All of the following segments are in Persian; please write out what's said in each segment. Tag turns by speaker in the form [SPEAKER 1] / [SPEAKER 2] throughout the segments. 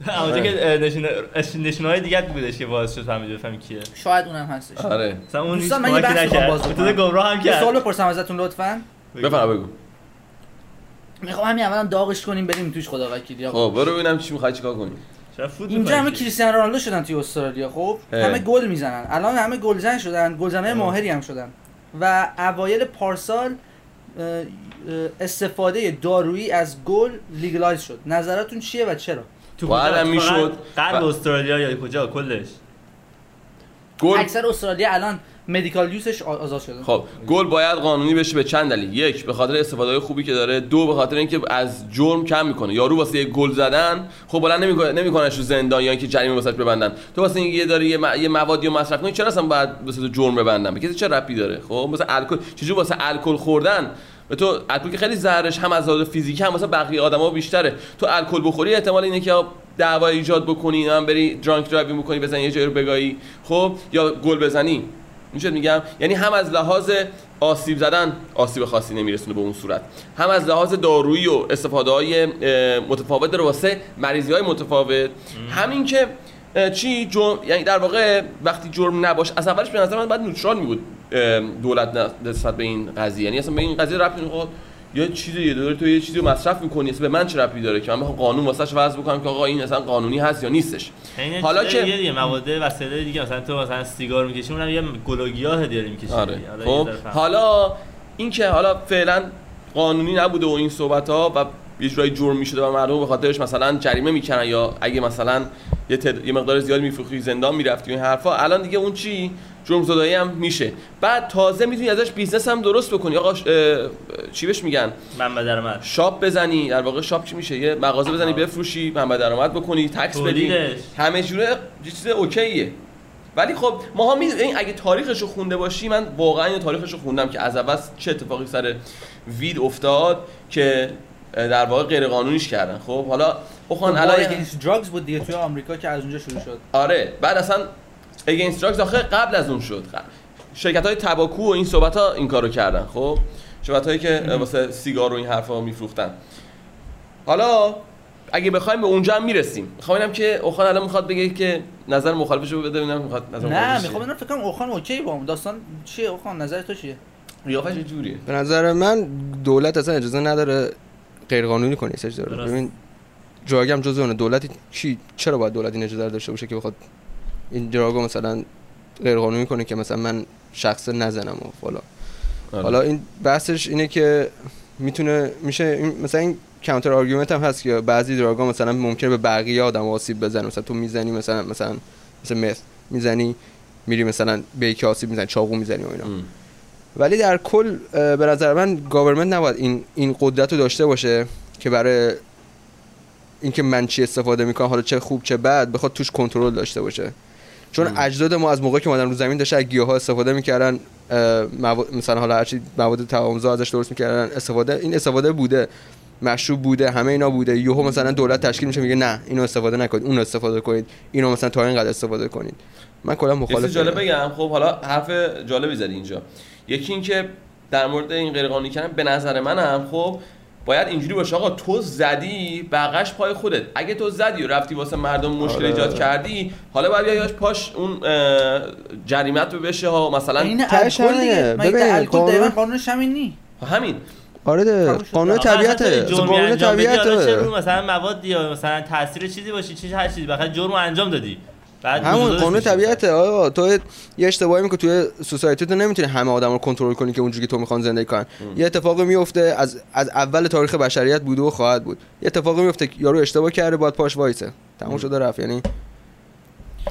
[SPEAKER 1] اونجا که نشونه نشونه های دیگه بودش که باعث شد فهمید بفهمی کیه.
[SPEAKER 2] شاید اونم هستش.
[SPEAKER 3] آره.
[SPEAKER 1] مثلا اون هیچ
[SPEAKER 2] من
[SPEAKER 1] نکرد. تو گمراه هم کرد.
[SPEAKER 2] سوال بپرسم ازتون لطفا.
[SPEAKER 3] بفرما بگو.
[SPEAKER 2] می‌خوام همین اولا داغش کنیم بریم توش خدا وکیلی.
[SPEAKER 3] خب برو ببینم چی می‌خوای چیکار کنی.
[SPEAKER 1] چرا فوت
[SPEAKER 2] اینجا همه؟ کریستیانو رونالدو شدن توی استرالیا خب. همه گل می‌زنن. الان همه گلزن شدن گلزنای
[SPEAKER 3] اه.
[SPEAKER 2] ماهری هم شدن. و اوایل پارسال استفاده دارویی از گل لیگلایز شد. نظراتون چیه و چرا؟
[SPEAKER 1] تو؟
[SPEAKER 3] هم می‌شد. و-
[SPEAKER 1] استرالیا یا کجا؟ کلش.
[SPEAKER 3] گل
[SPEAKER 2] اکثر استرالیا الان مدیکال یوزش آزاد شده.
[SPEAKER 3] خب گل باید قانونی بشه به چند دلیل. یک به خاطر استفاده های خوبی که داره. دو به خاطر اینکه از جرم کم می‌کنه. یارو واسه گل زدن خب بلند نمی‌کنه نمیکنش رو زندان یا اینکه جریمه واسش ببندن. تو واسه اینکه یه داری یه, م... یه موادی رو مصرف کنی چرا اصلا باید واسه تو جرم ببندن؟ به کسی چه ربطی داره؟ خب مثلا الکل چجوری واسه الکل خوردن به تو الکل که خیلی زهرش هم از لحاظ فیزیکی هم واسه بقیه آدما بیشتره. تو الکل بخوری احتمال اینه که دعوا ایجاد بکنی هم بری drunk driving بکنی بزنی یه جایی رو بگایی خب؟ یا گل بزنی. میشه میگم؟ یعنی هم از لحاظ آسیب زدن آسیب خاصی نمیرسونه به اون صورت. هم از لحاظ دارویی و استفاده های متفاوت داره واسه مریضی های متفاوت همین که چی جرم یعنی در واقع وقتی جرم نباشه از اولش به نظر من باید neutral می بود دولت نسبت به این قضیه. یعنی اصلا به این قضیه ربطی نمی‌خواد یه چیزی یه داره تو یه چیزی رو مصرف می‌کنی اصلا به من چه ربطی داره که من بخوام قانون واسش وضع بکنم که آقا این اصلا قانونی هست یا نیستش؟
[SPEAKER 1] یعنی
[SPEAKER 3] حالا که-
[SPEAKER 1] یه دیگه مواد وسیله دیگه مثلا تو مثلا سیگار می‌کشی اونم یه گلوگیاه داری می‌کشی.
[SPEAKER 3] آره. خب. حالا این که حالا فعلا قانونی نبوده و این صحبت ها و یه جورایی جرم می‌شده و مردم به خاطرش مثلا جریمه می‌کنن یا اگه مثلا یه, تد... یه مقدار زیاد میفروخی زندان می‌رفتی این حرفا. الان دیگه اون چی؟ جرم زدایی هم میشه. بعد تازه می‌تونی ازش business هم درست بکنی. آقا ش- اه، چی بهش میگن؟
[SPEAKER 1] منبع درآمد.
[SPEAKER 3] shop بزنی. در واقع shop چی میشه؟ یه مغازه بزنی
[SPEAKER 1] آها.
[SPEAKER 3] بفروشی منبع درآمد بکنی tax بدی. همه جوره یه چیز اوکیه. ولی خب ما ها این اگه تاریخش رو خونده باشی من واقعا این تاریخش رو خوندم که از اول چه اتفاقی سر weed افتاد که در واقع غیر قانونیش کردن. خب حالا اخوان الان
[SPEAKER 2] دراگز بود دیگه توی آمریکا که از اونجا شروع شد.
[SPEAKER 3] آره بعد اصلا against drugs آخه قبل از اون شد. شرکت های tobacco و این صحبت ها این کارو کردن. خب شرکت هایی که واسه سیگار و این حرفا میفروختن. حالا اگه بخوایم به اونجا هم می‌رسیم. می‌خوام ببینم که اوخان الان می‌خواد بگه که نظر مخالفش رو بده ببینم می‌خواد نظر
[SPEAKER 2] نه می‌خوام ببینم فکر کنم اوخان okay با اون. داستان چیه اوخان؟ نظر تو چیه؟
[SPEAKER 3] قیافش یه جوریه
[SPEAKER 4] به نظر من دولت اصلا اجازه نداره غیرقانونی کنه اجازه داره
[SPEAKER 1] درست.
[SPEAKER 4] ببین drug هم جزء اونه دولتی چی چرا باید دولت این اجازه رو داشته باشه که بخواد این drug و مثلا غیرقانونی کنه که مثلا من شخص نزنم و فلان
[SPEAKER 3] آره.
[SPEAKER 4] حالا این بحثش اینه که می‌تونه میشه این مثلا این counter argument هم هست که بعضی drug ا مثلا ممکنه به بقیه آدم آسیب بزنه مثلا تو می‌زنی مثلا مثلا مثلا meth می‌زنی میری مثلا به یکی آسیب می‌زنی چاقو می‌زنی و اینا
[SPEAKER 3] ام.
[SPEAKER 4] ولی در کل به نظر من government نباید این این قدرت رو داشته باشه که برای اینکه من چی استفاده می‌کنم حالا چه خوب چه بد بخواد توش کنترل داشته باشه. چون. اجداد ما از موقعی که اومدن رو زمین داشته از گیاها استفاده می‌کردن مثلا حالا هرچی مواد تعامزا ازش درست می‌کردن استفاده این استفاده بوده مشروب بوده همه اینا بوده. یهو مثلا دولت تشکیل میشه میگه نه اینو استفاده نکنید اونو استفاده کنید اینو مثلا تا اینقدر استفاده کنید. من کلا مخالف
[SPEAKER 3] جالب. بگم. خب حالا حرف جالبی زدی اینجا. یکی اینکه در مورد این غیر قانونی کردن به نظر منم خب باید اینجوری باشه. آقا تو زدی بقش پای خودت. اگه تو زدی و رفتی واسه مردم مشکل
[SPEAKER 4] آره.
[SPEAKER 3] ایجاد کردی حالا باید بیاش پاش اون جریمت رو بشه ها. مثلا
[SPEAKER 2] این الکل دیگه.
[SPEAKER 4] ببین،
[SPEAKER 2] الکل
[SPEAKER 4] قانون-
[SPEAKER 2] دقیقاً قانونش همین نی
[SPEAKER 3] همین.
[SPEAKER 4] آره. قانون طبیعته.
[SPEAKER 1] جرمی
[SPEAKER 4] قانون طبیعته.
[SPEAKER 1] رو مثلا موادی یا مثلا تاثیر چیزی باشی چه هر چیزی. بخاطر جرم انجام دادی. بعد
[SPEAKER 4] همون قانون
[SPEAKER 1] میشه.
[SPEAKER 4] طبیعته آقا. تو یه اشتباهی می‌کنی توی سوسایتی تو نمی‌تونی همه آدم رو کنترل کنی که اونجوری که تو می‌خوان زندگی کنن. یه اتفاقی میفته از از اول تاریخ بشریت بوده و خواهد بود. یه اتفاقی میفته یارو اشتباه کرده باید پاش وایسه. تموم شده رفت. یعنی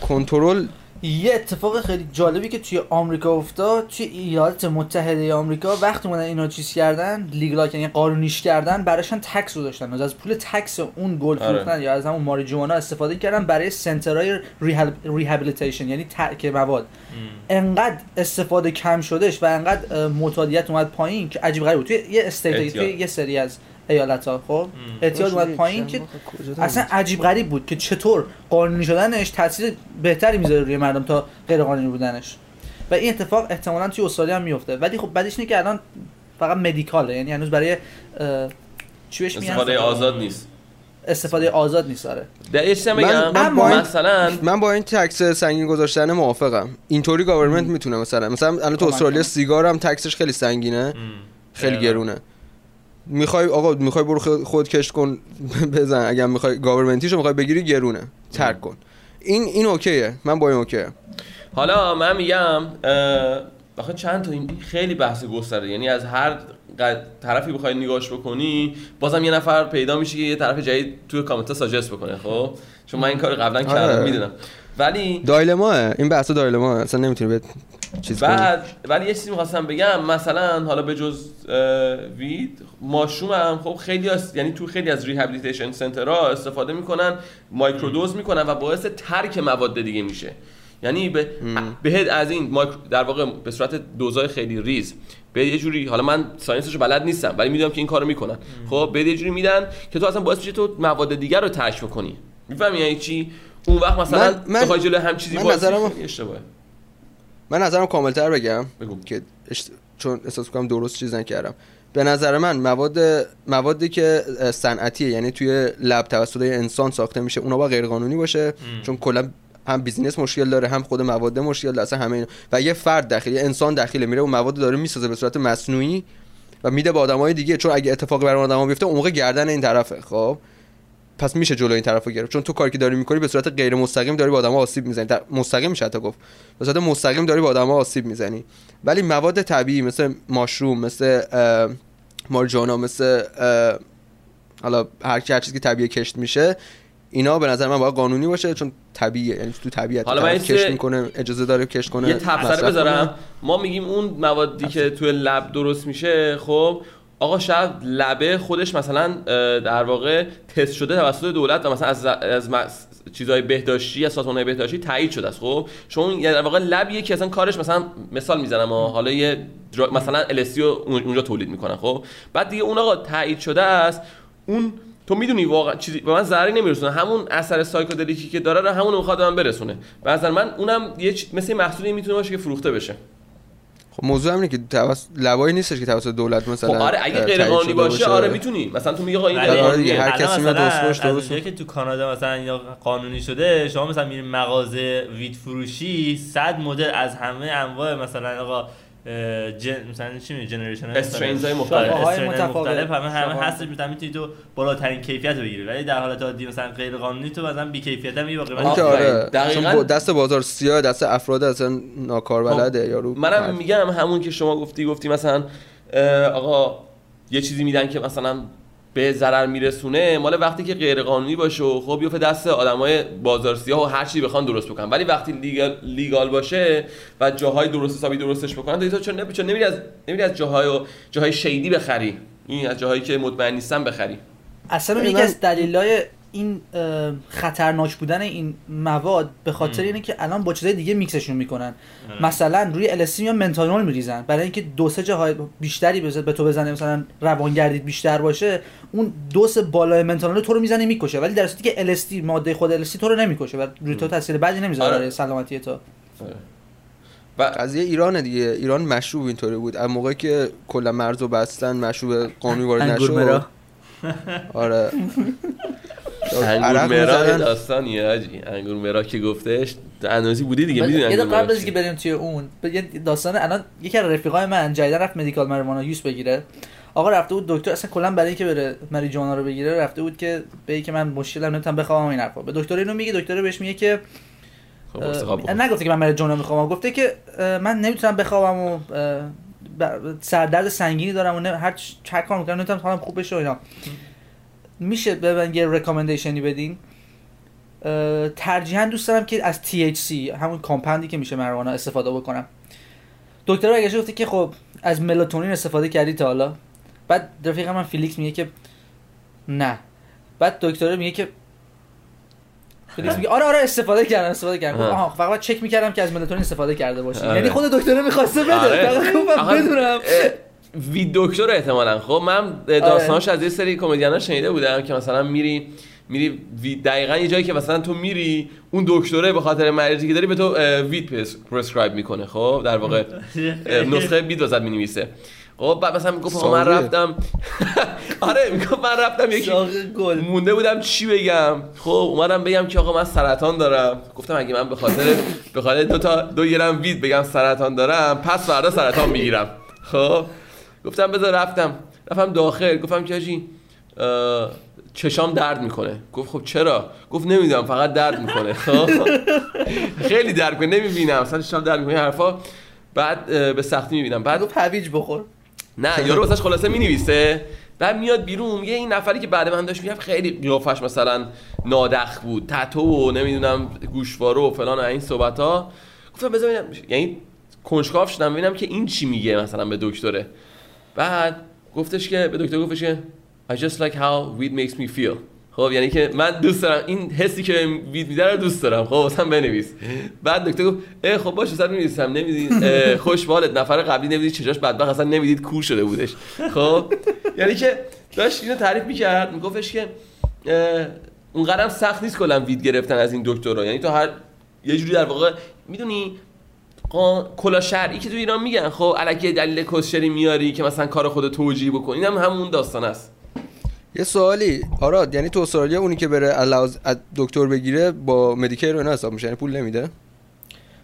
[SPEAKER 4] کنترل
[SPEAKER 2] یه اتفاق خیلی جالبی که توی آمریکا افتاد توی ایالات متحده آمریکا وقتی اومدن اینا چیز کردن لیگلا یعنی قانونیش کردن براشون تکس رو داشتن از پول تکس اون گل
[SPEAKER 3] آره.
[SPEAKER 2] فروختن یا از همون ماریجوانا استفاده کردن برای سنترهای rehabilitation یعنی ترک مواد
[SPEAKER 1] ام.
[SPEAKER 2] انقدر استفاده کم شدش و انقدر اه، معتادیت اومد پایین که عجیب غریب بود توی یه state توی. یه سری از ایالت ها خب اعتیاد اومد پایین که اصلا عجیب غریب بود که چطور قانونی شدنش تاثیر بهتری می‌ذاره روی مردم تا غیر قانونی بودنش. و این اتفاق احتمالا توی استرالیا هم میفته ولی خب بعدش اینه که الان فقط medical ه یعنی هنوز برای چی بهش میگن؟
[SPEAKER 3] استفاده آزاد نیست.
[SPEAKER 2] استفاده آزاد نیست آره.
[SPEAKER 4] من- من با این-
[SPEAKER 3] مثلا
[SPEAKER 4] من با این tax سنگین گذاشتن موافقم. اینطوری government می‌تونه مثلا مثلا الان تو استرالیا. سیگار هم tax ش خیلی سنگینه. خیلی. گرونه. می‌خوای آقا می‌خوای برو خود- کشت کن بزن. اگر می‌خوای government یشو می‌خوای بگیری گرونه. ترک کن. این این okay ه. من با این okay ه.
[SPEAKER 3] حالا من میگم آخه چند تا این خیلی بحث گسترده. یعنی از هر طرفی بخوای نگاش بکنی بازم یه نفر پیدا میشه که یه طرف جدید توی comment suggest بکنه خب؟ چون من این کار قبلا کردم
[SPEAKER 4] آره.
[SPEAKER 3] می‌دونم. ولی
[SPEAKER 4] dilemma ه این بحث dilemma ه اصلا نمی‌تونی به چیز کنی.
[SPEAKER 3] بعد ولی یه چیزی می‌خواستم بگم مثلا حالا به جز weed mushroom هم خب خیلی از یعنی تو خیلی از rehabilitation center ها استفاده می‌کنن microdose می‌کنن و باعث ترک مواد دیگه میشه. یعنی به بهت از این در واقع به صورت دوزای خیلی ریز به یه جوری حالا من ساینسشو بلد نیستم ولی می‌دونم که این کارو می‌کنن. خب به یه جوری میدن که تو اصلا باعث میشه تو مواد دیگر رو ترک بکنی. می‌فهمی یعنی چی؟ اون وقت مثلا
[SPEAKER 4] من- من-
[SPEAKER 3] جلو هم چیزی
[SPEAKER 4] من
[SPEAKER 3] خیلی اشتباهه.
[SPEAKER 4] من نظرم کاملتر بگم
[SPEAKER 3] بگو.
[SPEAKER 4] که اشت- چون احساس کنم درست چیز نکردم. به نظر من مواد موادی که صنعتیه یعنی توی لب توسط انسان ساخته میشه اونا با غیر قانونی باشه چون کلا هم بیزینس مشکل داره هم خود مواد مشکل داره اصلا همه اینا. و یه فرد داخل یه انسان داخل میره اون مواد داره می‌سازه به صورت مصنوعی و میده به آدمای دیگه. چون اگه اتفاقی برای آدما بیفته اون موقع گردن این طرفه خب؟ پس میشه جلو این طرفو گرفت. چون تو کاری که داری می‌کنی به صورت غیر مستقیم داری به آدما آسیب می‌زنی. در مستقیم میشه حتی گفت. به صورت مستقیم داری به آدما آسیب می‌زنی. ولی مواد طبیعی مثل ماشروم مثل مارجانا مثل حالا هر هر چیزی که طبیعی کشت میشه اینا به نظر من باید قانونی باشه چون طبیعیه. یعنی تو طبیعت
[SPEAKER 3] حالا من
[SPEAKER 4] کشت می‌کنه اجازه داره کشت کنه
[SPEAKER 3] یه تبصره
[SPEAKER 4] کنه.
[SPEAKER 3] بذارم. ما میگیم اون موادی که توی لب درست میشه خب آقا شاید لبه خودش مثلا در واقع تست شده توسط دولت و مثلا از از چیزای بهداشتی از سازمان‌های بهداشتی تایید شده است. خب؟ چون در واقع لبیه که اصلا کارش مثلا مثال می‌زنم ها حالا یه درا- مثلا رو اون- اونجا تولید می‌کنن. خب؟ بعد دیگه اون آقا تایید شده است. اون تو می‌دونی واقعا چیزی به من ضرری نمیرسونه. همون اثر سایکودلیکی که داره رو همون می‌خواد من برسونه. به من اونم یه چ- مثل محصولی می‌تونه باشه که فروخته بشه.
[SPEAKER 4] خب موضوع اینه که توسط لبایی نیستش که توسط دولت مثلا
[SPEAKER 3] خب آره اگه غیر قانونی باشه آره می‌تونی مثلا تو میگه آقا این
[SPEAKER 4] آره. دیگه، هر کسی میاد درست درست
[SPEAKER 1] که تو کانادا مثلا اینا قانونی شده شما مثلا میرین مغازه وید فروشی صد مدل از همه انواع مثلا آقا جن... مثلا چی میگه جنریشن
[SPEAKER 3] استرینز های مختلف.
[SPEAKER 1] مختلف
[SPEAKER 2] متفاوت.
[SPEAKER 1] همه همه. هستش مثلا می‌تونی تو بالاترین کیفیت رو بگیری ولی در حالت عادی مثلا غیر قانونی تو مثلا بی کیفیت هم
[SPEAKER 3] آفرین.
[SPEAKER 4] آره
[SPEAKER 3] دقیقاً.
[SPEAKER 4] دست بازار سیاه دست افراد اصلا ناکاربلده یارو
[SPEAKER 3] منم میگم همون که شما گفتی گفتی مثلا آقا یه چیزی میدن که مثلا به ضرر میرسونه مال وقتی که غیر قانونی باشه و خب بیفته دست آدمای بازار سیاه و هر چی بخوان درست بکنن. ولی وقتی لیگال, لیگال باشه و جاهای درست حسابی درستش بکنن دیگه تو چون چون نمیری از نمیری از جاهای و جاهای شیدی بخری. این از جاهایی که مطمئن نیستن بخری.
[SPEAKER 2] اصلا یکی از دلایل این اه، خطرناک بودن این مواد به خاطر اینه که الان با چیزای دیگه میکسشون می‌کنن. مثلا روی الستی میان منتانول میریزن. برای اینکه دوسه جاهای بیشتری به تو بزنه مثلا روانگردید بیشتر باشه اون دوس بالای منتانول تو رو می‌زنه می‌کشه. ولی در صورتی که الستی ماده خود الستی تو رو نمی‌کشه و روی تو تاثیر بدی نمی‌ذاره
[SPEAKER 3] آره.
[SPEAKER 2] برای سلامتی تو.
[SPEAKER 3] و
[SPEAKER 4] قضیه ایرانه دیگه. ایران مشروب اینطوری بود. از موقعی که کلا مرز و بستن مشروب قانونی وارد نشد. آره.
[SPEAKER 3] انگور مرا. داستانیه حاجی انگور مرا که گفتش اندازی بودی دیگه می‌دونی
[SPEAKER 2] یه قبل از
[SPEAKER 3] چیه.
[SPEAKER 2] که بریم توی اون یه داستان الان یکی از رفیقای من جدیدا رفت مدیکال مریوانا یوز بگیره آقا رفته بود دکتر اصلا کلا برای اینکه بره مریجوانا رو بگیره رفته بود که به که من مشکلم نمی‌تونم بخوابم این حرفا به دکتر اینو میگه دکتر بهش میگه که
[SPEAKER 3] خب.
[SPEAKER 2] نگفته که من marijuana می‌خوام گفته که من نمی‌تونم بخوابم و سردرد سنگینی دارم و هر هر کار می‌کنم نمی‌تونم حالم خوب بشه و اینا میشه به من یه recommendation ی بدین؟ ترجیحاً دوست دارم که از THC همون compound ی که میشه marijuana استفاده بکنم. دکتر برگشت گفته که خب از ملاتونین استفاده کردی تا حالا. بعد رفیق من فیلیکس میگه که نه. بعد دکتر میگه که فیلیکس میگه آره آره استفاده کردم استفاده کردم.
[SPEAKER 3] آه.
[SPEAKER 2] آها فقط چک می‌کردم که از ملاتونین استفاده کرده باشی
[SPEAKER 3] آره.
[SPEAKER 2] یعنی خود دکتر می‌خواسته بده.
[SPEAKER 3] آره.
[SPEAKER 2] فقط بدونم.
[SPEAKER 3] وی دکتر احتمالا. خب من داستاناش از یه سری comedian ا شنیده بودم که مثلا میری میری وی دقیقا یه جایی که مثلا تو میری اون دکتره به خاطر مریضی که داری به تو weed pres- prescribe می‌کنه. خب در واقع نسخه weed واست می‌نویسه. خب بعد مثلا می‌گفت من رفتم آره می‌گفت من رفتم یکی مونده بودم چی بگم. خب اومدم بگم که آقا من سرطان دارم. گفتم اگه من به خاطر به خاطر دو تا دو گرم وید بگم سرطان دارم پس فردا سرطان می‌گیرم. خب گفتم بذار رفتم. رفتم داخل. گفتم که اه، چشام درد می‌کنه. گفت خب چرا؟ گفت نمی‌دونم فقط درد می‌کنه. خیلی درد می‌کنه. نمی‌بینم. اصلا چشام درد می‌کنه. حرفا بعد به سختی می‌بینم. بعد
[SPEAKER 2] گفت هویج بخور.
[SPEAKER 3] نه یارو واسش خلاصه می‌نویسه. بعد میاد بیرون. میگه این نفری که بعد من داشت میگم خیلی قیافش مثلا نادخ بود. تتو و نمی‌دونم گوشواره و فلان و این صحبت ها گفتم بذار ببینم. یعنی کنجکاو شدم. ببینم که این چی میگه مثلا به دکتره. بعد گفتش که به دکتر گفتش که I just like how weed makes me feel. خب یعنی که من دوست دارم. این حسی که وید میده رو دوست دارم. خب واسم بنویس. بعد دکتر گفت اه خب باشه صد می‌نویسم. نمی‌دید. خوش بالت. نفر قبلی نمی‌دید. چشاش بدبخت. اصلا نمی‌دید. کور شده بودش. خب یعنی که داشت اینو تعریف می‌کرد. میگفتش که اونقدرم سخت نیست کلا وید گرفتن از این دکترا یعنی تو هر یه جوری در واقع می‌دونی؟ کلا شرعی که تو ایران میگن خب الکی دلیل کسشری میاری که مثلا کار خودت توجیه بکن اینم همون داستان است.
[SPEAKER 4] یه سوالی. آراد یعنی تو استرالیا اونی که بره از دکتر بگیره با مدیکر و اینا حساب میشه یعنی پول نمیده؟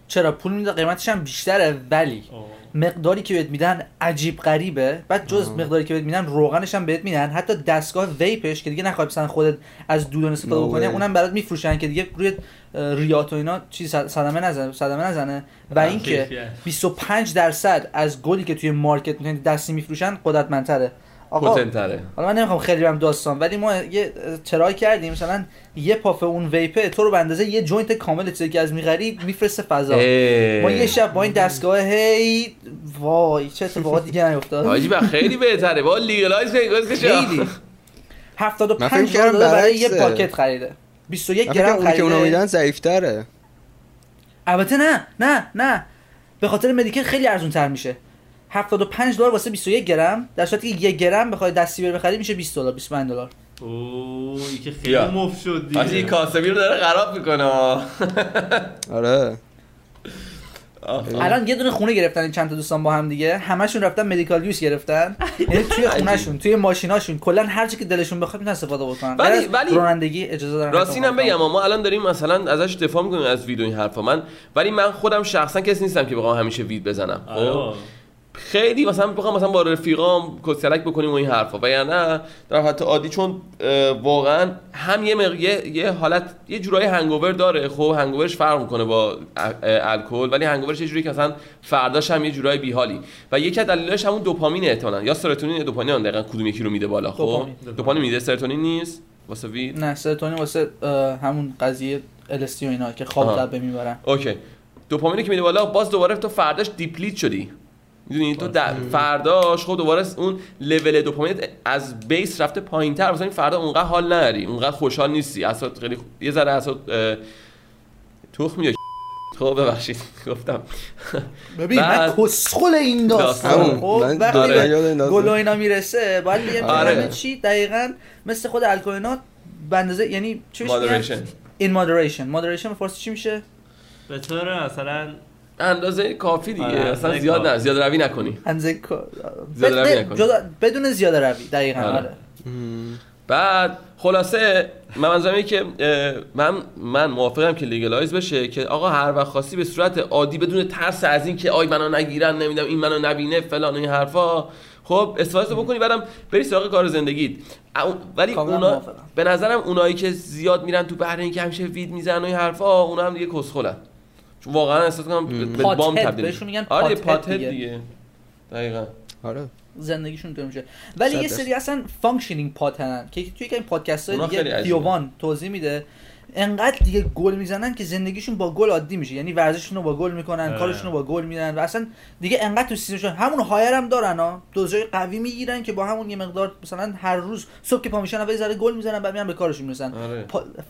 [SPEAKER 2] چرا؟ پول میده قیمتش هم بیشتره ولی مقداری که بهت میدن عجیب غریبه. بعد جز مقداری که بهت میدن روغنش هم بهت میدن. حتی دستگاه ویپش که دیگه نخوای مثلا خودت از دودن استفاده بکنی. اونم برات میفروشن که دیگه روی ریات و اینا چیز صدمه نزنه صدمه نزنه. و
[SPEAKER 1] آه،
[SPEAKER 2] اینکه
[SPEAKER 1] کیفیت.
[SPEAKER 2] 25 درصد از گلی که توی مارکت می‌تونی دستی میفروشن قدرتمندتره. آقا
[SPEAKER 3] پتنتره
[SPEAKER 2] حالا من نمی‌خوام خیلی برم داستان ولی ما یه ترای کردیم مثلا یه پافه اون ویپه تو رو به اندازه یه جوینت کامل چیزی که از می‌خری میفرسته فضا. ما یه شب با این دستگاه هی وای چه اتفاقات دیگه نیفتاد.
[SPEAKER 3] حاجی با خیلی بهتره. با لیگلایز
[SPEAKER 2] خیلی.
[SPEAKER 4] من
[SPEAKER 2] 75
[SPEAKER 4] فکر
[SPEAKER 2] دلار برای یه. پاکت خریده. 21
[SPEAKER 4] من فکر
[SPEAKER 2] گرم
[SPEAKER 4] کنم اونی که اونا
[SPEAKER 2] خریده.
[SPEAKER 4] میدن ضعیفتره.
[SPEAKER 2] البته نه نه نه. به خاطر مدیکل خیلی ارزون تر میشه. 75 دلار واسه 21 گرم. در صورتی که 1 گرم بخوای دستی بری بخری میشه 20 دلار 25 دلار.
[SPEAKER 1] اوه این که خیلی. مفت شد دیگه.
[SPEAKER 3] کاسبی رو داره خراب می‌کنه.
[SPEAKER 4] آره.
[SPEAKER 2] الان یه دونه خونه گرفتن این چند تا دوستان با هم دیگه. همشون رفتن مدیکال یوز گرفتن. یعنی توی خونهشون توی ماشیناشون کلا هر چی که دلشون بخواد می‌تونن استفاده بکنن.
[SPEAKER 3] ولی- ولی-
[SPEAKER 2] رانندگی اجازه دارن
[SPEAKER 3] راستی اینم
[SPEAKER 2] استفاده
[SPEAKER 3] بگم. ما الان داریم مثلا ازش دفاع می‌کنیم از ویدیو این حرفا. من ولی من خودم شخصا کسی نیستم که بخوام همیشه وید بزنم. خب؟
[SPEAKER 1] آره.
[SPEAKER 3] خیلی مثلا بخوام مثلا با رفیقام کسلک بکنیم و این حرفا. و یا نه در حالت عادی چون واقعا هم یه, مق... یه... یه حالت یه جورایی hangover داره. خب hangover ش فرق می‌کنه با الکل ولی hangover ش یه جوری که مثلا فرداش هم یه جورایی بیحالی. و یکی از دلایلش همون دوپامین احتمالاً. یا سروتونین یا دوپامین هم دقیقاً کدوم یکی رو میده بالا خب؟
[SPEAKER 2] دوپامین.
[SPEAKER 3] دوپامین. میده. سروتونین نیست؟ واسه weed
[SPEAKER 2] نه سروتونین واسه همون قضیه LSD و اینا که خواب. قبه می‌برن.
[SPEAKER 3] اوکی. دوپامینی که میده بالا باز دوباره تو فرداش deplete شدی. می‌دونی؟ تو در فرداش خب دوباره اون لول دوپامینت از بیس رفته پایین تر مثلا این فردا اونقدر حال نداری. اونقدر خوشحال نیستی. اصلا خیلی یه ذره اصلا تخم یا خب ببخشید. گفتم.
[SPEAKER 2] ببین من کسخل این داستان. خب وقتی
[SPEAKER 3] داره.
[SPEAKER 2] به
[SPEAKER 4] یاد این داستان.
[SPEAKER 2] گل و اینا می‌رسه باید بگم
[SPEAKER 3] آره.
[SPEAKER 2] چی دقیقا مثل خود الکل اینا به اندازه یعنی چی؟
[SPEAKER 3] مادریشن
[SPEAKER 2] in moderation. Moderation فارسی چی میشه؟
[SPEAKER 1] به طور مثلا
[SPEAKER 3] اندازه کافی دیگه
[SPEAKER 1] آره،
[SPEAKER 3] اصلا زیاد نه. زیاد روی نکنی
[SPEAKER 2] اندازه
[SPEAKER 3] زیاده روی
[SPEAKER 2] بد-
[SPEAKER 3] نکنی.
[SPEAKER 2] جدا- بدون زیاده روی دقیقا
[SPEAKER 3] آره.
[SPEAKER 2] آره
[SPEAKER 3] بعد خلاصه من منظورم اینه که من من موافقم که legalize بشه که آقا هر وقت خواستی به صورت عادی بدون ترس از این که آی منو نگیرن نمی‌دونم این منو نبینه فلان و این حرفا خب استفاده بکنی بعدم بری سراغ کار زندگیت ولی اونا. به نظرم اونایی که زیاد میرن تو بحر این که همیشه weed می‌زنن و این حرفا اونا هم دیگه کسخلن چون واقعا احساس کنم به
[SPEAKER 2] bum
[SPEAKER 3] تبدیل
[SPEAKER 2] بهشون میگن
[SPEAKER 3] آره pothead
[SPEAKER 2] دیگه.
[SPEAKER 3] دیگه. دقیقاً.
[SPEAKER 4] آره.
[SPEAKER 2] زندگیشون اینطور میشه. ولی یه. سری اصلا functioning pothead ان که توی این پادکست های دیگه. تیووان توضیح میده. انقدر دیگه گل می‌زنن که زندگیشون با گل عادی میشه. یعنی ورزششون رو با گل می‌کنن. کارشون رو با گل میدن و اصلا دیگه انقدر تو سیستمشون همون high رو هم دارن ها. دوزای قوی می‌گیرن که با همون یه مقدار مثلا هر روز صبح که پا میشن اول یه ذره گل می‌زنن بعد میان به کارشون می‌رسن.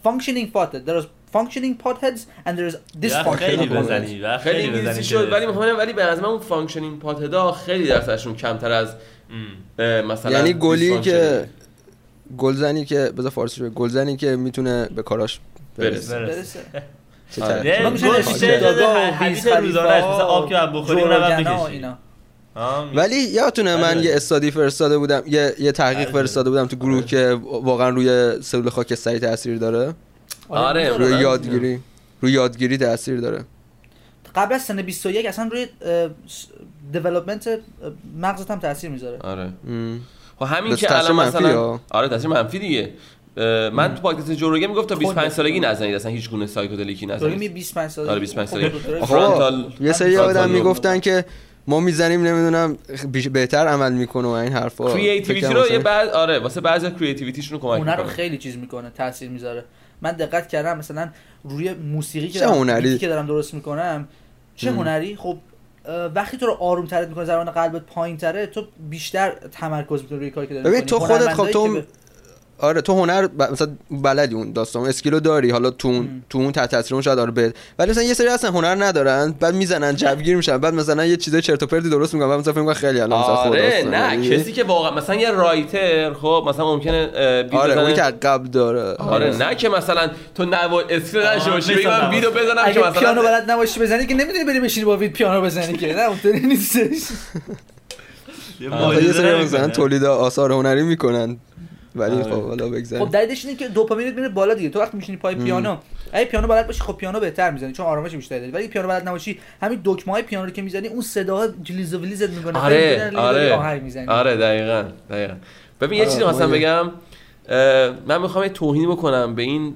[SPEAKER 2] functioning pothead. There functioning potheads and there is
[SPEAKER 1] وقت خیلی بزنی
[SPEAKER 3] خیلی انگلیسی
[SPEAKER 1] بزنی
[SPEAKER 3] شد. ولی می‌خوام ولی به نظر من اون فانکشنینگ پاتدا خیلی درصدشون کمتر از مثلا
[SPEAKER 4] یعنی گلی. که گلزنی که بذار فارسی بگم گلزنی که می‌تونه به کاراش برسه.
[SPEAKER 3] برسه.
[SPEAKER 2] برسه.
[SPEAKER 4] چه
[SPEAKER 3] آره.
[SPEAKER 4] طرف؟
[SPEAKER 1] نه
[SPEAKER 2] اونا میشن
[SPEAKER 1] گل
[SPEAKER 2] اسم
[SPEAKER 1] بیشتر
[SPEAKER 2] دادا و
[SPEAKER 1] حدیث
[SPEAKER 2] ویز
[SPEAKER 1] روزانه است. مثل
[SPEAKER 2] خلیفه
[SPEAKER 1] آب که بخوری اونم
[SPEAKER 4] ولی یادتونه من. یه استادی فرستاده بودم یه یه تحقیق. فرستاده بودم تو گروه که واقعا روی سلول خاکستری تاثیر داره.
[SPEAKER 3] آره.
[SPEAKER 4] روی یادگیری. روی یادگیری تاثیر داره.
[SPEAKER 2] قبل از سن 21 اصلا روی development مغزت هم تاثیر می‌ذاره.
[SPEAKER 3] آره. خب همین که الان مثلا آره تاثیر منفی دیگه. من تو پادکست جو روگن می‌گفت تا 25 سالگی نزنید اصلا هیچ گونه psychedelic ی نزنید.
[SPEAKER 2] می 25 سالگی
[SPEAKER 3] آره 25 خب، سالگی.
[SPEAKER 4] frontal یه سری آدم می‌گفتن که ما می‌زنیم نمی‌دونم بهتر عمل می‌کنه و این حرفا.
[SPEAKER 3] creativity رو یه بعد آره واسه بعضی creativity شون کمک
[SPEAKER 2] می‌کنه رو خیلی چیز می‌کنه تاثیر می‌ذاره. من دقت کردم مثلا روی موسیقی که
[SPEAKER 4] دارم
[SPEAKER 2] که دارم درست می‌کنم چه هنری؟ خب وقتی تو رو آروم ترت می‌کنه ضربان قلبت پایین تره تو بیشتر تمرکز می‌کنی روی کاری که داری
[SPEAKER 4] ببین تو خودت خب تو آره تو هنر ب... مثلا بلدی اون داستان skill و داری حالا تو اون تو اون تحت تاثیر اون شاید آره بد ولی مثلا یه سری اصلا هنر ندارن بعد می‌زنن جوگیر میشن بعد مثلا یه چیزای چرت و پرتی درست می‌کنن بعد مثلا فکر خیلی الان مثلا
[SPEAKER 3] آره نه یعنی کسی که واقعا مثلا یه رایتر خب مثلا ممکنه
[SPEAKER 4] آره اون که قبل داره.
[SPEAKER 3] آره نه که مثلا تو نو اسکیل نشه باشی بگم ویدیو بزنم که مثلا
[SPEAKER 2] پیانو بلد نباشی بزنی که نمی‌تونی بری بشینی با وید پیانو بزنی که نه اونطوری نیستش.
[SPEAKER 4] یه سری مثلا تولید آثار هنری می‌کنن. ولی آره. خب حالا بگذاریم.
[SPEAKER 2] خب دلیلش اینه که دوپامینت میره بالا دیگه. تو وقتی میشینی پای پیانو اگه پیانو بلد باشی خب پیانو بهتر می‌زنی چون آرامش بیشتری داری. ولی پیانو بلد نباشی همین دکمه های پیانو رو که می‌زنی اون صداها جلیز و ولیزت می‌کنه.
[SPEAKER 3] آره آره. آره دقیقاً دقیقاً. ببین یه چیزی خواستم بگم. من می‌خوام توهین بکنم به این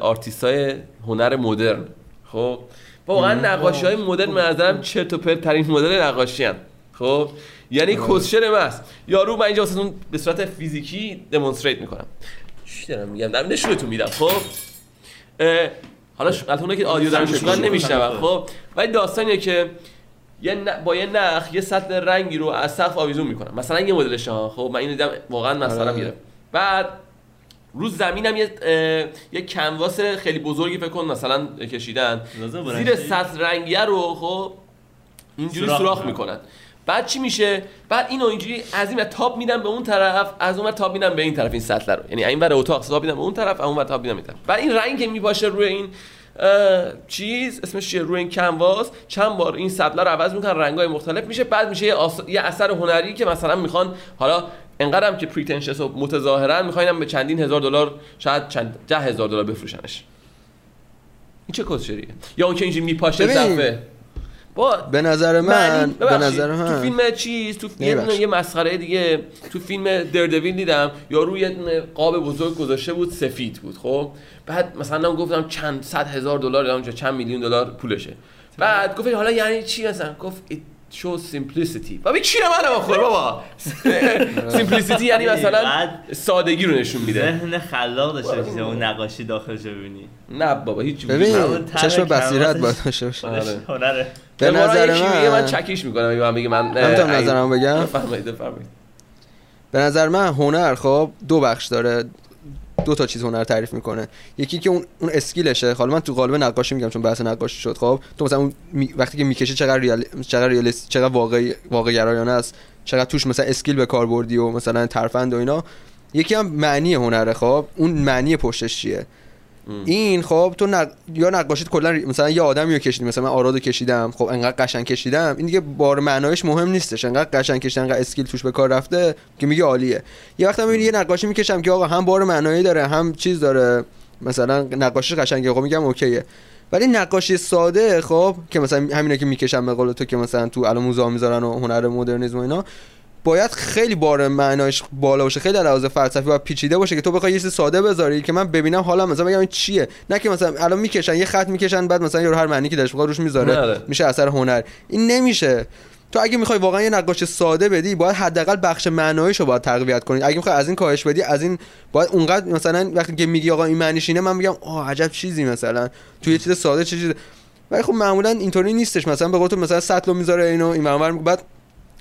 [SPEAKER 3] آرتیست های هنر مدرن. خب؟ واقعا نقاشی های مدرن به نظرم چرت و پرت ترین مدل نقاشی هن. خب یعنی کسشر ماست یارو من اینجا واسهتون به صورت فیزیکی demonstrate می‌کنم. چی دارم میگم؟ دارم نشونتون میدم خب؟ حالا البته که audio دارم شما نمیشنوم خب؟ ولی داستانیه که یه با یه نخ یه سطل رنگی رو از سقف آویزون می‌کنم. مثلا یه مدلش ها خب؟ من اینو دیدم واقعا مثلا میره بعد رو زمینم یه یه canvas خیلی بزرگی فکر کن مثلا کشیدن. زیر سطل رنگیه رو خب؟ اینجوری سوراخ می‌کنن. بعد چی میشه؟ بعد اینو اینجوری از این تاب میدم به اون طرف از اون تاب میدم به این طرف این سطل رو. یعنی این ور اتاق تاب میدم به اون طرف اون ور تاب میدم این طرف. بعد این رنگ که میپاشه روی این چیز اسمش چیه؟ روی این کنواس چند بار این سطل رو عوض می‌کنن رنگای مختلف میشه. بعد میشه یه, اثر هنری که مثلا می‌خوان حالا انقدرم که پریتنشس و متظاهرن می‌خواین به چندین هزار دلار شاید چند ده هزار دلار بفروشنش. این چه کسچریه یا اون که اینجوری میپاشه صفحه.
[SPEAKER 4] با به نظر من به نظر من
[SPEAKER 3] تو فیلم چیز تو فیلم یه مسخره دیگه تو فیلم دردویل دیدم یا روی قاب بزرگ گذاشته بود سفید بود خب؟ بعد مثلا گفتم چند صد هزار دلار یا چند میلیون دلار پولشه. بعد گفت حالا یعنی چی مثلا؟ گفت show simplicity بابا چی رو منو بخور بابا؟ simplicity یعنی مثلا سادگی رو نشون میده.
[SPEAKER 1] ذهن خلاق داشته باشی اون نقاشی داخل ببینی.
[SPEAKER 3] نه بابا هیچ
[SPEAKER 4] ببین چشم بصیرت باید داشته باشی
[SPEAKER 1] هنره.
[SPEAKER 4] به نظر من
[SPEAKER 3] من چکیش می‌کنم میگم میگه من
[SPEAKER 4] من نظرم بگم.
[SPEAKER 3] بفرمایید بفرمایید.
[SPEAKER 4] به نظر من هنر خب دو بخش داره. دو تا چیز هنر تعریف می‌کنه. یکی که اون اون skill شه. حالا من تو قالب نقاشی میگم چون بحث نقاشی شد خب؟ تو مثلا اون وقتی که می‌کشه چقدر real چقدر realist چقدر واقعی واقع گرایانه است. چقدر توش مثلا skill به کار بردی و مثلا ترفند و اینا. یکی هم معنی هنره خب؟ اون معنی پشتش چیه؟ این خب تو نق... یا نقاشیت کلا مثلا یه آدمی رو کشیدی مثلا من آرادو کشیدم خب انقدر قشنگ کشیدم این دیگه بار معنایش مهم نیستش. انقدر قشنگ کشیدن انقدر skill توش به کار رفته که میگه عالیه. یه وقت می‌بینی یه نقاشی می‌کشم که آقا هم بار معنایی داره هم چیز داره. مثلا نقاشی قشنگه خب میگم اوکیه. ولی نقاشی ساده خب که مثلا همینا که می‌کشم به قول تو که مثلا تو الان موزه می‌ذارن و هنر مدرنیسم و اینا باید خیلی بار معناش بالا باشه خیلی علاوه فلسفی و پیچیده باشه که تو بخوای یه چیز ساده بذاری که من ببینم حالا مثلا بگم این چیه؟ نه که مثلا الان می‌کشن یه خط می‌کشن بعد مثلا یه هر معنی که داشت روش می‌ذاره میشه اثر هنر. این نمیشه. تو اگه می‌خوای واقعا یه نقاش ساده بدی باید حداقل بخش معناییشو باید تقویت کنی. اگه می‌خوای از این کاهش بدی از این باید اونقدر مثلا وقتی که میگی آقا این معنیش اینه من میگم آه عجب چیزی مثلا. تو یه چیز ساده چه چیز. ولی خب معمولا اینطوری نیستش. مثلا به قول تو مثلا سطلو می‌ذاره اینو این بعد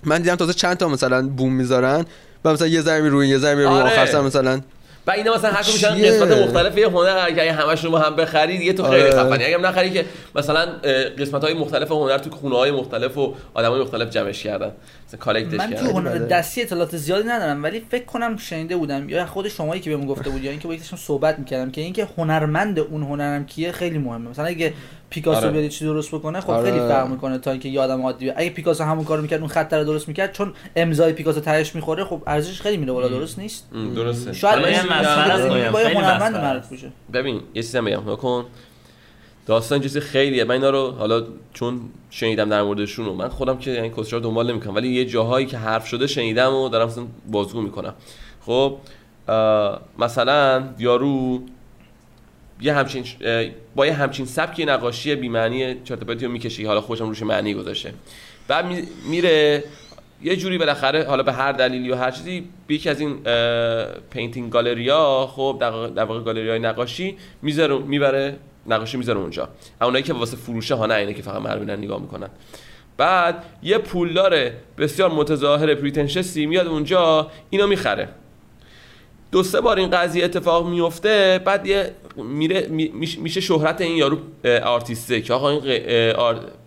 [SPEAKER 4] من دیدم تازه چند تا مثلا بوم می‌ذارن و مثلا یه ذره روی یه ذره رو آره. آخر مثلا
[SPEAKER 3] و اینا مثلا هر میشن قسمت مختلف یه هنر اگه همشون رو هم بخرید یه تو خیلی آره. خفنی اگه نخری که مثلا قسمت های مختلف هنر تو خونه های مختلف و آدم های مختلف جمعش کردن.
[SPEAKER 2] مثلا من تو هنر دستی اطلاعات زیادی ندارم ولی فکر کنم شنیده بودم یا خود شمایی که بهم گفته بود یا اینکه با یکیشون صحبت می‌کردم که اینکه هنرمند اون هنرم کیه خیلی مهمه. مثلا اگه پیکاسو آره. چیزی درست بکنه؟ خب آره. خیلی فرق می‌کنه تا اینکه یادم عادی اگه پیکاسو همون کارو می‌کرد اون خط رو درست می‌کرد چون امضای پیکاسو تهش می‌خوره خب ارزشش خیلی میره بالا. درست نیست؟
[SPEAKER 3] درسته.
[SPEAKER 2] شاید با هنرمند بشه
[SPEAKER 3] ببین یه چیزی میگم نکن. داستان چیزی خیلیه. من اینا رو حالا چون شنیدم در موردشون من خودم که یعنی رو دنبال نمی‌کنم. ولی یه جاهایی که حرف شده شنیدم و دارم مثلا بازگو می‌کنم. خب مثلا یارو یه همچین با یه همچین سبکی نقاشی بی معنی چرتپتی رو می‌کشی. حالا خوشم روش معنی گذاشته. بعد میره یه جوری بالاخره حالا به هر دلیلی و هر چیزی یکی از این painting gallery ها خب در واقع گالری های نقاشی می‌ذاره می‌بره نقاشی می‌ذاره اونجا. اونایی که واسه فروشه ها نه اینه که فقط مردم نگاه می‌کنن. بعد یه پولدار بسیار متظاهر pretentious ی میاد اونجا اینو می‌خره. دو سه بار این قضیه اتفاق میفته بعد یه میره میشه شهرت این یارو آرتیسته که آقا این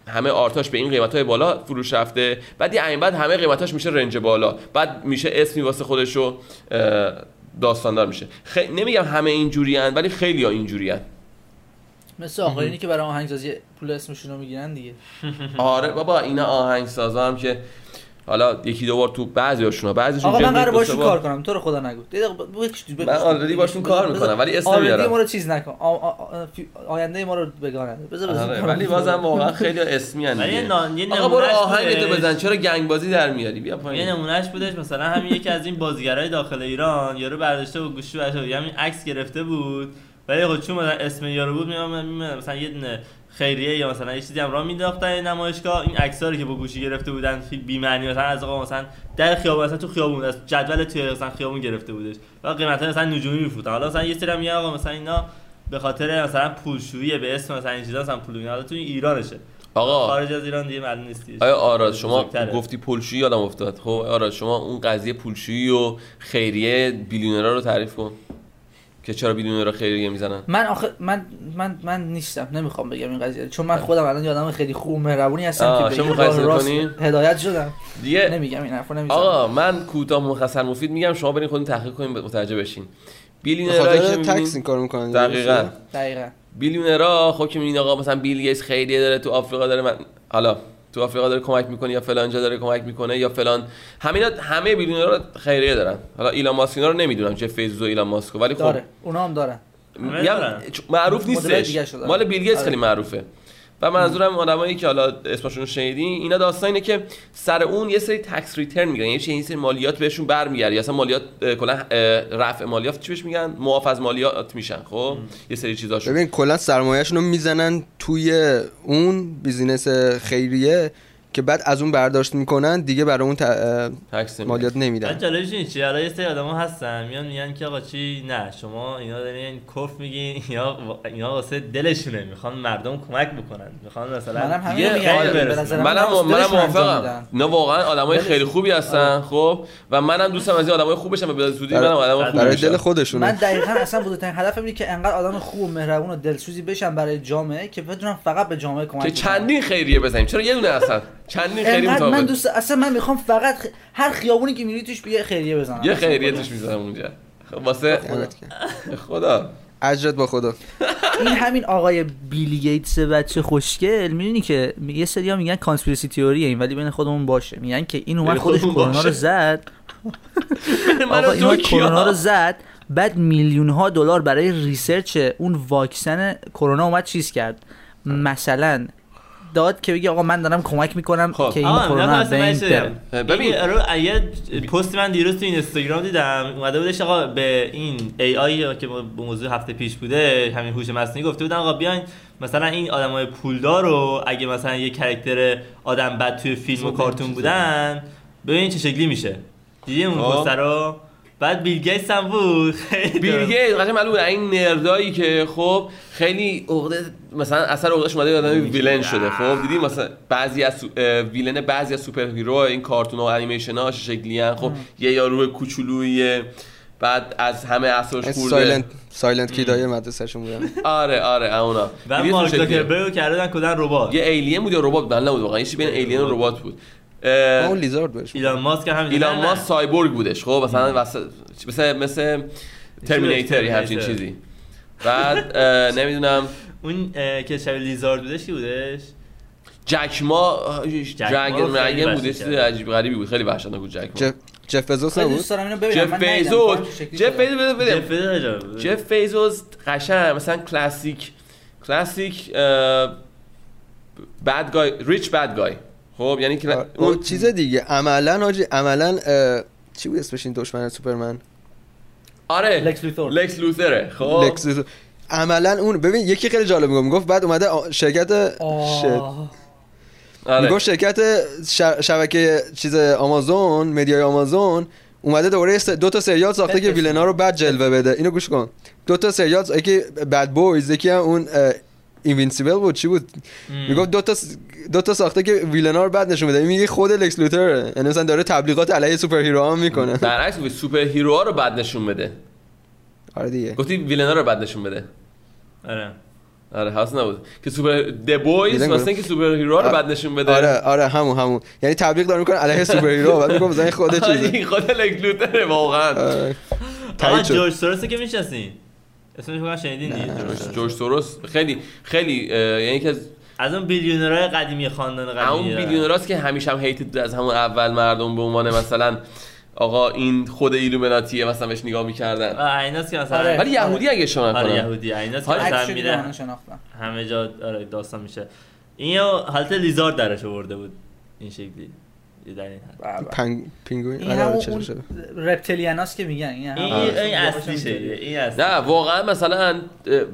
[SPEAKER 3] همه art هاش به این قیمت های بالا فروش رفته بعد یه بعد همه قیمتاش میشه range بالا بعد میشه اسمی واسه خودشو داستاندار میشه. خی... نمیگم همه اینجوری ولی خیلی ها اینجوری
[SPEAKER 2] مثل آقایونی که برای آهنگسازی پول اسمشون رو می‌گیرن دیگه.
[SPEAKER 3] آره بابا اینا آهنگسازا هم که حالا یکی دو بار تو بعضی هاشون بعضیشون
[SPEAKER 2] آقا من قرار باشون کار کنم تو رو خدا نگو.
[SPEAKER 3] من آلردی باشون کار می‌کنم ولی اسم میارم.
[SPEAKER 2] ما رو چیز نکن. آینده ما رو بگانه بذار
[SPEAKER 3] آره، ولی بازم واقعا خیلی اسمی ان آقا برو آهنگ تو بزن چرا گنگ بازی در میاری؟ بیا پایین.
[SPEAKER 1] یه نمونهش بودش مثلا همین یکی از این بازیگرای داخل ایران یارو برداشته و گوشی برداشته همین عکس گرفته بود. ولی خب چون مثلا اسم یارو بود میام مثلا یه دونه خیریه یا مثلا یه چیزی هم راه مینداختن نمایشگاه. این عکساری که با گوشی گرفته بودن بی معنی مثلا از آقا مثلا در خیابون مثلا تو خیابون از جدول توی مثلا خیابون گرفته بودش. و قیمتا مثلا نجومی میفروختن. حالا مثلا یه سری میگه آقا مثلا اینا به خاطر مثلا پولشویی به اسم مثلا این چیزا مثلا پول حالا تو ایرانشه.
[SPEAKER 3] آقا
[SPEAKER 1] خارج از ایران دیگه معلوم نیستی
[SPEAKER 3] آیا آراد شما گفتی پولشویی یادم افتاد. خب آراد شما اون قضیه پولشویی و خیریه بیلیونرها رو تعریف کن. که چرا بدون رو خیریه می‌زنن؟
[SPEAKER 2] من آخه من من من نیستم. نمی‌خوام بگم این قضیه. چون من خودم الان یادم خیلی خوب مهربونی هستم که به راست هدایت شدم. دیگه نمیگم این حرفو نمی‌زنم
[SPEAKER 3] آقا من کوتاه مختصر مفید میگم. شما برین خودتون تحقیق کنین متوجه بشین.
[SPEAKER 4] بیلیونرها که تکس این کار می‌کنن.
[SPEAKER 3] دقیقاً.
[SPEAKER 2] دقیقاً.
[SPEAKER 3] billionaire ها خب که می‌بینین آقا مثلا بیل گیتس خیریه داره تو آفریقا داره من حالا تو آفریقا داره کمک می‌کنه یا فلان جا داره کمک می‌کنه یا فلان. همینا همه billionaire ها رو خیریه دارن. حالا ایلان ماسک رو نمی‌دونم چه فیزو ایلان ماسک ولی خب
[SPEAKER 2] داره. اونا هم دارن.
[SPEAKER 3] معروف نیستش. مال بیل گیتس خیلی معروفه. و منظورم آدمایی که حالا اسمشون رو شنیدین اینا داستان که سر اون یه سری tax return میگن. یعنی یه سری مالیات بهشون برمیگرده. یا اصلا مالیات کلا رفع مالیات چی بهش میگن؟ معاف از مالیات میشن خب؟ یه سری چیزاشون.
[SPEAKER 4] ببین کلا سرمایه‌شون رو می‌زنن توی اون بیزینس خیریه. که بعد از اون برداشت می‌کنن دیگه برای اون ت... مالیات نمیدن.
[SPEAKER 1] جالبش این چیه الان یه سری آدما هستن میان میگن که آقا چی نه شما اینا دارین کف میگین یا اینا واسه دلشونه می‌خوان مردم کمک بکنن. می‌خوان مثلا
[SPEAKER 2] منم همین میگم.
[SPEAKER 3] منم منم موافقم. نه واقعا آدمای خیلی خوبی هستن خب؟ و منم دوستم از این آدمای خوب بشم به زودی منم آدم خوب
[SPEAKER 4] برای دل خودشون
[SPEAKER 2] من دقیقاً اصلا بزرگترین هدفم اینه که انقدر آدم خوب و مهربون و دلسوزی بشم برای جامعه که بدونم فقط به جامعه کمک
[SPEAKER 3] که چندین خیریه بزنیم. چرا یه دونه هستن چندین خیریه مطابق
[SPEAKER 2] من دوست اصلا من می‌خوام فقط هر خیابونی که میری توش یه خیریه بزنم.
[SPEAKER 3] یه خیریه توش می‌زنم اونجا. خب واسه خدا.
[SPEAKER 4] اجرت با خدا.
[SPEAKER 2] این همین آقای بیلی گیتس بچه خوشگل می‌دونی که یه سری ها میگن کانسپیرسی تئوری این ولی بین خودمون باشه. میگن که این اومد خودش کرونا رو زد. آقا این کرونا رو زد بعد میلیون ها دلار برای research اون واکسن کرونا اومد چیز کرد؟ مثلا داد که بگی آقا من دارم کمک می‌کنم خب. که این کرونا
[SPEAKER 1] ببین یه پست من دیروز تو اینستاگرام دیدم اومده بودش آقا به این AI که به موضوع هفته پیش بوده همین هوش مصنوعی گفته بودن آقا بیاین مثلا این آدمای پولدار رو اگه مثلا یه character آدم بد توی فیلم و کارتون بودن ببین چه شکلی میشه. دیدی اون خب. پست رو؟ بعد بیل گیتس هم بود.
[SPEAKER 3] بیل گیتس قشنگ معلومه. این nerd هایی که خب خیلی عقده مثلا اثر عقدهش اومده آدم villain شده. خب دیدی مثلا بعضی از villain بعضی از superhero این کارتون و انیمیشن ها شکلی خب یه یارو کوچولوی بعد از همه اساس خورده.
[SPEAKER 4] سایلنت سایلنت کیدای مدرسهشون بودن
[SPEAKER 3] آره آره اونا.
[SPEAKER 1] و مارک؟ زاکربرگ کردن کدن ربات؟
[SPEAKER 3] یه alien بود یا ربات بود؟ من نبود واقعا. یه چیزی بین alien و ربات بود. اه،
[SPEAKER 4] اون لیزارد میگن.
[SPEAKER 1] ایلان ماسک هم
[SPEAKER 3] ایلان
[SPEAKER 1] نه، نه.
[SPEAKER 3] ماسک سایبورگ بودش. خب مثلا مثل مثل ترمینیتر یه همچین. چیزی. بعد نمی‌دونم.
[SPEAKER 1] اون که شبیه لیزارد بودش کی بودش؟
[SPEAKER 3] جک ما
[SPEAKER 1] جک
[SPEAKER 3] درگن
[SPEAKER 1] ما خیلی
[SPEAKER 3] مرگن
[SPEAKER 1] وحشی
[SPEAKER 3] بود. چیز. عجیب غریبی بود خیلی وحشتناک بود جک ما.
[SPEAKER 4] جف جف بزوس نبود؟
[SPEAKER 2] دوست دارم اینو ببینم
[SPEAKER 3] جف
[SPEAKER 2] شکلی
[SPEAKER 3] جف
[SPEAKER 1] جف بزوس بود.
[SPEAKER 3] جف بیزوس قشنگ مثلا کلاسیک کلاسیک bad guy rich bad guy خب یعنی که
[SPEAKER 4] اون چیز دیگه. عملا حاجی عملا چی بود اسمش این دشمن سوپرمن؟
[SPEAKER 3] آره.
[SPEAKER 2] لکس لوثور.
[SPEAKER 3] لکس لوثره. خب.
[SPEAKER 4] لکس لوثور. عملا اون ببین یکی خیلی جالب می‌گفت می‌گفت بعد اومده شرکت. shit.
[SPEAKER 3] آره.
[SPEAKER 4] می‌گفت شرکت ش- شبکه چیز آمازون media ی آمازون اومده س- دو تا سریال ساخته که villain ا رو بعد جلوه بده. اینو گوش کن. دو تا سریال یکی The Boys یکی هم اون Invincible بود. چی بود؟ می‌گفت دو تا دو تا ساخته که villain ا رو بعد نشون بده میگه خود لکس لوثر. یعنی مثلا داره تبلیغات علیه superhero هم می‌کنه.
[SPEAKER 3] برعکس superhero ها رو بد نشون بده.
[SPEAKER 4] آره دیگه.
[SPEAKER 3] گفتی villain ا رو بد نشون بده.
[SPEAKER 1] آره.
[SPEAKER 3] آره هاست نبود. که super The Boys
[SPEAKER 4] villain
[SPEAKER 3] واسه. اینکه superhero رو بد نشون بده.
[SPEAKER 4] آره آره همون همون. یعنی تبلیغ داره می‌کنه علیه superhero بعد میگم مثلا این خود چیزه.
[SPEAKER 3] آره، خود لکس لوتره واقعا.
[SPEAKER 4] آره. شد.
[SPEAKER 1] جورج سورس که می‌شناسین اسمش فقط شنیدین جورج سوروس.
[SPEAKER 3] جورج سوروس خیلی خیلی یعنی یکی از
[SPEAKER 1] از اون بیلیونرهای قدیمی خاندان
[SPEAKER 3] اون
[SPEAKER 1] قدیمی
[SPEAKER 3] بیلیونراست که همیشه هم هیتد از همون اول مردم به عنوان مثلا آقا این خود ایلومیناتیه مثلا بهش نگاه می‌کردن.
[SPEAKER 1] ایناست که مثلا
[SPEAKER 2] آره.
[SPEAKER 3] ولی یهودی اگه شما
[SPEAKER 1] آره یهودی. ایناست که مثلا میره. همه جا آره داستان میشه. این یه حالت لیزارد درش آورده بود. این شکلی. در این
[SPEAKER 2] بله، بله.
[SPEAKER 4] پنگ پینگوین؟
[SPEAKER 2] این
[SPEAKER 4] آره، آره، چشم
[SPEAKER 2] اون
[SPEAKER 4] شده.
[SPEAKER 2] reptilian است که میگن. این
[SPEAKER 1] این اصلیشه این اصلی
[SPEAKER 3] نه واقعا مثلا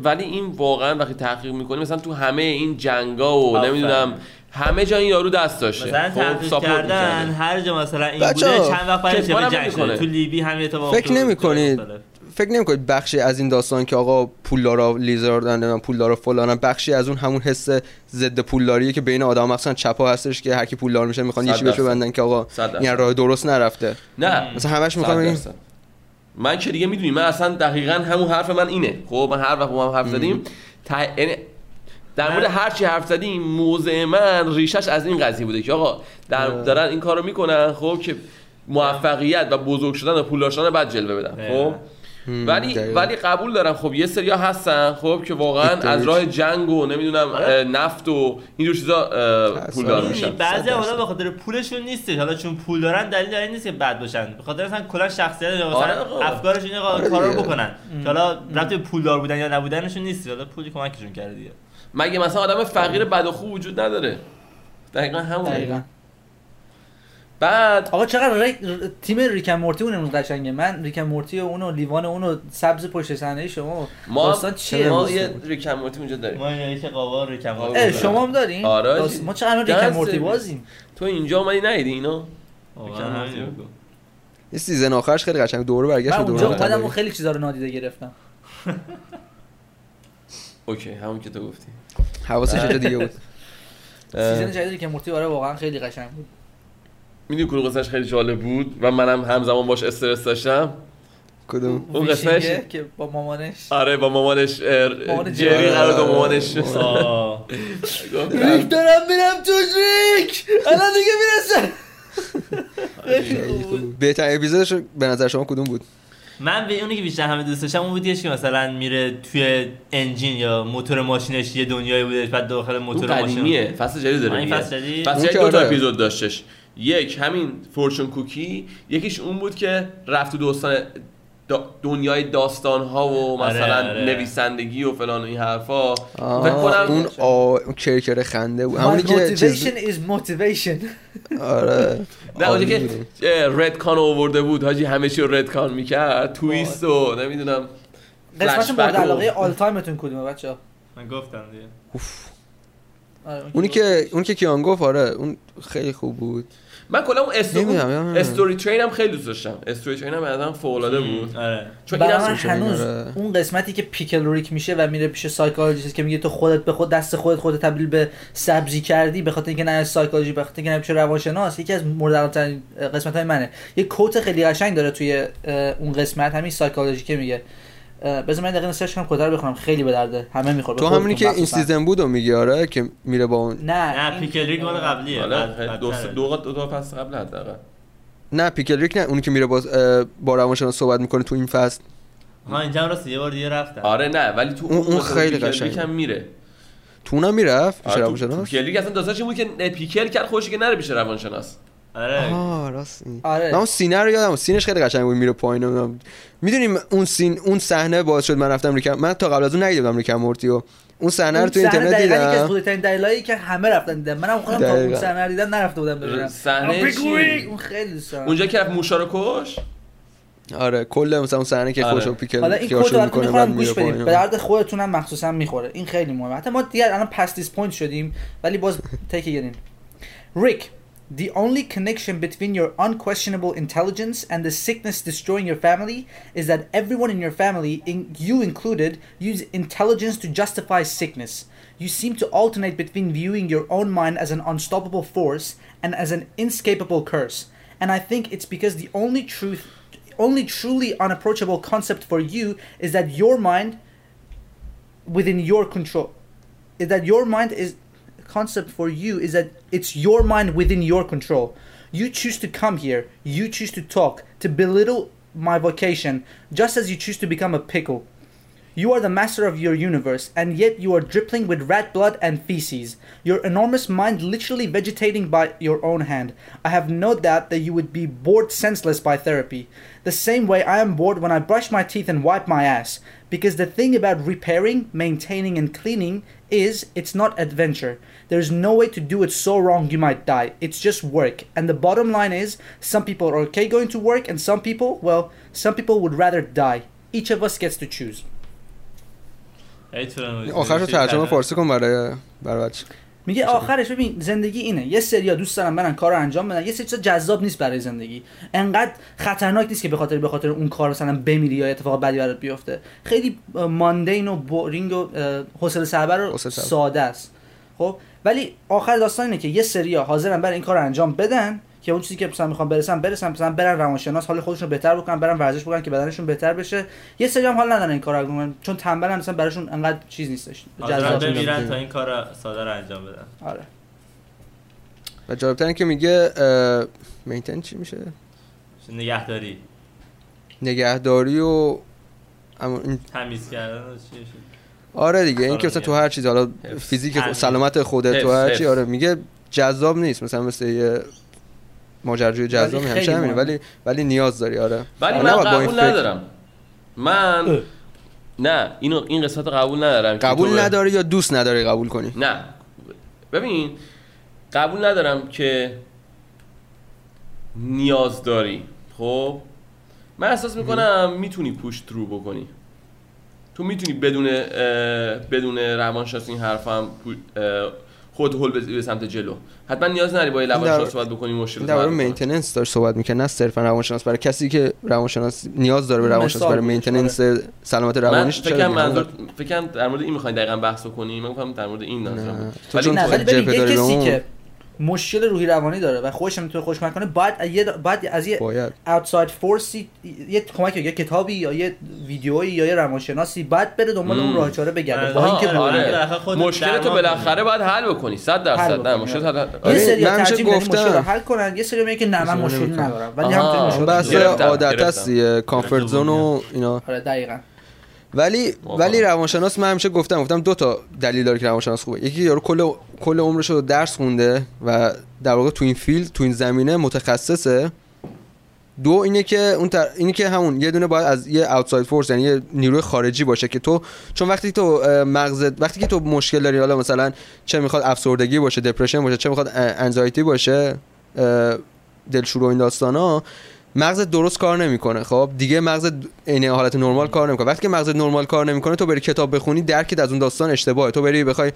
[SPEAKER 3] ولی این واقعا وقتی تحقیق می‌کنی مثلا تو همه این جنگا و. نمی‌دونم همه جا این یارو دست داشته
[SPEAKER 1] مثلا
[SPEAKER 3] خب،
[SPEAKER 1] تحقیق
[SPEAKER 3] support
[SPEAKER 1] کردن. هر جا مثلا این بوده چند وقت بعدش به
[SPEAKER 3] هم
[SPEAKER 1] جنگ تو لیبی همین اتفاق
[SPEAKER 4] فکر. نمی‌کنید؟
[SPEAKER 1] مختلف.
[SPEAKER 4] فکر نمی‌کنید بخشی از این داستان که آقا پولدارا lizard ن نمی‌دونم پولدارا فلانن بخشی از اون همون حس ضد پولداریه که بین آدم مخصوصا چپا هستش که هر کی پولدار میشه می‌خوان یه
[SPEAKER 3] صد
[SPEAKER 4] چی بهش. ببندن که آقا. این راه درست نرفته
[SPEAKER 3] نه
[SPEAKER 4] مثلا همش
[SPEAKER 3] درصد. من که دیگه می‌دونی من اصلا دقیقا همون حرف من اینه خب من هر وقت با هم حرف زدیم تا... یعنی در مورد هر چی حرف زدیم موضع من ریشش از این قضیه بوده که آقا در... دارن این کارو می‌کنن خب که موفقیت و بزرگ شدن و پولدار شدن بعد جلوه بدن. خب ولی
[SPEAKER 4] دقیقاً.
[SPEAKER 3] ولی قبول دارم خب یه سریا هستن خب که واقعا از راه جنگ و نمی‌دونم
[SPEAKER 1] آره.
[SPEAKER 3] نفت و اینجور چیزا اه،
[SPEAKER 4] اصلا.
[SPEAKER 3] پولدار میشن
[SPEAKER 1] بعضی. آدم به خاطر پولشون نیستش حالا چون پول دارن دلیل داره نیست که بد باشن به خاطر مثلا کلا شخصیت یا مثلا
[SPEAKER 3] آره.
[SPEAKER 1] افکارشون
[SPEAKER 4] آره
[SPEAKER 1] کارا رو. بکنن حالا ربط به پولدار بودن یا نبودنشون نیست حالا پولی کمکشون کرده دیگه
[SPEAKER 3] مگه مثلا آدم فقیر بد و خوب وجود نداره دقیقا همونه
[SPEAKER 2] دقیقاً.
[SPEAKER 3] بعد
[SPEAKER 2] آقا چقدر ری... تیم ریکن مورتی اون امروز قشنگه من ریکن مورتی و اونو لیوان اونو سبز پشت صحنه شما
[SPEAKER 3] ما
[SPEAKER 2] داستان چیه
[SPEAKER 3] ما؟ یه ریکن مورتی اونجا داریم
[SPEAKER 1] ما اینه که کم
[SPEAKER 3] آره.
[SPEAKER 2] اه شما هم دارین
[SPEAKER 3] آره،
[SPEAKER 2] داست-. ما چقدر
[SPEAKER 3] Rick
[SPEAKER 2] and
[SPEAKER 3] Morty.
[SPEAKER 2] بازیم
[SPEAKER 3] تو اینجا اومدی ندیدی اینو.
[SPEAKER 4] یه season آخرش خیلی قشنگ دوره برگشت
[SPEAKER 2] من
[SPEAKER 4] به
[SPEAKER 2] اونجا. خیلی چیزا رو نادیده گرفتم
[SPEAKER 3] اوکی همون که تو گفتی
[SPEAKER 4] حواسش جا دیگه بود.
[SPEAKER 2] season جدید Rick and Morty آره واقعا خیلی قشنگ بود.
[SPEAKER 3] می‌دونی کدوم قصهش خیلی جالب بود؟ و منم همزمان باش استرس داشتم.
[SPEAKER 4] کدوم؟
[SPEAKER 3] اون قسمتش-
[SPEAKER 2] که با مامانش.
[SPEAKER 3] آره با مامانش جری. قرار داد مامانش.
[SPEAKER 2] ریک دارم میرم تو ریک! الان دیگه می‌رسه!
[SPEAKER 4] بهترین اپیزودش به نظر شما کدوم بود؟
[SPEAKER 1] من به اونی که بیشتر همه دوست داشتم اون بودیش که مثلا میره توی انجین یا موتور ماشینش یه دنیایی بودش بعد داخل موتور ماشین
[SPEAKER 3] قدیمیه فصل جدید داره
[SPEAKER 1] این. فصل جدید؟
[SPEAKER 3] فصل جدید دو تا
[SPEAKER 4] آره.
[SPEAKER 3] اپیزود داشتش یک همین فورچون کوکی یکیش اون بود که رفت تو دوستان دنیای داستان ها و
[SPEAKER 1] آره،
[SPEAKER 3] مثلا
[SPEAKER 1] آره.
[SPEAKER 3] نویسندگی و فلان و این حرفا. فکر
[SPEAKER 4] آه،
[SPEAKER 3] کنم
[SPEAKER 4] اون آ اون کرکر خنده بود. همونی که
[SPEAKER 2] motivation is motivation.
[SPEAKER 4] آره.
[SPEAKER 3] نه
[SPEAKER 4] بوده.
[SPEAKER 3] که retcon آورده بود حاجی همه چی رو retcon می‌کرد. twist و نمی‌دونم
[SPEAKER 2] قسمت مورد علاقه all time تون کدومه بچه
[SPEAKER 1] من گفتم دیگه.
[SPEAKER 2] آره،
[SPEAKER 4] اونی که اون که کیان گفت آره اون خیلی خوب بود.
[SPEAKER 3] من کلا اون story train هم خیلی دوست داشتم. story train هم بعدا فوق العاده بود.
[SPEAKER 1] آره.
[SPEAKER 3] چون این
[SPEAKER 2] هنوز
[SPEAKER 4] آره.
[SPEAKER 2] اون قسمتی که Pickle Rick میشه و میره پیش psychologist که میگه تو خودت به خود دست خودت خودت تبدیل به سبزی کردی به خاطر اینکه نه سایکولوژی به خاطر اینکه نه پیش روانشناس یکی از مورد علاقه‌ترین قسمت های منه. یه quote خیلی قشنگ داره توی اون قسمت همین سایکولوژی که میگه. بذار من دقیقاً search کنم quote رو بخونم. خیلی به درده همه می‌خوره.
[SPEAKER 4] تو همونی که این season بود و میگی آره که میره با اون.
[SPEAKER 2] نه
[SPEAKER 1] نه Pickle Rick مال قبلیه
[SPEAKER 3] حالا خیلی دو. دو دو تا پس قبل حداقل.
[SPEAKER 4] نه Pickle Rick نه اونی که میره با با روانشناس صحبت می‌کنه تو این فصل.
[SPEAKER 1] ها اینجا هم راست یه بار دیگه رفتم
[SPEAKER 3] آره نه ولی تو
[SPEAKER 4] اون- اون خیلی قشنگه.
[SPEAKER 3] ریک هم میره.
[SPEAKER 4] تو اونم می‌رفت پیش
[SPEAKER 3] آره،
[SPEAKER 4] روانشناس؟
[SPEAKER 3] Pickle Rick اصلا داستانش این بود که pickle کرد خودشو که نره پیش روانشناس.
[SPEAKER 1] آره.
[SPEAKER 4] آه راست این.
[SPEAKER 2] آره.
[SPEAKER 4] من اون scene ه رو یادم scene ش خیلی قشنگ بود میره پایین می‌دونیم اون scene اون صحنه باعث شد من رفتم ریکم من تا قبل از اون ندیدم Rick and Morty و اون صحنه رو
[SPEAKER 2] اون
[SPEAKER 4] تو
[SPEAKER 2] صحنه
[SPEAKER 4] اینترنت
[SPEAKER 2] دقیقاً یکی از
[SPEAKER 4] دیدم.
[SPEAKER 2] بزرگترین دلایلی که همه رفتن دیدن. منم خودم تا اون. صحنه رو دیدم نرفته بودم ببینم.
[SPEAKER 3] صحنه
[SPEAKER 2] ریک، اون خیلی دوست.
[SPEAKER 3] اونجا که رفت موشا رو کش؟
[SPEAKER 4] آره کل مثلا اون صحنه که
[SPEAKER 3] آره.
[SPEAKER 4] خوشو پیکل
[SPEAKER 2] حالا این کد رو
[SPEAKER 4] می‌کنه،
[SPEAKER 2] می‌خوام
[SPEAKER 4] بعد
[SPEAKER 2] گوش بدید. به درد خودتونم مخصوصا می‌خوره. این خیلی مهمه. حتی ما دیگه الان پس دیس پوینت شدیم ولی باز it in. Rick. The only connection between your unquestionable intelligence and the sickness destroying your family is that everyone in your family, in you included, use intelligence to justify sickness. You seem to alternate between viewing your own mind as an unstoppable force and as an inescapable curse. And I think it's because the only truth only truly unapproachable concept for you is that your mind within your control is that your mind is concept for you is that it's your mind within your control you choose to come here you choose to talk to belittle my vocation just as you choose to become a pickle you are the master of your universe, and yet you are dripping with rat blood and feces. Your enormous mind literally vegetating by your own hand. I have no doubt that you would be bored senseless by therapy. The same way I am bored when I brush my teeth and wipe my ass. Because the thing about repairing, maintaining, and cleaning is it's not adventure. There's no way to do it so wrong you might die. It's just work. And the bottom line is some people are okay going to work, and some people, well, some people would rather die. Each of us gets to choose.
[SPEAKER 1] خیلی طولانی بود.
[SPEAKER 4] آخرش رو ترجمه فارسی کن برای برای بچه
[SPEAKER 2] میگه آخرش ببین زندگی اینه. یه سریا دوست دارن برن کار رو انجام بدن. یه سری چیزا جذاب نیست برای زندگی. انقدر خطرناک نیست که به خاطر به خاطر اون کار مثلا بمیری یا اتفاق بدی برات بیفته. خیلی ماندین و بورینگ و حوصله سربر و. ساده است. خب؟ ولی آخر داستان اینه که یه سریا حاضرن برن این کار رو انجام بدن. که اون چیزی که مثلا می‌خوان برسن برسن مثلا برن روانشناس حال خودشون بهتر بکنن برن ورزش بکنن که بدنشون بهتر بشه یه سری هم حال ندارن این کارو بکنن چون تنبلن مثلا براشون انقدر چیز نیستش جذاب.
[SPEAKER 1] بمیرن تا این کار ساده رو انجام بدن
[SPEAKER 2] آره
[SPEAKER 4] و جالبتر این که میگه اه، مینتین چی میشه
[SPEAKER 1] نگهداری
[SPEAKER 4] نگهداری و اما این
[SPEAKER 1] تمیز کردن و چی.
[SPEAKER 4] آره دیگه این
[SPEAKER 1] آره
[SPEAKER 4] که مثلا. تو هر چیز حالا. فیزیک. سلامت خودت تو هر چی. آره میگه جذاب نیست مثلا مثل یه ماجراجوی جذاب
[SPEAKER 2] ولی
[SPEAKER 4] همیشه همینه
[SPEAKER 2] مهمه.
[SPEAKER 4] ولی ولی نیاز داری آره.
[SPEAKER 3] ولی
[SPEAKER 4] آره،
[SPEAKER 3] من قبول
[SPEAKER 4] فکر-
[SPEAKER 3] ندارم. من نه اینو این قسمت رو قبول ندارم
[SPEAKER 4] قبول نداری یا دوست نداری قبول کنی؟
[SPEAKER 3] نه. ببین قبول ندارم که نیاز داری. خب؟ من احساس می‌کنم می‌تونی push through بکنی. تو می‌تونی بدون بدون روانشناسی این حرفم خود هول به سمت جلو حتما نیاز نداری با
[SPEAKER 4] در-
[SPEAKER 3] روانشناس صحبت بکنی مشکل کنی.
[SPEAKER 4] maintenance داشت صحبت می‌کنه نه صرفا روانشناس برای کسی که روانشناس نیاز داره به روانشناس برای maintenance سلامت
[SPEAKER 3] من
[SPEAKER 4] روانیش؟
[SPEAKER 3] منظور فکرم در مورد این می‌خواین دقیقا بحث کنی من گفتم در مورد این. نظرم.
[SPEAKER 4] تو
[SPEAKER 3] ولی
[SPEAKER 2] نه ولی کسی
[SPEAKER 4] اون.
[SPEAKER 2] که مشکل روحی روانی داره و خودش هم می‌تونه خوش کنه. باید یه باید از یه
[SPEAKER 4] باید.
[SPEAKER 2] outside فورسی یه کمک یه کتابی یا یه ویدیویی یا یه روانشناسی باید بره دنبال اون. راه چاره بگرده.
[SPEAKER 1] آره.
[SPEAKER 2] با اینکه
[SPEAKER 1] آره.
[SPEAKER 3] آره. مشکل تو بالاخره باید حل بکنی. 100
[SPEAKER 2] حل
[SPEAKER 3] درصد نه مشکل
[SPEAKER 2] آره.
[SPEAKER 3] حل
[SPEAKER 2] یه سری
[SPEAKER 4] من
[SPEAKER 2] ترجیح میدن
[SPEAKER 4] گفتم.
[SPEAKER 2] مشکل حل کنن. یه سری میگن که نه من
[SPEAKER 4] مشکل
[SPEAKER 2] مشکل. ندارم. ولی
[SPEAKER 3] آها.
[SPEAKER 2] هم
[SPEAKER 3] اون
[SPEAKER 4] بحث
[SPEAKER 3] گرفتم،
[SPEAKER 4] عادت دیگه کامفورت زون و اینا.
[SPEAKER 2] آره دقیقاً.
[SPEAKER 4] ولی
[SPEAKER 3] واقعا.
[SPEAKER 4] ولی روانشناس من همیشه گفتم گفتم دو تا دلیل داره که روانشناس خوبه یکی یارو کل کل عمرش رو درس خونده و در واقع تو این field تو این زمینه متخصصه دو اینه که اون تر... اینه که همون یه دونه باید از یه outside force یعنی یه نیروی خارجی باشه که تو چون وقتی تو مغزت وقتی که تو مشکل داری حالا مثلا چه می‌خواد افسردگی باشه depression باشه چه می‌خواد anxiety باشه اه، دلشوره و این داستانا مغزت درست کار نمی‌کنه. خب؟ دیگه مغزت عین حالت نرمال کار نمی‌کنه. وقتی که مغزت نرمال کار نمی‌کنه تو بری کتاب بخونی درکت از اون داستان اشتباهه. تو بری بخوای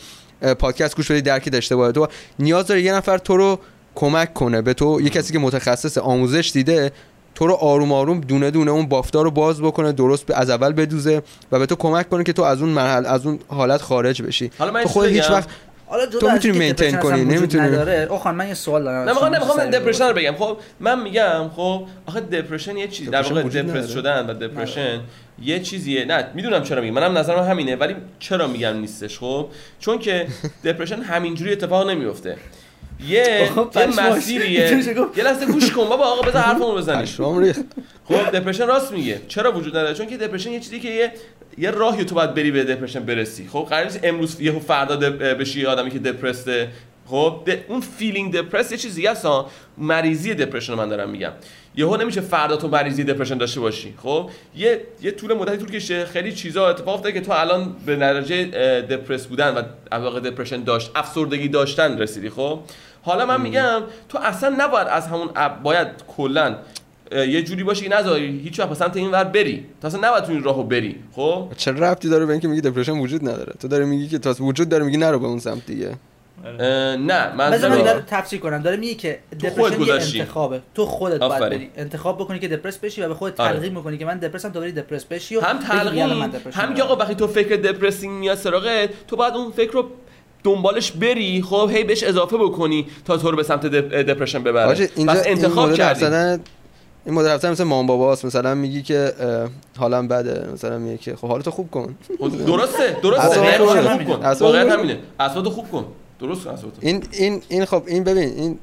[SPEAKER 4] پادکست گوش بدی درکت اشتباهه. تو نیاز داره یه نفر تو رو کمک کنه به تو. یه کسی که متخصص آموزش دیده تو رو آروم آروم دونه دونه اون بافتا رو باز بکنه درست از اول بدوزه و به تو کمک کنه که تو از اون مرحله از اون حالت خارج بشی.
[SPEAKER 3] حالا من
[SPEAKER 4] تو خود هیچ وقت
[SPEAKER 2] حالا
[SPEAKER 4] تو می‌تونی مینتین کنی نمی‌تونی.
[SPEAKER 2] آخه من یه سوال دارم
[SPEAKER 3] نه می‌خوام نمی‌خوام دپرشن رو بگم. خب من میگم خب آخه دپرشن یه چیزی در واقع دپرس شدن و دپرشن یه چیزیه. نه می‌دونم چرا میگم. منم نظرم همینه ولی چرا میگم نیستش خب؟ چون که دپرشن همینجوری اتفاق نمیفته یه یه مسیریه. یه لحظه گوش کن بابا آقا بذار حرفمو بزنی خب دپرشن راست میگه. چرا وجود نداره؟ چون که دپرشن یه چیزی که یه یه راهی تو باید بری به دپرشن برسی. خب قرار نیست امروز یه فردا بشی آدمی که دپرسته خب اون feeling depress یه چیز دیگه است مریضی depression من دارم میگم. یهو نمیشه فردا تو مریضی depression داشته باشی. خب یه یه طول مدتی طول کشه. خیلی چیزا اتفاق افتاده که تو الان به درجه دپرس بودن و واقع depression داشت افسردگی داشتن رسیدی. خب حالا من میگم تو اصلا نباید از همون باید کلا یه جوری باشی که نذاری هیچ وقت سمت این ور بری. تا اصلا نباید تو این راهو بری خب؟
[SPEAKER 4] چه ربطی داره به اینکه میگی depression وجود نداره؟ تو داره میگی که تا وجود داره میگی نرو به اون سمت دیگه.
[SPEAKER 3] نه من
[SPEAKER 2] بذار من دارم تفسیر کنم. داره میگه که دپرشن یه انتخابه. تو خودت باید بری. انتخاب بکنی که دپرس بشی و به خودت
[SPEAKER 3] آره.
[SPEAKER 2] تلقین می‌کنی که من دپرسم تو بری دپرس بشی و
[SPEAKER 3] هم تلقین هم که آقا وقتی تو فکر دپرسینگ میاد سراغت تو باید اون فکر رو دنبالش بری خب هی بهش اضافه بکنی تا تو رو به سمت دپرشن ببره.
[SPEAKER 4] پس انتخاب کردی. این مدل رفتن مثل مام باباست مثلا میگی که حالم بده مثلا میگه که خب حالتو خوب کن.
[SPEAKER 3] درسته درسته خوب کن واقعا همینه. اسباتو خوب کن. درست
[SPEAKER 4] این این این خب این ببین این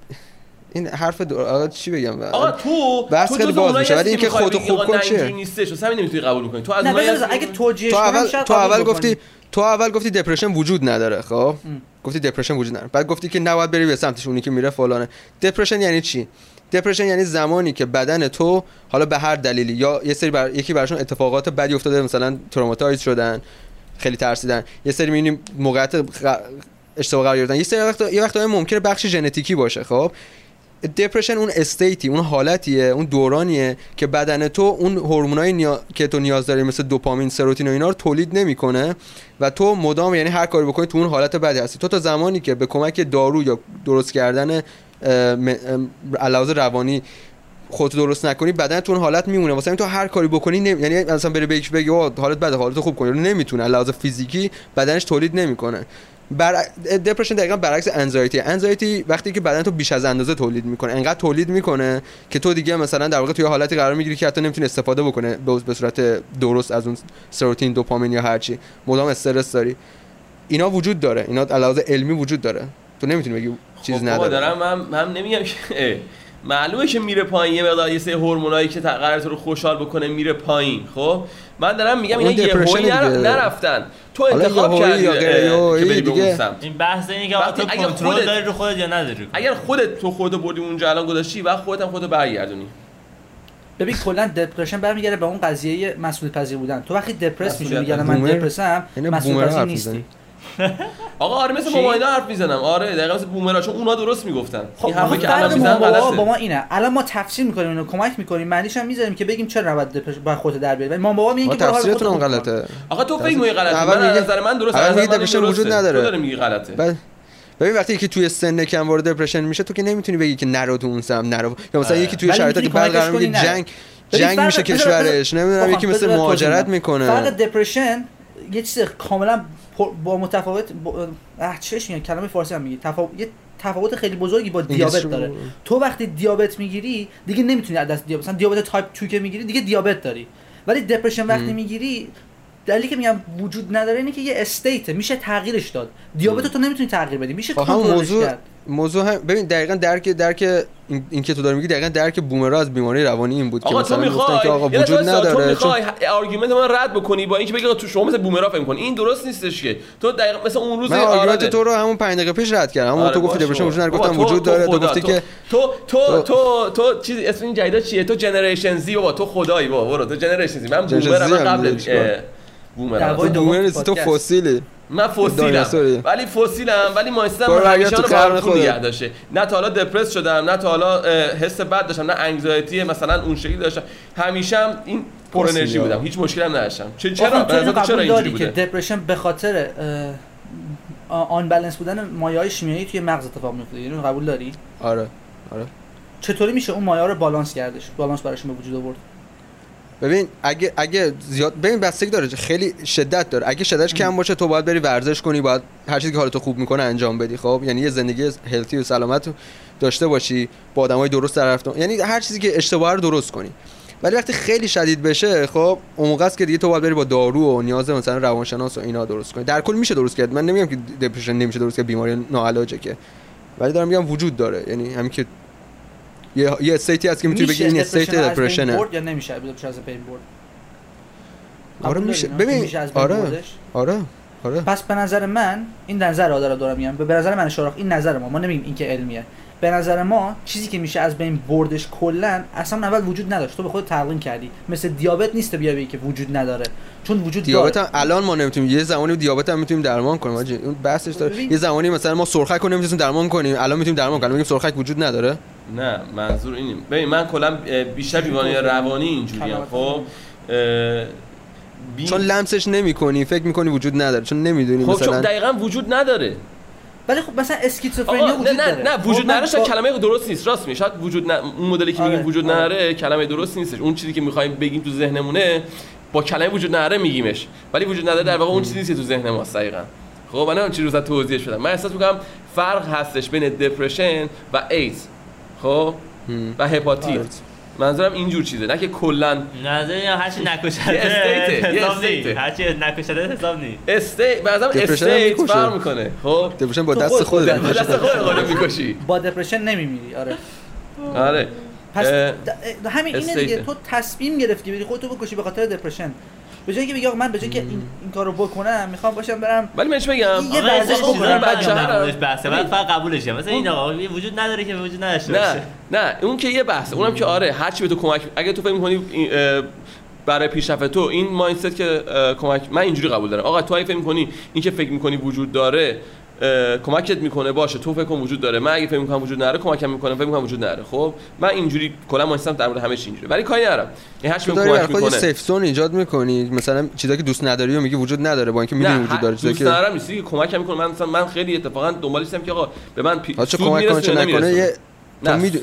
[SPEAKER 4] این حرف دو... آقا چی بگم؟
[SPEAKER 3] آقا تو
[SPEAKER 4] بحث خیلی باز میشه. ولی اینکه خودتو خوب کن چیه؟
[SPEAKER 3] نیستش همین نمی‌تونی قبول کنی. تو از
[SPEAKER 2] اونایی اگه توجیهش
[SPEAKER 4] تو اول تو اول گفتی تو اول گفتی دپرشن وجود نداره خب؟ گفتی دپرشن وجود نداره. بعد گفتی که نباید بری به سمتش اونی که میره فلانه. دپرشن یعنی چی؟ دپرشن یعنی زمانی که بدن تو حالا به هر دلیلی یا یه سری بر... یکی براشون اتفاقات بدی افتاده مثلا traumatize شدن خیلی ترسیدن. یه سری می‌بینیم موقعیت اشتباه قرار گرفتن. یه سری وقت یه وقت ممکنه بخش ژنتیکی باشه خب؟ depression اون state ی اون حالتیه اون دورانیه که بدن تو اون هورمونای نیا... که تو نیاز داری مثل دوپامین سروتونین و اینا رو تولید نمی‌کنه و تو مدام یعنی هر کاری بکنی تو اون حالت بدی هستی. تو تا زمانی که به کمک دارو یا درست کردن علاوه روانی خودت درست نکنی بدن تو اون حالت میمونه. واسه تو هر کاری بکنی نمی... یعنی مثلا بره بگی بگی حالت بده حالت خوب کنی نمی‌تونه. لحاظ فیزیکی بدنش تولید نمی‌کنه. بر دپرشن دقیقا برعکس انزایتی انزایتی وقتی که بدن تو بیش از اندازه تولید می‌کنه انقدر تولید می‌کنه که تو دیگه مثلا در واقع توی حالتی قرار می‌گیری که حتی نمی‌تونی استفاده بکنه به صورت درست از اون سروتین دوپامین یا هرچی مدام استرس داری. اینا وجود داره. اینا علاوه علمی وجود داره. تو نمی‌تونی بگی چیز
[SPEAKER 3] خب
[SPEAKER 4] نداره.
[SPEAKER 3] دارم من من نمیگم که معلومه که میره پایین. یه مقدار یه سری هورمونایی که قرار تو رو خوشحال بکنه میره پایین. خب؟ من دارم میگم اینا یهویی نرفتن. تو انتخاب کردی که بری به اون سمت.
[SPEAKER 1] این بحث اینه که تو کنترل داری رو خودت یا نداری
[SPEAKER 3] اگر خودت تو خودت بردی اونجا الان گذاشتی و خودت هم خودت برگردونی.
[SPEAKER 2] ببین کلا دپرشن برمیگره به اون قضیه مسئول پذیر بودن. تو وقتی دپرس میشی میگن من دپرسم مسئول پذیر نیستی.
[SPEAKER 3] آقا آره مثل ماماینا حرف می‌زنم. آره دقیقاً مثل بومرا چون اونا درست می‌گفتن.
[SPEAKER 2] خب این حرفی که الان می‌زنن غلطه. با ما اینه. الان ما تفسیر می‌کنیم اینو کمک می‌کنیم معنیش هم می‌ذاریم که بگیم چرا نباید با خودت در بیاری. ما بابا میگن که
[SPEAKER 4] تفسیرتون هم غلطه.
[SPEAKER 3] آقا تو فکر می‌کنی غلطه. من از نظر من درسته
[SPEAKER 4] از نظر دپرشن وجود نداره.
[SPEAKER 3] تو داری میگی غلطه.
[SPEAKER 4] ببین وقتی یکی توی سن کم وارد دپرشن میشه تو که نمی‌تونی بگی که نرو تو اون سم نرو. یا مثلا یکی توی شرایطی که بعد قرار میگه جنگ جنگ میشه کشورش. نمی‌دونم یکی مثل مهاجرت می‌کنه.
[SPEAKER 2] فرق depression یه چیز کاملا با متفاوت با... چش میگن کلمه فارسی هم میگی. تفاوت یه تفاوت خیلی بزرگی با دیابت داره. تو وقتی دیابت می‌گیری دیگه نمی‌تونی از دست دیابت مثلا دیابت تایپ 2 که می‌گیری دیگه دیابت داری. ولی depression وقتی می‌گیری دلیلی که میگم وجود نداره اینه که یه state میشه تغییرش داد. دیابت تو نمی‌تونی تغییر بدی میشه کنترلش کرد.
[SPEAKER 4] موضوع هم ببین دقیقا درک درک این, که تو داری میگی دقیقا درک بومرا از بیماری روانی این بود
[SPEAKER 3] آقا
[SPEAKER 4] که مثلا
[SPEAKER 3] گفتن
[SPEAKER 4] که آقا وجود نداره
[SPEAKER 3] تو می‌خوای argument من رد بکنی با اینکه بگی تو شما مثل بومرا فکر کن این درست نیستش که. تو دقیقا مثل اون روز
[SPEAKER 4] من argument تو رو همون 5 دقیقه پیش رد کردم. همون
[SPEAKER 3] آره
[SPEAKER 4] تو گفتی depression وجود نداره گفتم وجود داره تو گفتی که
[SPEAKER 3] تو تو تو تو چیز اسم این جدیدا چیه؟ تو Generation Z بابا تو خدایی بابا برو تو Generation Z من بومرا من قبل
[SPEAKER 4] بومر بومر تو فسیلی.
[SPEAKER 3] من فسیلم. ولی فسیلم ولی
[SPEAKER 4] می‌ایستم
[SPEAKER 3] همیشه رو
[SPEAKER 4] خودت.
[SPEAKER 3] نگه داشته. نه تا حالا depress شدم نه تا حالا حس بد داشتم نه انگزایتی مثلا اون شکلی داشتم. همیشه هم این پر انرژی. بودم. هیچ مشکلی هم نداشتم. چه
[SPEAKER 2] آخه
[SPEAKER 3] چرا به چرا اینجوری بوده؟
[SPEAKER 2] دپرشن به خاطر آن بالانس بودن مایه های شیمیایی توی مغز اتفاق میفته یعنی اینو قبول داری؟
[SPEAKER 4] آره
[SPEAKER 2] چطوری میشه اون مایه رو بالانس کردش بالانس براشون به وجود آورد؟
[SPEAKER 4] ببین اگه اگه زیاد ببین بستگی داره خیلی شدت داره. اگه شدتش کم باشه تو باید بری ورزش کنی باید هر چیزی که حالتو خوب می‌کنه انجام بدی خب؟ یعنی یه زندگی هلتی و سلامت داشته باشی با آدمای درست در رفتن یعنی هر چیزی که اشتباه رو درست کنی. ولی وقتی خیلی شدید بشه خب اون موقع است که دیگه تو باید بری با دارو و نیاز مثلا روانشناس و اینا درست کنی. در کل میشه درست کرد. من نمیگم که دپرشن نمیشه درست کرد بیماری ناعلاجه که. ولی دارم میگم وجود داره. یعنی همین که یه یه استیتی هست که می‌تونی بگی این استیت
[SPEAKER 2] رو
[SPEAKER 4] دپرشنه
[SPEAKER 2] یا نمیشه؟ دپرشن از بین برد
[SPEAKER 4] آره میشه؟ ببین آره؟ آره آره.
[SPEAKER 2] پس به نظر من این نظر آدارا دارم میگم. به نظر من شراخ این نظر ما. ما نمیگیم این که علمیه. به نظر ما چیزی که میشه از بین بردش کلا اصلا اول وجود نداشت. تو به خود تلقین کردی. مثل دیابت نیست بیا بگی که وجود نداره. چون وجود
[SPEAKER 4] دیابت
[SPEAKER 2] داره
[SPEAKER 4] هم الان ما نمی‌تونیم. یه زمانی دیابت هم می‌تونیم درمان کنیم. اون بحثش داره. یه زمانی مثلا ما سرخک رو نمی‌تونیم درمان کنیم. الان می‌تونیم درمان کنیم. میگیم سرخک وجود نداره.
[SPEAKER 3] نه منظور اینه ببین من کلا بیشتر بیماری روانی اینجوریم خب؟ بی...
[SPEAKER 4] چون لمسش نمی‌کنی فکر می‌کنی وجود نداره چون نمی‌دونی
[SPEAKER 3] خب چون
[SPEAKER 4] مثلا
[SPEAKER 3] دقیقا وجود نداره.
[SPEAKER 2] ولی خب مثلا اسکیزوفرنیا
[SPEAKER 3] نه
[SPEAKER 2] وجود
[SPEAKER 3] نه
[SPEAKER 2] داره.
[SPEAKER 3] نه
[SPEAKER 2] خب
[SPEAKER 3] وجود نداره شاید
[SPEAKER 2] با-
[SPEAKER 3] کلمه درست نیست. راست میشه شاید وجود نه اون مدلی که
[SPEAKER 2] آره،
[SPEAKER 3] میگیم وجود
[SPEAKER 2] آره.
[SPEAKER 3] نداره کلمه درست نیستش. اون چیزی که می‌خوایم بگیم تو ذهنمونه با کلمه وجود نداره میگیمش. ولی وجود نداره در واقع اون چیزی نیست که تو ذهن ماست دقیقاً. خب من نمی‌دونم چی رو توضیحش بدم. من احساس می‌کنم فرق هستش بین دپرشن و ایدز خب؟ و هپاتیت.
[SPEAKER 2] آره.
[SPEAKER 3] منظورم اینجور چیزه نه که کلا
[SPEAKER 1] نظر
[SPEAKER 3] یه استیته، یه
[SPEAKER 1] حساب نی
[SPEAKER 3] استیته.
[SPEAKER 1] هرچی نکشده حساب نی
[SPEAKER 3] استی به نظرم
[SPEAKER 4] دپرشن هم
[SPEAKER 3] استیت. فرق می‌کنه. خب؟
[SPEAKER 4] دپرشن با
[SPEAKER 2] تو
[SPEAKER 4] دست
[SPEAKER 2] خود-
[SPEAKER 4] خودت
[SPEAKER 2] خود-
[SPEAKER 3] با. دست خودت قانون می‌کشی.
[SPEAKER 2] با دپرشن نمیمیری آره.
[SPEAKER 3] آره.
[SPEAKER 2] پس همین اینه دیگه. تو تصمیم گرفتی بری خودتو بکشی به خاطر دپرشن به جای اینکه بگی من به جای که این, این کارو بکنم می‌خوام باشم برم
[SPEAKER 3] ولی من چی بگم؟
[SPEAKER 2] یه ورزش بکنم،
[SPEAKER 3] بچه ها
[SPEAKER 1] بحثه. بعد فقط قبولش کنم مثلا این آقا یه وجود نداره که وجود نداشته
[SPEAKER 3] نه نه اون که یه بحثه. اونم که آره هر چی به تو کمک اگه تو فکر می‌کنی برای پیشرفت تو این مایندست که کمک من اینجوری قبول دارم. آقا تو اگه فکر می‌کنی این که فکر می‌کنی وجود داره کمکت می‌کنه باشه تو فکر کن وجود داره. من اگه فکر می‌کنم وجود نداره کمکم می‌کنه فکر می‌کنم وجود نداره خب؟ من اینجوری کلا مایندستم در مورد همه چی اینجوری ولی کاری ندارم. این
[SPEAKER 4] داری برای
[SPEAKER 3] کمک
[SPEAKER 4] خودت یه
[SPEAKER 3] می‌کنه.
[SPEAKER 4] سیف زون ایجاد می‌کنی. مثلا چیزایی که دوست نداری و میگی وجود نداره با اینکه می‌دونی وجود داره چیزایی
[SPEAKER 3] دوست
[SPEAKER 4] که
[SPEAKER 3] ندارم نیست که کمکم می‌کنه. من مثلا من خیلی اتفاقا دنبالش هستم که آقا به من پی...
[SPEAKER 4] چه کمک کنه چه نکنه؟ یه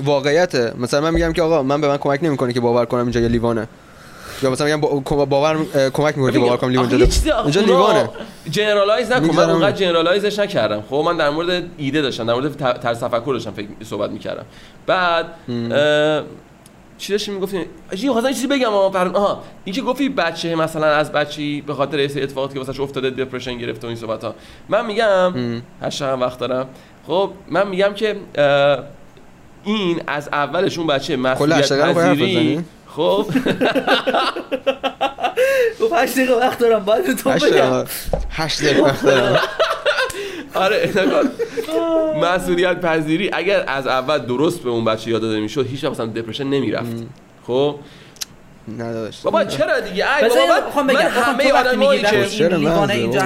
[SPEAKER 4] واقعیته. مثلا من میگم که آقا من به من کمک نمی‌کنه که باور کنم اینجا یه لیوانه. یا مثلا میگم با- باور کمک می‌کنه که باور کنم لیوان
[SPEAKER 3] آخه
[SPEAKER 4] اینجا لیوانه.
[SPEAKER 3] جنرالایز نکن. من. اونقدر جنرالایزش نکردم. خب من در مورد ایده داشتم در مورد طرز تفکر داشتم فکر صحبت می‌کردم. بعد چی داشتی می‌گفتی چی خواستم چیزی بگم اما پر... آها این که گفتی بچه مثلا از بچی به خاطر سری اتفاقاتی که واسش افتاده دپرشن گرفته و این صحبت ها من میگم هشت هم وقت دارم. خب من میگم که این از اولش اون بچه مسئولیت پذیری؟ خب.
[SPEAKER 2] گفت 8 دقیقه وقت دارم باید تو
[SPEAKER 4] هشت
[SPEAKER 2] بگم.
[SPEAKER 4] دقیقه هشت دقیقه وقت دارم.
[SPEAKER 3] آره. مسئولیت پذیری اگر از اول درست به اون بچه یاد داده می‌شد هیچ وقت مثلا دپرشن نمی‌رفت خب؟
[SPEAKER 4] نداشت
[SPEAKER 3] بابا چرا دیگه؟ ای بابا من, همه
[SPEAKER 2] تو وقتی
[SPEAKER 3] آدمایی
[SPEAKER 2] میگی
[SPEAKER 3] که
[SPEAKER 2] این لیوانه اینجا.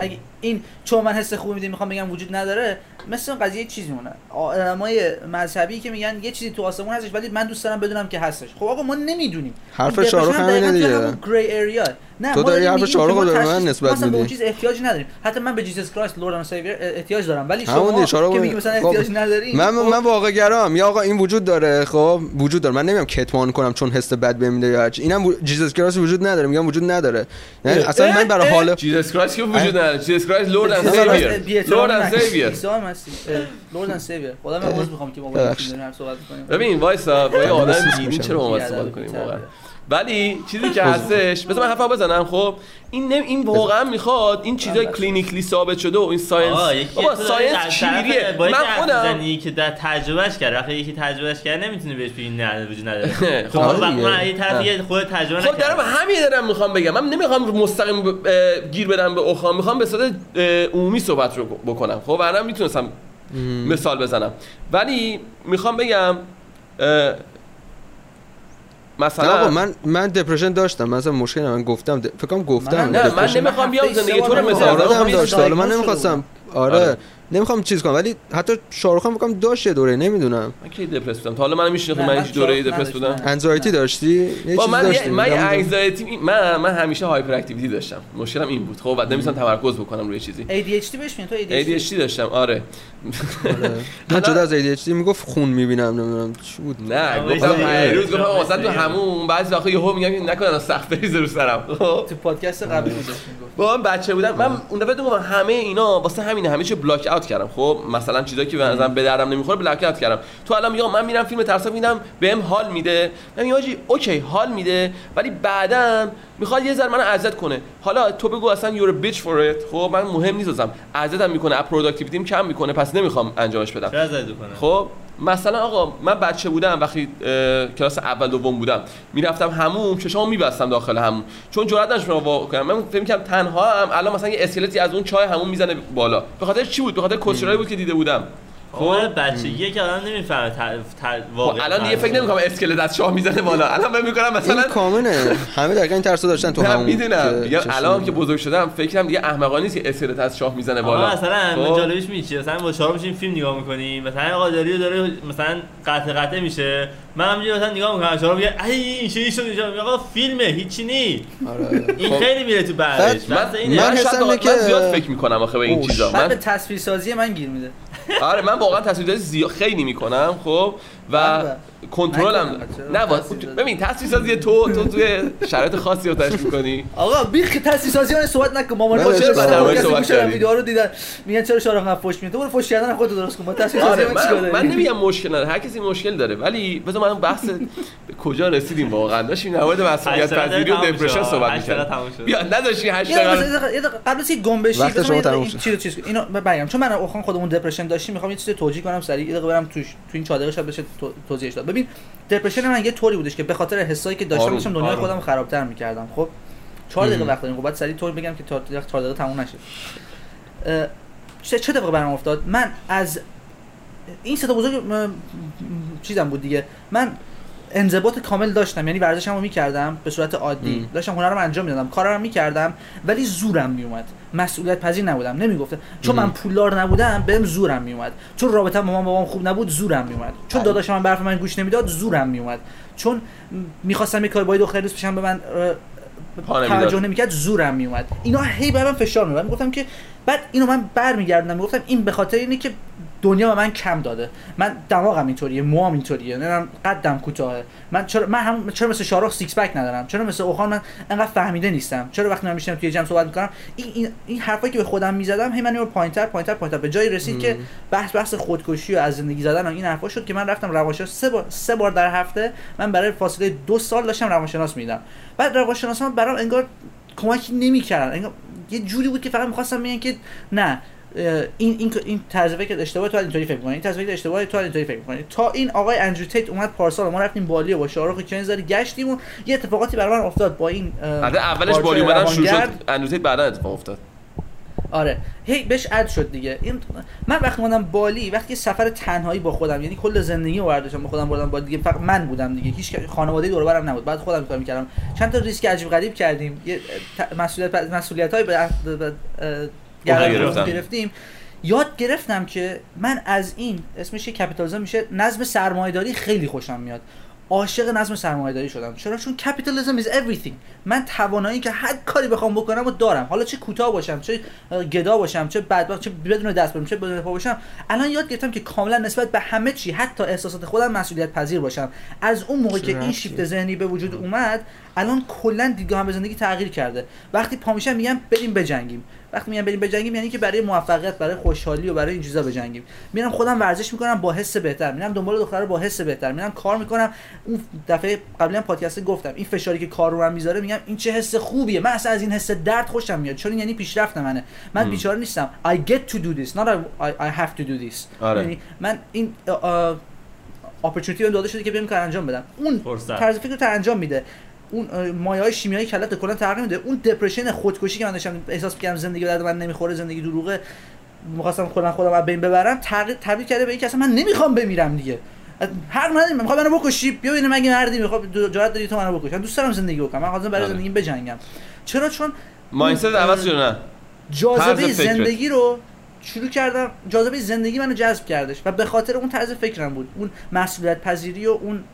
[SPEAKER 2] اگه این چون من حس خوبی میدی می‌خوام بگم وجود نداره. مثل اون قضیه چیزی مونه. آدمای مذهبی که میگن یه چیزی تو آسمون هستش ولی من دوست دارم بدونم که هستش. خب آقا ما نمی‌دونیم.
[SPEAKER 4] حرف
[SPEAKER 2] depression
[SPEAKER 4] همینه دیگه.
[SPEAKER 2] گری اریا نه
[SPEAKER 4] تو
[SPEAKER 2] ما
[SPEAKER 4] داری حرف
[SPEAKER 2] ما
[SPEAKER 4] رو به من نسبت
[SPEAKER 2] مثلا به اون
[SPEAKER 4] میدی.
[SPEAKER 2] چیز احتیاجی نداریم. حتی من به جیسس کرایست لورد اند سیویر احتیاج دارم. ولی شما که میگی مثلا
[SPEAKER 4] خب،
[SPEAKER 2] احتیاج نداری
[SPEAKER 4] من
[SPEAKER 2] خب،
[SPEAKER 4] من واقع گرام یا آقا این وجود داره. خب وجود داره. من نمیگم کتمان کنم چون حس بد بهم میده یا هرچی. اینم جیزس کراس وجود نداره. میگم وجود نداره. نه اصلا من برای حال
[SPEAKER 3] جیزس کرایست که وجود نداره. جیزس کرایست لورد اند
[SPEAKER 2] جیسس
[SPEAKER 3] سیویر لورد اند. سیویر
[SPEAKER 2] هم لورد اند سیویر خدا من عذر می‌خوام که با
[SPEAKER 4] ببخشید.
[SPEAKER 2] داریم صحبت کنیم
[SPEAKER 3] ببین وایسا با یه آدم دینی. چرا با ما صحبت کنیم؟ واقعا. ولی چیزی که هستش بذار من حرفا بزنم خب؟ این نم این واقعا می‌خواد این چیزای کلینیکلی ثابت شده و این ساینس
[SPEAKER 1] آه یکی
[SPEAKER 3] بابا ساینس چیریه؟
[SPEAKER 1] یکی
[SPEAKER 3] من خودم
[SPEAKER 1] که در تجربهش کرد. وقتی یکی تجربهش کرد نمی‌تونی بهش بگی نه وجود نداره. خب. من یه طرف یه خود تجربه
[SPEAKER 3] خب دارم همین دارم می‌خوام بگم. من نمی‌خوام مستقیم گیر بدم به اخوام می‌خوام به صورت عمومی صحبت رو بکنم. خب ورنه می‌تونستم مثال بزنم. ولی می‌خوام بگم مثلا
[SPEAKER 4] آقا من من دپرشن داشتم مثلا مشکل من گفتم فکر کنم گفتم
[SPEAKER 2] منم-
[SPEAKER 3] نه من. نمی‌خوام بیام زندگی تو رو مثال
[SPEAKER 2] آره، می‌خوام
[SPEAKER 4] داشته. حالا من نمی‌خواستم. آره.
[SPEAKER 3] آره.
[SPEAKER 4] نمی‌خوام چیز کنم ولی حتی شاروخ خان فکر کنم داشت یه دوره نمی‌دونم.
[SPEAKER 3] من کی دپرس بودم؟ تا حالا من میشناخت
[SPEAKER 2] نه،
[SPEAKER 3] من هیچ دوره دپرس. بودم.
[SPEAKER 4] انزایتی داشتی؟ یه
[SPEAKER 3] با
[SPEAKER 4] چیزی
[SPEAKER 3] من
[SPEAKER 4] داشتی؟
[SPEAKER 3] من. anxiety من من همیشه hyperactivity داشتم. مشکلم این بود. خب بعد نمی‌تونم تمرکز بکنم روی چیزی.
[SPEAKER 2] ADHD بهش میگن تو ADHD
[SPEAKER 3] ADHD داشتم آره.
[SPEAKER 4] آره. من جدا از ADHD می‌گفت خون می‌بینم نمی‌دونم چی بود.
[SPEAKER 3] نه گفتم
[SPEAKER 1] یه-
[SPEAKER 3] روز گفتم واسه تو همون. بعضی وقتا یهو میگم نکنه سخت بریزه رو سرم.
[SPEAKER 2] تو پادکست قبلی بودش می‌گفت.
[SPEAKER 3] با من بچه بودم. من اون دفعه همه اینا واسه همینه همه چی block out کردم. خب مثلا چیزایی که مثلا به دردم نمی‌خوره block out کردم. تو الان میگم من میرم فیلم ترسناک می‌بینم بهم حال میده. من میگم اوکی حال میده ولی بعدا می‌خواد یه ذره منو اذیت کنه. حالا تو بگو اصلا یور بیچ فور ات خب من مهم نیستم اذیتم می‌کنه پروداکتیویتیم کم می‌کنه پس نمی‌خوام انجامش بدم.
[SPEAKER 1] کنه؟
[SPEAKER 3] خب؟ مثلا آقا من بچه بودم وقتی کلاس اول دوم بودم می‌رفتم هموم چشامو میبستم داخل هموم چون جرئت نداشتم وا کنم. من فکر می‌کردم تنها هم الان مثلا یه اسکلتی از اون چای همون می‌زنه بالا. به خاطر چی بود؟ به خاطر کسچرایی بود که دیده بودم.
[SPEAKER 1] خب بچگیه که آدم نمی‌فهمه
[SPEAKER 3] خب
[SPEAKER 1] واقعا
[SPEAKER 3] الان دیگه فکر نمی‌کنم اسکلت از شاه می‌زنه بالا. الان فکر می‌کنم
[SPEAKER 4] این
[SPEAKER 3] مثلا
[SPEAKER 4] کامنه. همه دقیقا این ترسو داشتن تو
[SPEAKER 3] نه
[SPEAKER 4] همون
[SPEAKER 3] می‌دونم.
[SPEAKER 4] چشم
[SPEAKER 3] الان که. بزرگ شدم فکرم دیگه احمقانه نیست که اسکلت از شاه می‌زنه
[SPEAKER 1] بالا. مثلا
[SPEAKER 3] خب؟
[SPEAKER 1] جالبش میشه مثلا با شما میشیم فیلم نگاه می‌کنیم. مثلا قادری داره مثلا قطع قطع میشه. من همینجوری مثلا نگاه می‌کنم شما میگه ای این چه شد اینجا؟ میگه آقا فیلمه هیچی نی
[SPEAKER 4] آره.
[SPEAKER 1] این
[SPEAKER 3] خب.
[SPEAKER 1] خیلی میره تو بعدش.
[SPEAKER 3] من
[SPEAKER 4] من
[SPEAKER 3] من من زیاد فکر می‌کنم آخه به این چیزا.
[SPEAKER 2] بعد به
[SPEAKER 3] من
[SPEAKER 2] تصویر سازی من گیر میده.
[SPEAKER 3] آره من واقعا تصویرسازی زیاد خیلی می‌کنم خب؟ و کنترلم
[SPEAKER 2] نکنم. چرا؟
[SPEAKER 3] نه؟ ببین تصویرسازی تو تو توی شرایط خاصی رو تشکیل می‌کنی
[SPEAKER 2] آقا بیخ تصویر سازی ها صحبت نکن. مامان با چرا بعد
[SPEAKER 3] صحبت کردیم؟
[SPEAKER 2] ویدیو رو دیدن. میگن چرا شارخ فوش میده؟ تو برو فوش کردن خودت درست کن. با تصویر سازی
[SPEAKER 3] آره
[SPEAKER 2] من چیکار
[SPEAKER 3] من, من نمیگم مشکل نداره. هر کسی مشکل داره. ولی بذار من بحث به کجا رسیدیم واقعا. داشتیم در مورد مسئولیت پذیری و دپرشن. صحبت می‌کردیم.
[SPEAKER 1] تموم شد.
[SPEAKER 3] بیا نداشتی 8
[SPEAKER 2] یه دقیقه قبل از اینکه گم بشی. چیزو چیز اینو بگم چون من و اوخان خودمون دپرشن داشتیم می‌خوام یه چیز توجیه کنم سریع یه دقیقه برم توش تو این 4 دقیقه شاید بشه تو- توضیحش داد. ببین دپرشن من یه طوری بودش که به خاطر حسایی که داشتم داشتم دنیای. خودم خرابتر می‌کردم. خب 4 دقیقه. وقت داریم. خب بعد سریع طور بگم که تا 4 دقیقه تموم نشه. چه چه اتفاقی برام افتاد؟ من از این سه تا بزرگ چیزم بود دیگه. من انضباط کامل داشتم. یعنی ورزشمو می‌کردم به صورت عادی.
[SPEAKER 4] م.
[SPEAKER 2] داشتم هنرم انجام می‌دادم. کارم می‌کردم ولی زورم میومد مسئولیت پذیر نبودم. نمی‌گفتم. چون
[SPEAKER 4] م.
[SPEAKER 2] من پولدار نبودم بهم زورم میومد چون رابطه با مامان بابام خوب نبود زورم میومد چون
[SPEAKER 4] بله.
[SPEAKER 2] داداشم من به حرف من گوش نمی‌داد زورم میومد چون می‌خواستم یه کار با دختر دوست بشم به من. توجه نمی‌کرد زورم میومد اینا هی بر من فشار میومد می‌گفتم که بعد اینو من برمیگردم می‌گفتم این به خاطر اینه که دنیا به من کم داده. من دماغم اینطوریه موهام اینطوریه. نمی‌دونم قدم کوتاهه. من چرا من هم چرا مثل شاهرخ six pack ندارم؟ چرا مثل اوخان من انقدر فهمیده نیستم؟ چرا وقتی من میشینم توی جمع صحبت می‌کنم این این, این حرفایی که به خودم می‌زدم هی من اینو پایینتر پایینتر پایینتر. به جایی رسید که بحث بحث خودکشی و از زندگی زدن و این حرفا شد که من رفتم روانشناس. سه بار سه بار در هفته من برای فاصله دو سال داشتم روانشناس میدم بعد روانشناسان برام انگار کمکی نمی‌کردن. انگار یه جوری بود که فقط می‌خواستم بگن که نه. این این این طرز فکر اشتباهی تو اینطوری فکر می‌کنی. این طرز فکر اشتباهی تو اینطوری فکر می‌کنی. تا این آقای اندرو تیت اومد پارسال ما رفتیم بالی و با شاروخ کنزاری گشتیم و یه اتفاقاتی برای من افتاد با این
[SPEAKER 3] البته اولش بالی اومدن شروع. شد. اندروتیت بعدا اتفاق افتاد.
[SPEAKER 2] آره. هی بهش اد شد دیگه. این من وقتی اومدم بالی وقتی سفر تنهایی با خودم یعنی کل زندگی رو برداشتم با خودم بردم با دیگه. فقط من بودم دیگه. هیچ خانواده دور برم نبود. بعد خودم کار می‌کردم. چند تا ریسک عجیب غریب کردیم. یه مسئولیت مسئولیت گردن
[SPEAKER 3] گرفتم.
[SPEAKER 2] گرفتیم. یاد گرفتم که من از این اسمش یه کپیتالیسم میشه نظم سرمایه‌داری خیلی خوشم میاد. عاشق نظم سرمایه‌داری شدم. چرا؟ چون کپیتالیسم is everything. من توانایی که هر کاری بخوام بکنم و دارم. حالا چه کوتاه باشم چه گدا باشم چه بدبخت چه بدون دست برم چه بدون پا باشم. الان یاد گرفتم که کاملا نسبت به همه چی حتی احساسات خودم مسئولیت پذیر باشم. از اون موقع که این؟ شیفت ذهنی به وجود اومد الان کلا دیدگاهم به زندگی تغییر کرده. وقتی پا میشم میگم بریم بجنگیم. وقتی میگم بریم بجنگیم یعنی که برای موفقیت برای خوشحالی و برای این چیزا بجنگیم میرم خودم ورزش می‌کنم با حس بهتر. میرم دنبال دختر با حس بهتر. میرم کار می‌کنم. اون دفعه قبلا پادکست گفتم این فشاری که کار رو من می‌ذاره میگم این چه حس خوبیه. من اصلا از این حس درد خوشم میاد. چون یعنی پیشرفت منه. من. بیچاره نیستم. I get to do this. Not I, I, have to do this.
[SPEAKER 3] آره.
[SPEAKER 2] یعنی من این اپورتونتی بهم داده شده که بیام کار انجام بدم. اون
[SPEAKER 1] فرصت.
[SPEAKER 2] طرز فکر رو تا انجام میده. اون مایه های شیمیایی کلت کلا تغییر میده اون دپرشن خودکشی که من داشتم احساس می‌کردم زندگی درد من نمی‌خوره زندگی دروغه می‌خواستم خودم خودم از بین ببرم تغییر تبدیل کرده به اینکه اصلا من نمی‌خوام بمیرم دیگه. هر نداریم می‌خواد منو بکشی؟ بیا ببینم مگه مردی می‌خواد جرأت داری تو منو بکشی دوست دارم زندگی بکنم من خواستم برای
[SPEAKER 3] آره.
[SPEAKER 2] زندگی بجنگم. چرا؟ چون
[SPEAKER 3] مایندست عوض شده نه.
[SPEAKER 2] جاذبه. زندگی رو شروع کردم جاذبه زندگی منو جذب کردش و به خاطر اون طرز فکرم بود. اون مسئولیت پذیری و اون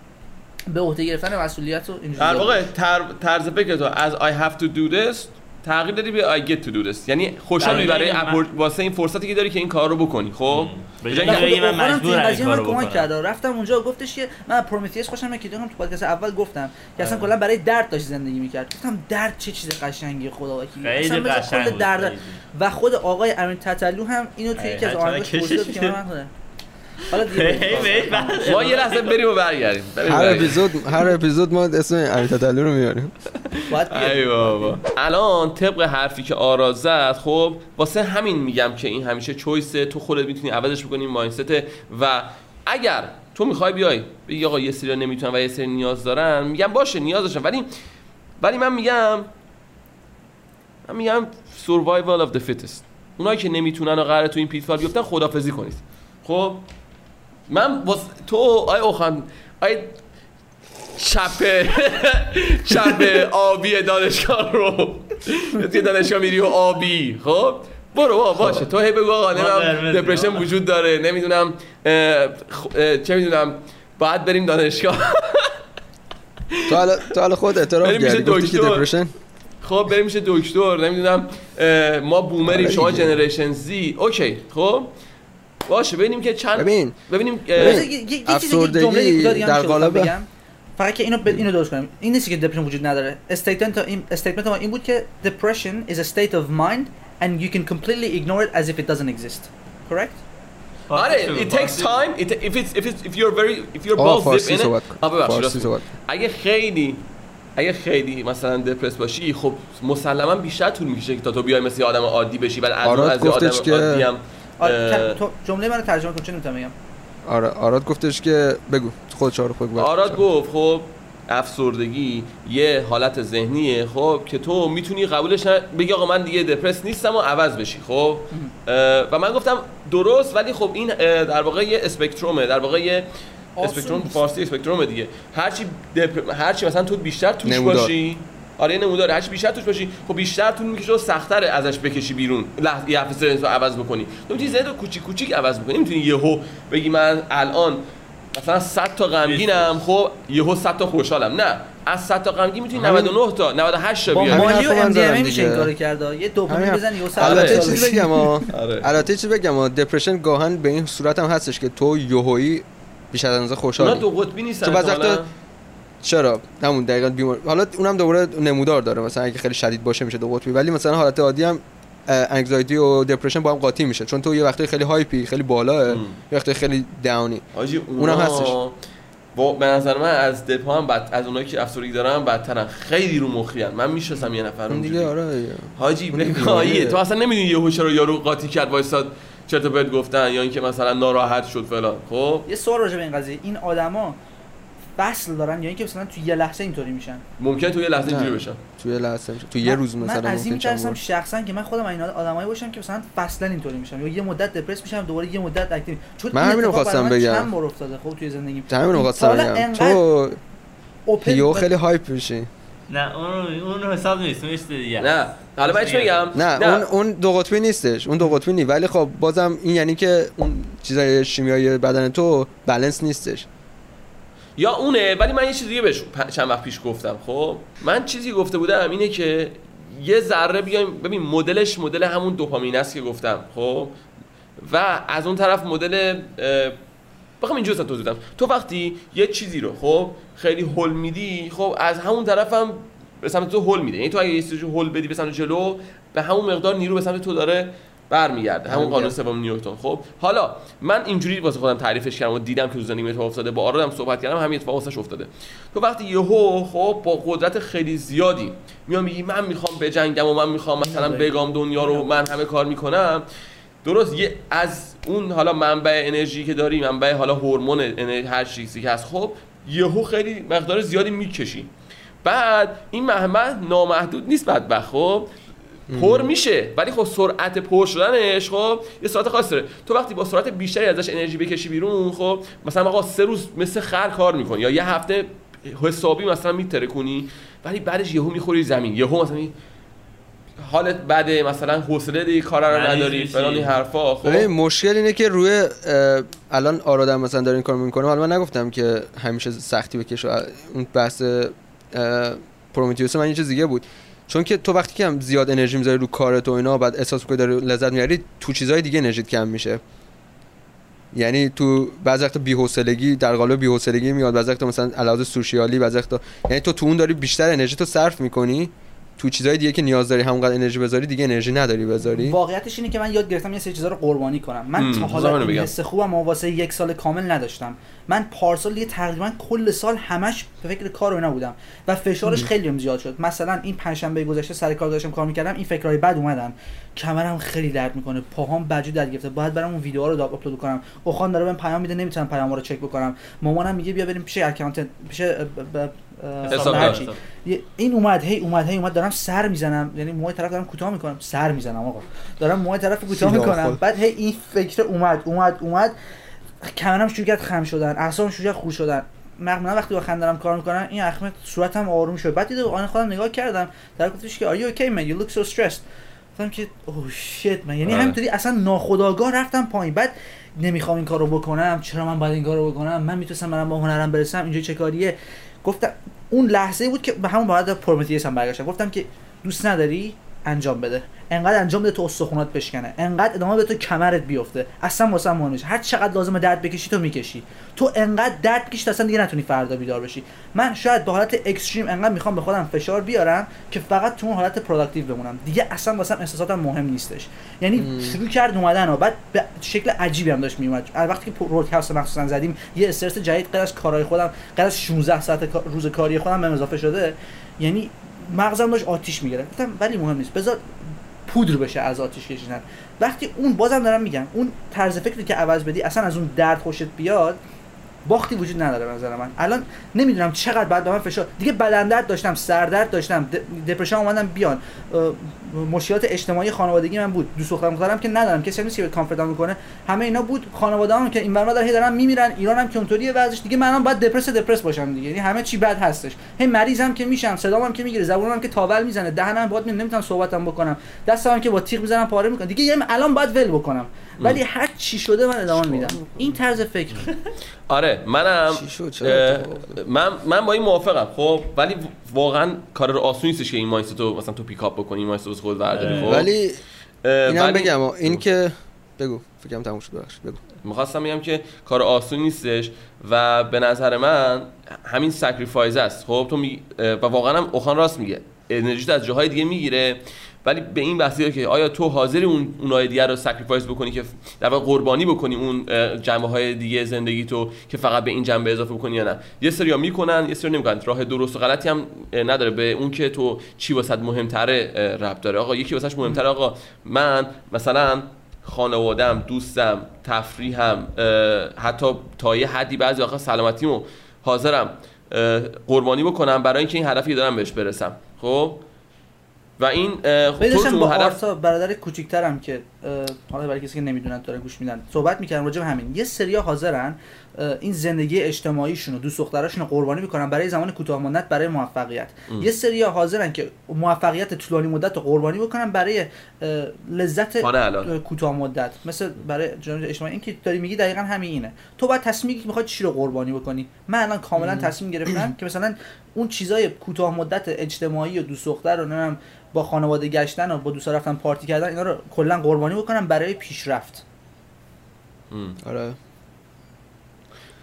[SPEAKER 2] به عهده گرفتن مسئولیت و اینجوری
[SPEAKER 3] در واقع تر- طرز فکر تو از I have to do this تغییر دادی به I get to do this. یعنی خوشحالی
[SPEAKER 1] دقیقاً
[SPEAKER 3] برای
[SPEAKER 1] من-
[SPEAKER 3] اپور- واسه این فرصتی که داری که این کار رو بکنی خب؟
[SPEAKER 1] به جای اینکه من
[SPEAKER 2] تو این قضیه
[SPEAKER 1] کارو
[SPEAKER 2] کمک
[SPEAKER 1] بکنم.
[SPEAKER 2] کرد رفتم اونجا گفتش که من از پرومتیوس خوشم میاد که دیگه تو پادکست اول گفتم که اصلا
[SPEAKER 1] آره.
[SPEAKER 2] کلا برای درد داشت زندگی می‌کرد. گفتم درد چه چیز قشنگی خدا وکیلی. اصلا
[SPEAKER 1] قشنگ
[SPEAKER 2] درد. و خود آقای امین تتلو هم اینو توی یکی از آهنگاش داد که. من. حالا
[SPEAKER 3] ما یه لحظه بریم و برگردیم.
[SPEAKER 4] هر. اپیزود هر اپیزود ما اسم تتلو رو میاریم.
[SPEAKER 3] ای بابا. الان طبق حرفی که آرا زد خب واسه همین میگم که این همیشه چویسه. تو خودت می‌تونی عوضش بکنی مایندست. و اگر تو می‌خوای بیای بگی آقا یه سری نمی‌تونن و یه سری نیاز دارن میگم باشه نیاز داشتن ولی ولی من میگم من میگم survival of the fittest. اونایی که نمی‌تونن و قراره تو این پیتفال بیفتن خدافزی کنید. خب؟ من واس... تو آی اوخان آی چپ چپ آبی دانشگاه رو. توی دانشگاه میری و آبی خب؟ برو بابا باشه. تو هی بگو آقا نمی‌دونم. دپرشن وجود داره نمی‌دونم اه، خ- اه، چه می‌دونم باید بریم دانشگاه.
[SPEAKER 4] تو حالا تو حالا خود اعتراف
[SPEAKER 3] بریم میشه
[SPEAKER 4] کردی گفتی که
[SPEAKER 3] دکتر.
[SPEAKER 4] دپرشن
[SPEAKER 3] خب بریم میشه دکتر نمی‌دونم اه، ما بومریم
[SPEAKER 4] آره
[SPEAKER 3] شما. جنریشن زی. اوکی خب؟ باشه ببینیم که چند
[SPEAKER 4] ببین
[SPEAKER 3] ببینیم
[SPEAKER 4] افسردگی در قالب-
[SPEAKER 2] بگم. فقط که اینو ب... اینو درست کنیم. این نیست که دپرشن وجود نداره. statement این statement ما این بود که depression is a state of mind and you can completely ignore it as if it doesn't exist. Correct?
[SPEAKER 3] آره it takes time. It, if it's if it's if you're very if you're
[SPEAKER 4] آقا
[SPEAKER 3] both
[SPEAKER 4] فارسی
[SPEAKER 3] deep in it.
[SPEAKER 4] صحبت کن.
[SPEAKER 3] اگه خیلی اگه خیلی مثلا depress باشی خب مسلما بیشتر طول می‌کشه که تا تو بیای مثل آدم عادی بشی. بعد از از آدم عادی هم
[SPEAKER 2] آره تو جمله منو ترجمه کن چه نمی‌تونم بگم
[SPEAKER 4] آره آراد گفتش که بگو خود چهار خود بگو.
[SPEAKER 3] آراد گفت خب افسردگی یه حالت ذهنیه خب که تو می‌تونی قبولش نه بگی آقا من دیگه دپرس نیستم و عوض بشی خب و من گفتم درست ولی خب این در واقع یه اسپکترومه در واقع یه اسپکتروم. فارسی اسپکترومه دیگه هرچی دپ... هرچی مثلا تو بیشتر توش
[SPEAKER 4] نمودار.
[SPEAKER 3] باشی آره یه نموداره هرچی بیشتر توش باشی. خب بیشتر طول می‌کشه و سخت‌تره ازش بکشی بیرون. لحظه یه رو عوض بکنی. تو می‌تونی رو کوچیک کوچیک عوض بکنی. نمی‌تونی یهو بگی من الان مثلا 100 تا غمگینم خب یهو 100 تا خوشحالم. نه. از 100 تا غمگین می‌تونی
[SPEAKER 4] همین-
[SPEAKER 3] 99 تا 98 تا بیاری.
[SPEAKER 2] مالی و ام میشه. این کارو کرد یه دوپامین بزنی و سر.
[SPEAKER 4] البته چیزی بگم ها
[SPEAKER 3] آره.
[SPEAKER 4] البته چیزی بگم دپرشن گاهن به این صورت هم هستش که تو یهویی بیش از اندازه
[SPEAKER 3] اونا
[SPEAKER 4] خوشحالی
[SPEAKER 3] دو قطبی نیستن
[SPEAKER 4] تو بعضی. چرا؟ همون دقیقا بیمار حالا اونم دوباره نمودار داره مثلا اگه خیلی شدید باشه میشه دو قطبی ولی مثلا حالت عادی هم انگزایتی و دپرشن با هم قاطی میشه چون تو یه وقتی خیلی هایپی خیلی بالاه. یه وقتی خیلی داونی اونم هستش.
[SPEAKER 3] با به نظر من از دپا هم بد از اونایی که افسردگی دارن بدترن. خیلی رو مخیان. من می‌شناسم یه نفر
[SPEAKER 4] اون دیگه آره
[SPEAKER 3] حاجی
[SPEAKER 4] بیماریه.
[SPEAKER 3] تو اصلا نمی‌دونی یهو چرا یارو قاطی کرد وایساد چرت و پرت گفتن یا اینکه مثلا ناراحت شد فلان. خب؟
[SPEAKER 2] یه سوال راجع به این قضیه. این آدما فصل دارن یا اینکه مثلا تو یه لحظه اینطوری میشن؟
[SPEAKER 3] ممکنه تو یه لحظه
[SPEAKER 4] نه.
[SPEAKER 3] اینجوری بشن
[SPEAKER 4] توی لحظه میشه تو یه روز مثلا
[SPEAKER 2] من از این
[SPEAKER 4] بار.
[SPEAKER 2] شخصا که من خودم این آدمایی باشم که مثلا فصلا اینطوری میشم یا یه مدت depress میشم دوباره یه مدت active چون
[SPEAKER 4] من
[SPEAKER 2] اتفاق
[SPEAKER 4] خواستم بگم.
[SPEAKER 2] چند بار افتاده خب توی زندگیم.
[SPEAKER 4] همین خواستم
[SPEAKER 2] حالا
[SPEAKER 4] بگم. تو
[SPEAKER 2] اوپن
[SPEAKER 4] خیلی hype میشی.
[SPEAKER 1] نه اون اون حساب نیست اون چیز دیگه.
[SPEAKER 3] نه. حالا من چی بگم.
[SPEAKER 4] نه, اون اون دو قطبی نیستش اون دو قطبی نیست. ولی خب بازم این یعنی که اون چیزای شیمیایی بدن تو بالانس نیستش.
[SPEAKER 3] یا اونه ولی من یه چیز دیگه بهش چند وقت پیش گفتم خب؟ من چیزی گفته بودم اینه که یه ذره بیایم ببین مدلش مدل همون دوپامین است که گفتم خب؟ و از اون طرف مدل بخوام اینجوری توضیح بدم. تو وقتی یه چیزی رو خب؟ خیلی هول میدی خب؟ از همون طرف هم به سمت تو هول میده. یعنی تو اگه یه چیزی هول بدی به سمت جلو به همون مقدار نیرو به سمت تو داره برمیگرده. همون قانون. سوم نیوتن خب حالا من اینجوری واسه خودم تعریفش کردم و دیدم که زندگی اتفاق افتاده. با آرادم صحبت کردم همین اتفاق واسش افتاده. تو وقتی یهو خب با قدرت خیلی زیادی میام میگی من می‌خوام بجنگم و من می‌خوام مثلا بگام دنیا رو من همه کار می‌کنم. درست یه از اون حالا منبع انرژی که داری منبع حالا هورمون انرژی هر چیزی که هست خب یهو خیلی مقدار زیادی می‌کشی. بعد این محمد نامحدود نیست بدبخت خب. پر میشه. ولی خب سرعت پر شدنش خب یه سرعت خاصی داره. تو وقتی با سرعت بیشتری ازش انرژی بکشی بیرون خب مثلا آقا سه روز مثل خر کار می‌کنی یا یه هفته حسابی مثلا میترکونی ولی بعدش یهو می‌خوری زمین. یهو مثلا حالت بده مثلا حوصله دی کارا رو نداری فلان این حرفا خب.
[SPEAKER 4] مشکل اینه که روی الان آرادم مثلا داره این کار می‌کنه. حالا من نگفتم که همیشه سختی بکشه اون بحث پرومیتیوس من یه چیز دیگه بود. چون که تو وقتی که هم زیاد انرژی می‌ذاری رو کارت و اینا بعد احساس می‌کنی داری لذت می‌بری تو چیزهای دیگه انرژیت کم میشه. یعنی تو بعضی وقتا بی‌حوصلگی در قالب بی‌حوصلگی میاد بعضی وقتا مثلا علاوه سوشیالی بعضی وقتا یعنی تو تو اون داری بیشتر انرژی تو صرف می‌کنی تو چیزای دیگه که نیاز داری همونقدر انرژی بذاری دیگه انرژی نداری بذاری.
[SPEAKER 2] واقعیتش اینه که من یاد گرفتم یه سری چیزا رو قربانی کنم. من تا حالا حس خوبم واسه یک سال کامل نداشتم. من پارسال یه تقریبا کل سال همش به فکر کار و اینا بودم و فشارش خیلی زیاد شد. مثلا این پنجشنبه گذشته سر کار داشتم کار می‌کردم این فکرای بد اومدن. کمرم خیلی درد می‌کنه پاهام بجو درد گرفته. باید برام اون ویدیوها رو آپلود کنم. اوخان داره بهم پیام میده نمی‌تونم پیام رو چک بکنم. مامانم میگه بیا بریم پیش اکانت پیش این اومد هی اومد هی اومد دارم سر می‌زنم. یعنی موهای طرف دارم کوتاه می‌کنم. سر می‌زنم آقا. دارم موهای طرف کوتاه می‌کنم. بعد هی این فکر اومد اومد اومد. کمرم شروع کرد خم شدن. اعصابم شروع کرد خور شدن. معمولا وقتی با خندم کار می‌کنم این اخمه صورتم آروم شد. بعد دیدم آن خودم نگاه کردم. در گفتش که are you okay man? You look so stressed. گفتم که اوه شیت من یعنی آره. همینطوری اصلا ناخداگاه رفتم پایین. بعد نمی‌خوام این کارو بکنم. چرا من باید این کارو بکنم؟ من می‌تونستم برام با هنرم برسم. اینجا چه کاریه؟ گفتم اون لحظه بود که به همون بعد پرومتیس هم برگشتم گفتم که دوست نداری؟ انجام بده. انقدر انجام بده تو استخونات بشکنه. انقدر ادامه بده تو کمرت بیفته. اصلا واسه مهم هر چقدر لازمه درد بکشی تو می‌کشی. تو انقدر درد کشی اصلا دیگه نتونی فردا بیدار بشی. من شاید به حالت extreme انقدر می‌خوام به خودم فشار بیارم که فقط تو اون حالت productive بمونم. دیگه اصلا واسه احساساتم مهم نیستش. یعنی شروع کرد اومدن و بعد به شکل عجیبی هم داشت میومد. وقتی که رودکست مخصوصا زدیم یه استرس جدید غیر از کارهای خودم غیر از 16 ساعت روز کاری خودم به اضافه شده. یعنی مغزم داشت آتیش می‌گرفت. گفتم ولی مهم نیست بذار پودر بشه از آتیش کشیدن. وقتی اون بازم دارم میگم اون طرز فکری که عوض بدی اصلا از اون درد خوشت بیاد باختی وجود نداره به نظر من. الان نمی‌دونم چقدر بعد به من فشار دیگه بدن درد داشتم سردرد داشتم دپرشن اومدم بیان. مشکلات اجتماعی خانوادگی من بود. دوست دخترم دخترم که ندارم. کسی نیست که کامفورت می‌کنه همه اینا بود. خانواده‌ام که این برنامه داره دارن میمیرن. ایران هم که اونطوریه وضعش دیگه. منم باید دپرس دپرس باشم دیگه. یعنی همه چی بد هستش. هی مریضم که میشم صدامم که می‌گیره زبونم که تاول می‌زنه. دهنم باید نمی‌تونم صحبتم بکنم. دستم که با تیغ می‌زنم پاره می‌کنم. دیگه یعنی الان باید ول بکنم. ولی هر چی شده من ادامه میدم. این طرز فکر.
[SPEAKER 3] آره منم من من با این موافقم. خب ولی واقعا کار رو آسون نیستش که این mindset تو مثلا تو pick up بکنی این خود برداری خب
[SPEAKER 4] ولی اینم بگم این که بگو فکرم تموم شد بخش بگو.
[SPEAKER 3] می‌خواستم بگم که کار آسون نیستش و به نظر من همین sacrifice است. خب تو می... و واقعا هم اوخان راست میگه. انرژی از جاهای دیگه می‌گیره. ولی به این بحثی که آیا تو حاضری اون اونای دیگه رو sacrifice بکنی که در واقع قربانی بکنی اون جنبه های دیگه زندگی تو که فقط به این جنبه اضافه بکنی یا نه؟ یه سری می‌کنن یه سری نمی‌کنن. راه درست و غلطی هم نداره. به اون که تو چی واست مهمتره ربط داره. آقا یکی واسش مهمتره. آقا من مثلا خانوادم دوستم تفریحم حتی تا یه حدی بعضی آقا سلامتیمو حاضرم قربانی بکنم برای اینکه این هدفی دارم بهش برسم. خب؟ و این
[SPEAKER 2] تو با هدف... برادر کوچیکترم که حالا برای کسی که نمی‌دونن داره گوش میدن صحبت می‌کردم راجع همین. یه سریا حاضرن این زندگی اجتماعیشون و دوست دختراشون رو قربانی می‌کنن برای زمان کوتاه مدت برای موفقیت. ام. یه سریا حاضرن که موفقیت طولانی مدت رو قربانی بکنن برای لذت کوتاه مدت. مثل برای جنبش اجتماعی این که داری میگی دقیقا همین اینه. تو باید تصمیمی که می‌خواد چی رو قربانی بکنی. من الان کاملا تصمیم گرفتم که مثلا اون چیزای کوتاه مدت اجتماعی و دوست دختر رو با خانواده گشتن و با دوستا رفتن پارتی کردن اینا رو کلا قربانی بکنم برای پیشرفت.
[SPEAKER 4] آره.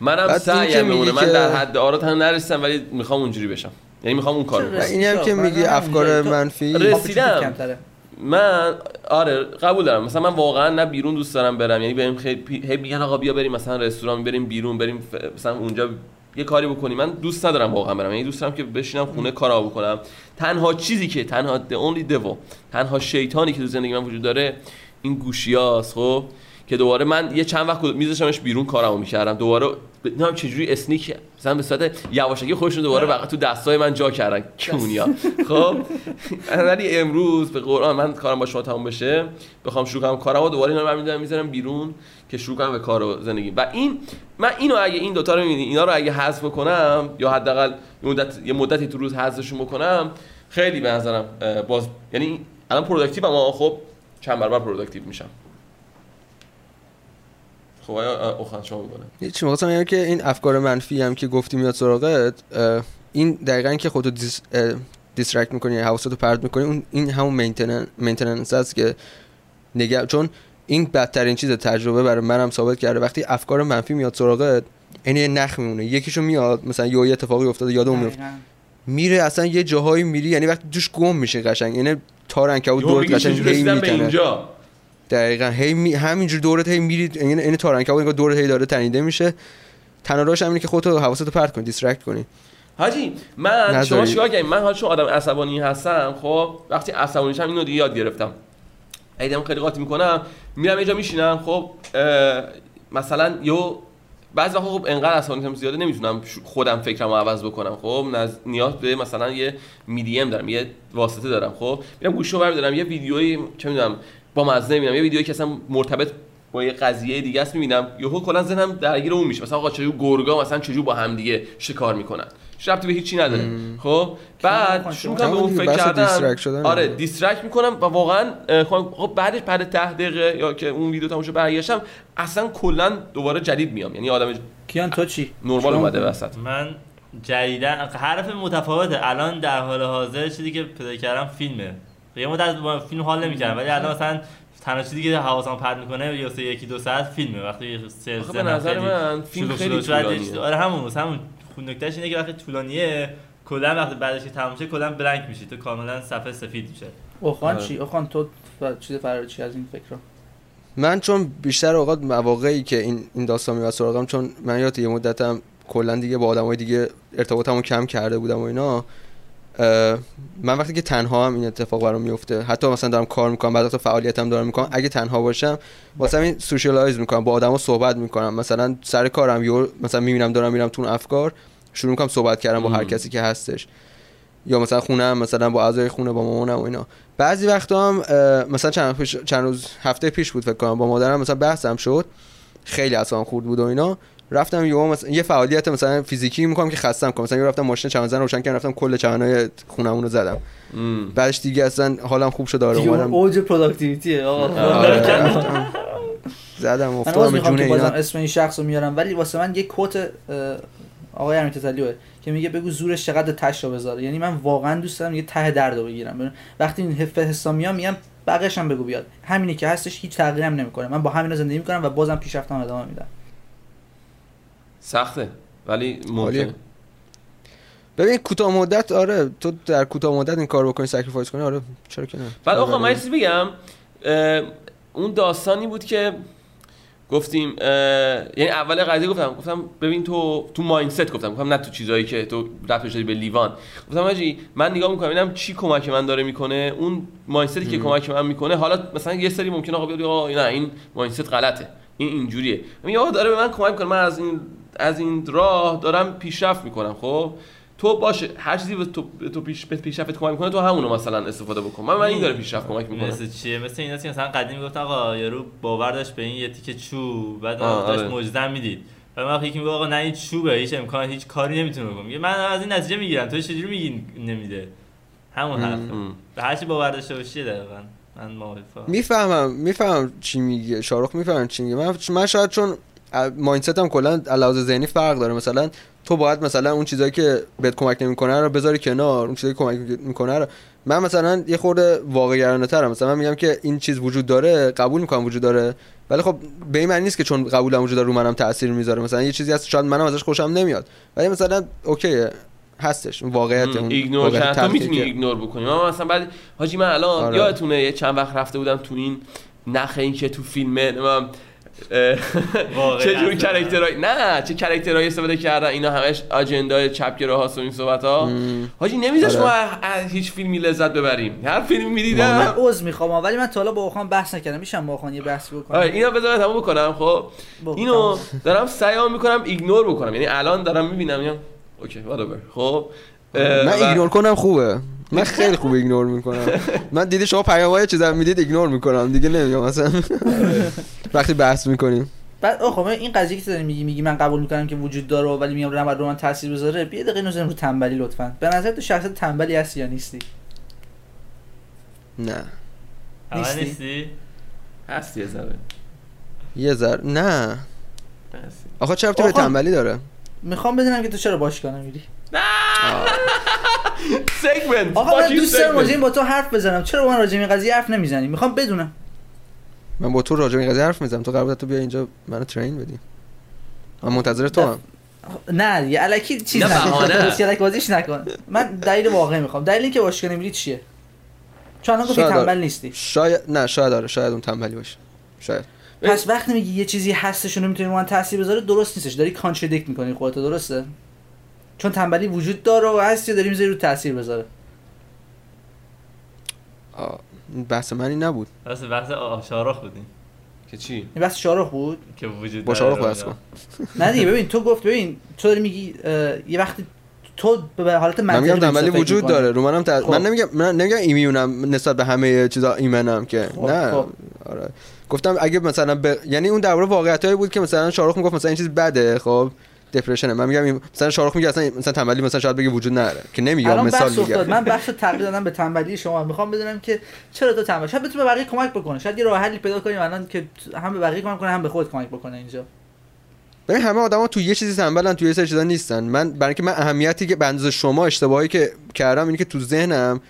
[SPEAKER 3] منم سعیم میمونه من در حد آرات هم نرسیدم ولی می‌خوام اونجوری بشم. یعنی می‌خوام اون کارو
[SPEAKER 4] کنم این هم که میگی افکار منفی.
[SPEAKER 3] رسیدم. من آره قبول دارم. مثلا من واقعا نه بیرون دوست دارم برم. یعنی بریم خیلی هی میگن آقا بیا بریم مثلا رستوران بریم بیرون بریم مثلا اونجا یه کاری بکنی. من دوست ندارم واقعا برم. یعنی دوست دارم که بشینم خونه کارا بکنم. تنها چیزی که تنها the only devil تنها شیطانی که تو زندگی من وجود داره این گوشیاست خب؟ که دوباره من یه چند وقت میذاشمش بیرون کارمو می‌کردم. دوباره نمی‌دونم چجوری اسنیک مثلا به صورت یواشکی خودشون دوباره واقعا تو دستای من جا کردن. کونیا خب ولی امروز به قرآن من کارم با شما تموم بشه. بخوام شروع کنم کارمو دوباره اینا رو می‌ذارم می‌ذارم بیرون که شروع کنم به کار و زندگی. و این من اینو اگه این دوتا رو می‌بینی اینا رو اگه حذف کنم یا حداقل مدت یه مدتی تو روز حذفشون بکنم خیلی به نظرم باز یعنی الان productive اما خب چند برابر productive میشم. خب آیا شما میگه
[SPEAKER 4] چی میگم که این افکار منفی هم که گفتی میاد سراغت این دقیقا که خودتو dis distract می‌کنی حواستو پرت می‌کنی اون این همون مینتیننس است که نگه چون این بدترین چیز تجربه برای منم ثابت کرده. وقتی افکار منفی میاد سراغت این یه نخ میمونه. یکیشو میاد مثلا یه اتفاقی افتاده یادم میفته میره اصلا یه جاهایی میری یعنی وقتی دوش گم میشه قشنگ. یعنی تارن که دور قشنگ هی می‌کنه. دقیقا. هی می... همینجور دورت هی میری یعنی این تارن که دورت هی داره تنیده میشه. تنها همینه که خودتو حواستو پرت کنی دیسترکت کنی.
[SPEAKER 3] حاجی من شما چیکار کردین؟ من حالا چون آدم عصبانی هستم خب وقتی عصبانی شدم اینو دیگه یاد گرفتم. ایدم خیلی قاطی می‌کنم میرم اینجا میشینم خب مثلا یو بعضی وقتا خب انقدر عصبانیتم زیاده نمی‌تونم خودم فکرمو عوض بکنم. خب نیاز به مثلا یه میدیم دارم یه واسطه دارم خب. میرم گوشو برمیدارم یه ویدیویی چه می‌دونم با مزه می‌بینم یه ویدیویی که اصلا مرتبط با یه قضیه دیگه است می‌بینم. یهو کلا ذهنم درگیر اون میشه. مثلا آقا چجور گرگا مثلا چجور با هم دیگه شکار می‌کنن. ربطی به هیچی نداره. خب؟ بعد شروع کنم به اون فکر کردن. آره دیسترکت می‌کنم و واقعا خب, خب بعدش بعد 10 دقیقه یا که اون ویدیو تماشا برگشتم اصلا کلا دوباره جدید میام. یعنی آدم
[SPEAKER 2] کیان تو چی؟
[SPEAKER 3] نرمال اومده وسط.
[SPEAKER 1] من جدیدا حرف متفاوته. الان در حال حاضر چیزی که پیدا کردم فیلمه. یه مدت با فیلم حال نمی‌کردم ولی الان مثلا تنها چیزی که حواسم پرت می‌کنه یا سه یکی دو ساعت فیلمه. وقتی سه
[SPEAKER 3] به نظر من فیلم خیلی طولانیه.
[SPEAKER 1] آره همون همون نکتهش اینه که وقتی طولانیه کلا وقتی بعدش که تموم شه کلا بلنک میشی. تو کاملا صفحه سفید میشه.
[SPEAKER 2] اوخان چی؟ اوخان تو چیز فرار چی از این فکر؟
[SPEAKER 4] من چون بیشتر اوقات مواقعی که این این داستان میاد سراغم چون من یاد یه مدتم کلا دیگه با آدمای دیگه ارتباطمو کم کرده بودم و اینا من وقتی که تنها هم این اتفاق برام میفته حتی مثلا دارم کار می‌کنم بعد فعالیتم دارم می‌کنم اگه تنها باشم واسه این سوشیالایز می‌کنم با آدما صحبت می‌کنم. مثلا سر کارم یو مثلا می‌بینم دارم میرم تو افکار شروع می‌کنم صحبت کردم با هر کسی که هستش. یا مثلا خونه مثلا با اعضای خونه با مامانم و اینا. بعضی وقتا هم مثلا چند, چند روز هفته پیش بود فکر کنم با مادرم مثلا بحثم شد. خیلی اصلا خورد بود و اینا. رفتم یه مثلا یه فعالیت مثلا فیزیکی می‌کنم که خستم کنم. مثلا یه رفتم ماشین چمنزن روشن کردم رفتم کل چمنای خونمون رو زدم. بعدش دیگه اصلا حالم خوب شد داره
[SPEAKER 2] اومدم اوج productivity
[SPEAKER 4] زدم
[SPEAKER 2] افتادم جون اینا. اسم این شخص رو میارم. ولی واسه من یه quote آقای امیر تسلیوه که میگه بگو زورش چقدر تش رو بذاره یعنی من واقعا دوست دارم یه ته درد رو بگیرم. وقتی این حفظ حسا میام میگم بقیش هم بگو بیاد. همینی که هستش هیچ تغییری هم نمی‌کنه. من با همینا زندگی می‌کنم و بازم پیشرفتم ادامه میدم.
[SPEAKER 3] سخته ولی ممکن
[SPEAKER 4] ببین کوتاه مدت آره تو در کوتاه مدت این کار بکنی سکریفایس کنی آره چرا که نه؟
[SPEAKER 3] بعد آقا من چیزی بگم اون داستانی بود که گفتیم یعنی اول قضیه گفتم گفتم ببین تو تو مایندست گفتم گفتم نه تو چیزایی که تو رفت شدی به لیوان. گفتم آجی من نگاه می‌کنم ببینم چی کمک من داره می‌کنه؟ اون مایندستی که کمک من می‌کنه حالا مثلا یه سری ممکنه آقا بیاد آقا نه این مایندست غلطه این اینجوریه. میگه داره به من کمک می‌کنه من از این از این راه دارم پیشرفت می‌کنم خب؟ تو باشه هر چیزی به تو تو پیش به پیشرفت کمک می‌کنه تو همونو مثلا استفاده بکن. من من این داره پیشرفت کمک می‌کنه.
[SPEAKER 1] مثل چیه؟ مثل اینا که مثلا قدیم می‌گفت آقا یارو باور داشت به این یه تیکه چوب بعد داشت آره. معجزه می‌دید. و من یکی میگه آقا نه این چوبه هیچ امکان هیچ کاری نمی‌تونه بکنه. من از این نتیجه می‌گیرم. تو چجوری میگی نمیده؟ همون حرف. به هر چی باور داشته باشی دقیقاً. من
[SPEAKER 4] می‌فهمم می‌فهمم چی میگه. شاروخ می‌فهمم چی میگه. من من شاید چون مایندست هم کلا علاوه ذهنی فرق داره. مثلا تو باید مثلا اون چیزایی که بهت کمک نمی‌کنه رو بذاری کنار اون چیزایی که کمک می‌کنه رو. من مثلا یه خورده واقعگرانه ترم. مثلا من میگم که این چیز وجود داره قبول می‌کنم وجود داره. ولی خب به این معنی نیست که چون قبولم وجود داره رو منم تاثیر می‌ذاره. مثلا یه چیزی هست شاید منم ازش خوشم نمیاد. ولی مثلا okay ه هستش. واقعیت اون
[SPEAKER 3] ignore کرد تو می‌تونی ignore بکنی. من مثلا بعد حاجی من الان آره. یادتونه یه چند وقت رفته بودم تو این نخ این که تو فیلمه چه جور character ای نه چه character ای استفاده کردن؟ اینا همش agenda ی چپگرا هاست و این صحبت ها حاجی نمیذاش
[SPEAKER 4] آره.
[SPEAKER 3] ما از هیچ فیلمی لذت ببریم. هر فیلمی
[SPEAKER 2] من
[SPEAKER 3] می‌دیدم
[SPEAKER 2] عذر می‌خوام ولی من تا حالا با اوخان بحث نکردم. میشم با اوخان یه بحثی بکنم.
[SPEAKER 3] آره اینا بذار تموم بکنم خب؟ اینو. دارم سعی می‌کنم ignore بکنم. یعنی الان دارم می‌بینم okay whatever. خب؟
[SPEAKER 4] من
[SPEAKER 3] و-
[SPEAKER 4] ایگنور کنم خوبه. من خیلی خوب ignore می‌کنم. من دیدی شما پیام های چیزا می‌دید ignore می‌کنم. دیگه نمیگم مثلا وقتی بحث می‌کنیم.
[SPEAKER 2] بعد آخه من این قضیه که تو داری میگی میگی من قبول می‌کنم که وجود داره ولی میگم نباید رو من تاثیر بذاره. بیا دقیقه بزنیم رو تنبلی لطفا. به نظر تو شخص تنبلی هستی یا نیستی؟
[SPEAKER 4] نه.
[SPEAKER 2] نیستی؟
[SPEAKER 1] نیستی؟
[SPEAKER 3] هستی یه ذره.
[SPEAKER 4] یه ذره. نه. آخه ربطی به. تنبلی داره؟
[SPEAKER 2] می‌خوام بدونم که تو چرا باشگاه نمیری
[SPEAKER 3] سگمنت
[SPEAKER 2] آقا من دوست دارم
[SPEAKER 3] segment.
[SPEAKER 2] راجع با تو حرف بزنم. چرا با من راجع به این قضیه حرف نمی‌زنی؟ می‌خوام بدونم.
[SPEAKER 4] من با تو راجع به این قضیه حرف می‌زنم. تو قرار بود تو بیا اینجا منو ترین بدی. من منتظر تو هم.
[SPEAKER 2] نه یه الکی چیز
[SPEAKER 3] نه،
[SPEAKER 2] بازیش نکن. من دلیل واقعی می‌خوام. دلیل اینکه باشگاه نمیری چیه؟ چون الان گفتی
[SPEAKER 4] شاید
[SPEAKER 2] تنبل
[SPEAKER 4] آره.
[SPEAKER 2] نیستی.
[SPEAKER 4] شاید نه شاید آره. شاید اون تنبلی باشه. شاید.
[SPEAKER 2] پس وقتی میگی یه چیزی هستش و نمی‌تونی رو من تاثیر بذاره درست نیستش. داری کانتردیکت می‌کنی خودت درسته؟ چون تنبلی وجود داره و هستی و داری می‌ذاری رو تاثیر بذاره
[SPEAKER 4] آه، این بحث من این نبود
[SPEAKER 1] بس بحث آ- شارخ بودیم
[SPEAKER 3] که چی
[SPEAKER 2] این بحث شارخ بود
[SPEAKER 1] که وجود
[SPEAKER 4] با
[SPEAKER 1] داره
[SPEAKER 4] شارخ بحث. کن
[SPEAKER 2] نه دیگه ببین تو گفت ببین تو داری میگی اه، یه وقتی تو به حالت
[SPEAKER 4] من
[SPEAKER 2] منطقی
[SPEAKER 4] میگم
[SPEAKER 2] فکر
[SPEAKER 4] وجود. داره رو منم.
[SPEAKER 2] خب.
[SPEAKER 4] من نمیگم من نمیگم ایمیونم نسبت به همه چیزا ایمنم که
[SPEAKER 2] خب،
[SPEAKER 4] نه
[SPEAKER 2] خب.
[SPEAKER 4] آره گفتم اگه مثلا ب... یعنی اون در مورد واقعیتایی بود که مثلا شاروخ می‌گفت مثلا این چیز بده خب دپرشنه من میگم این- مثلا شاروخ میگه اصلا مثلا تنبلی مثلا شاید بگه وجود نداره. که نمیگم مثال میگم.
[SPEAKER 2] من بحث تغییر دادم به تنبلی شما می‌خوام بدونم که چرا تو تنبل شاید بتونه به بقیه کمک بکنه. شاید یه راه حلی پیدا کنیم الان که هم به بقیه کمک کنه هم به خود کمک بکنه اینجا.
[SPEAKER 4] ببین همه آدما تو یه چیزی تنبلن تو یه سری چیزا نیستن. من برای اینکه من اهمیتی که اندازه شما اشتباهی که کردم اینه که تو ذهنم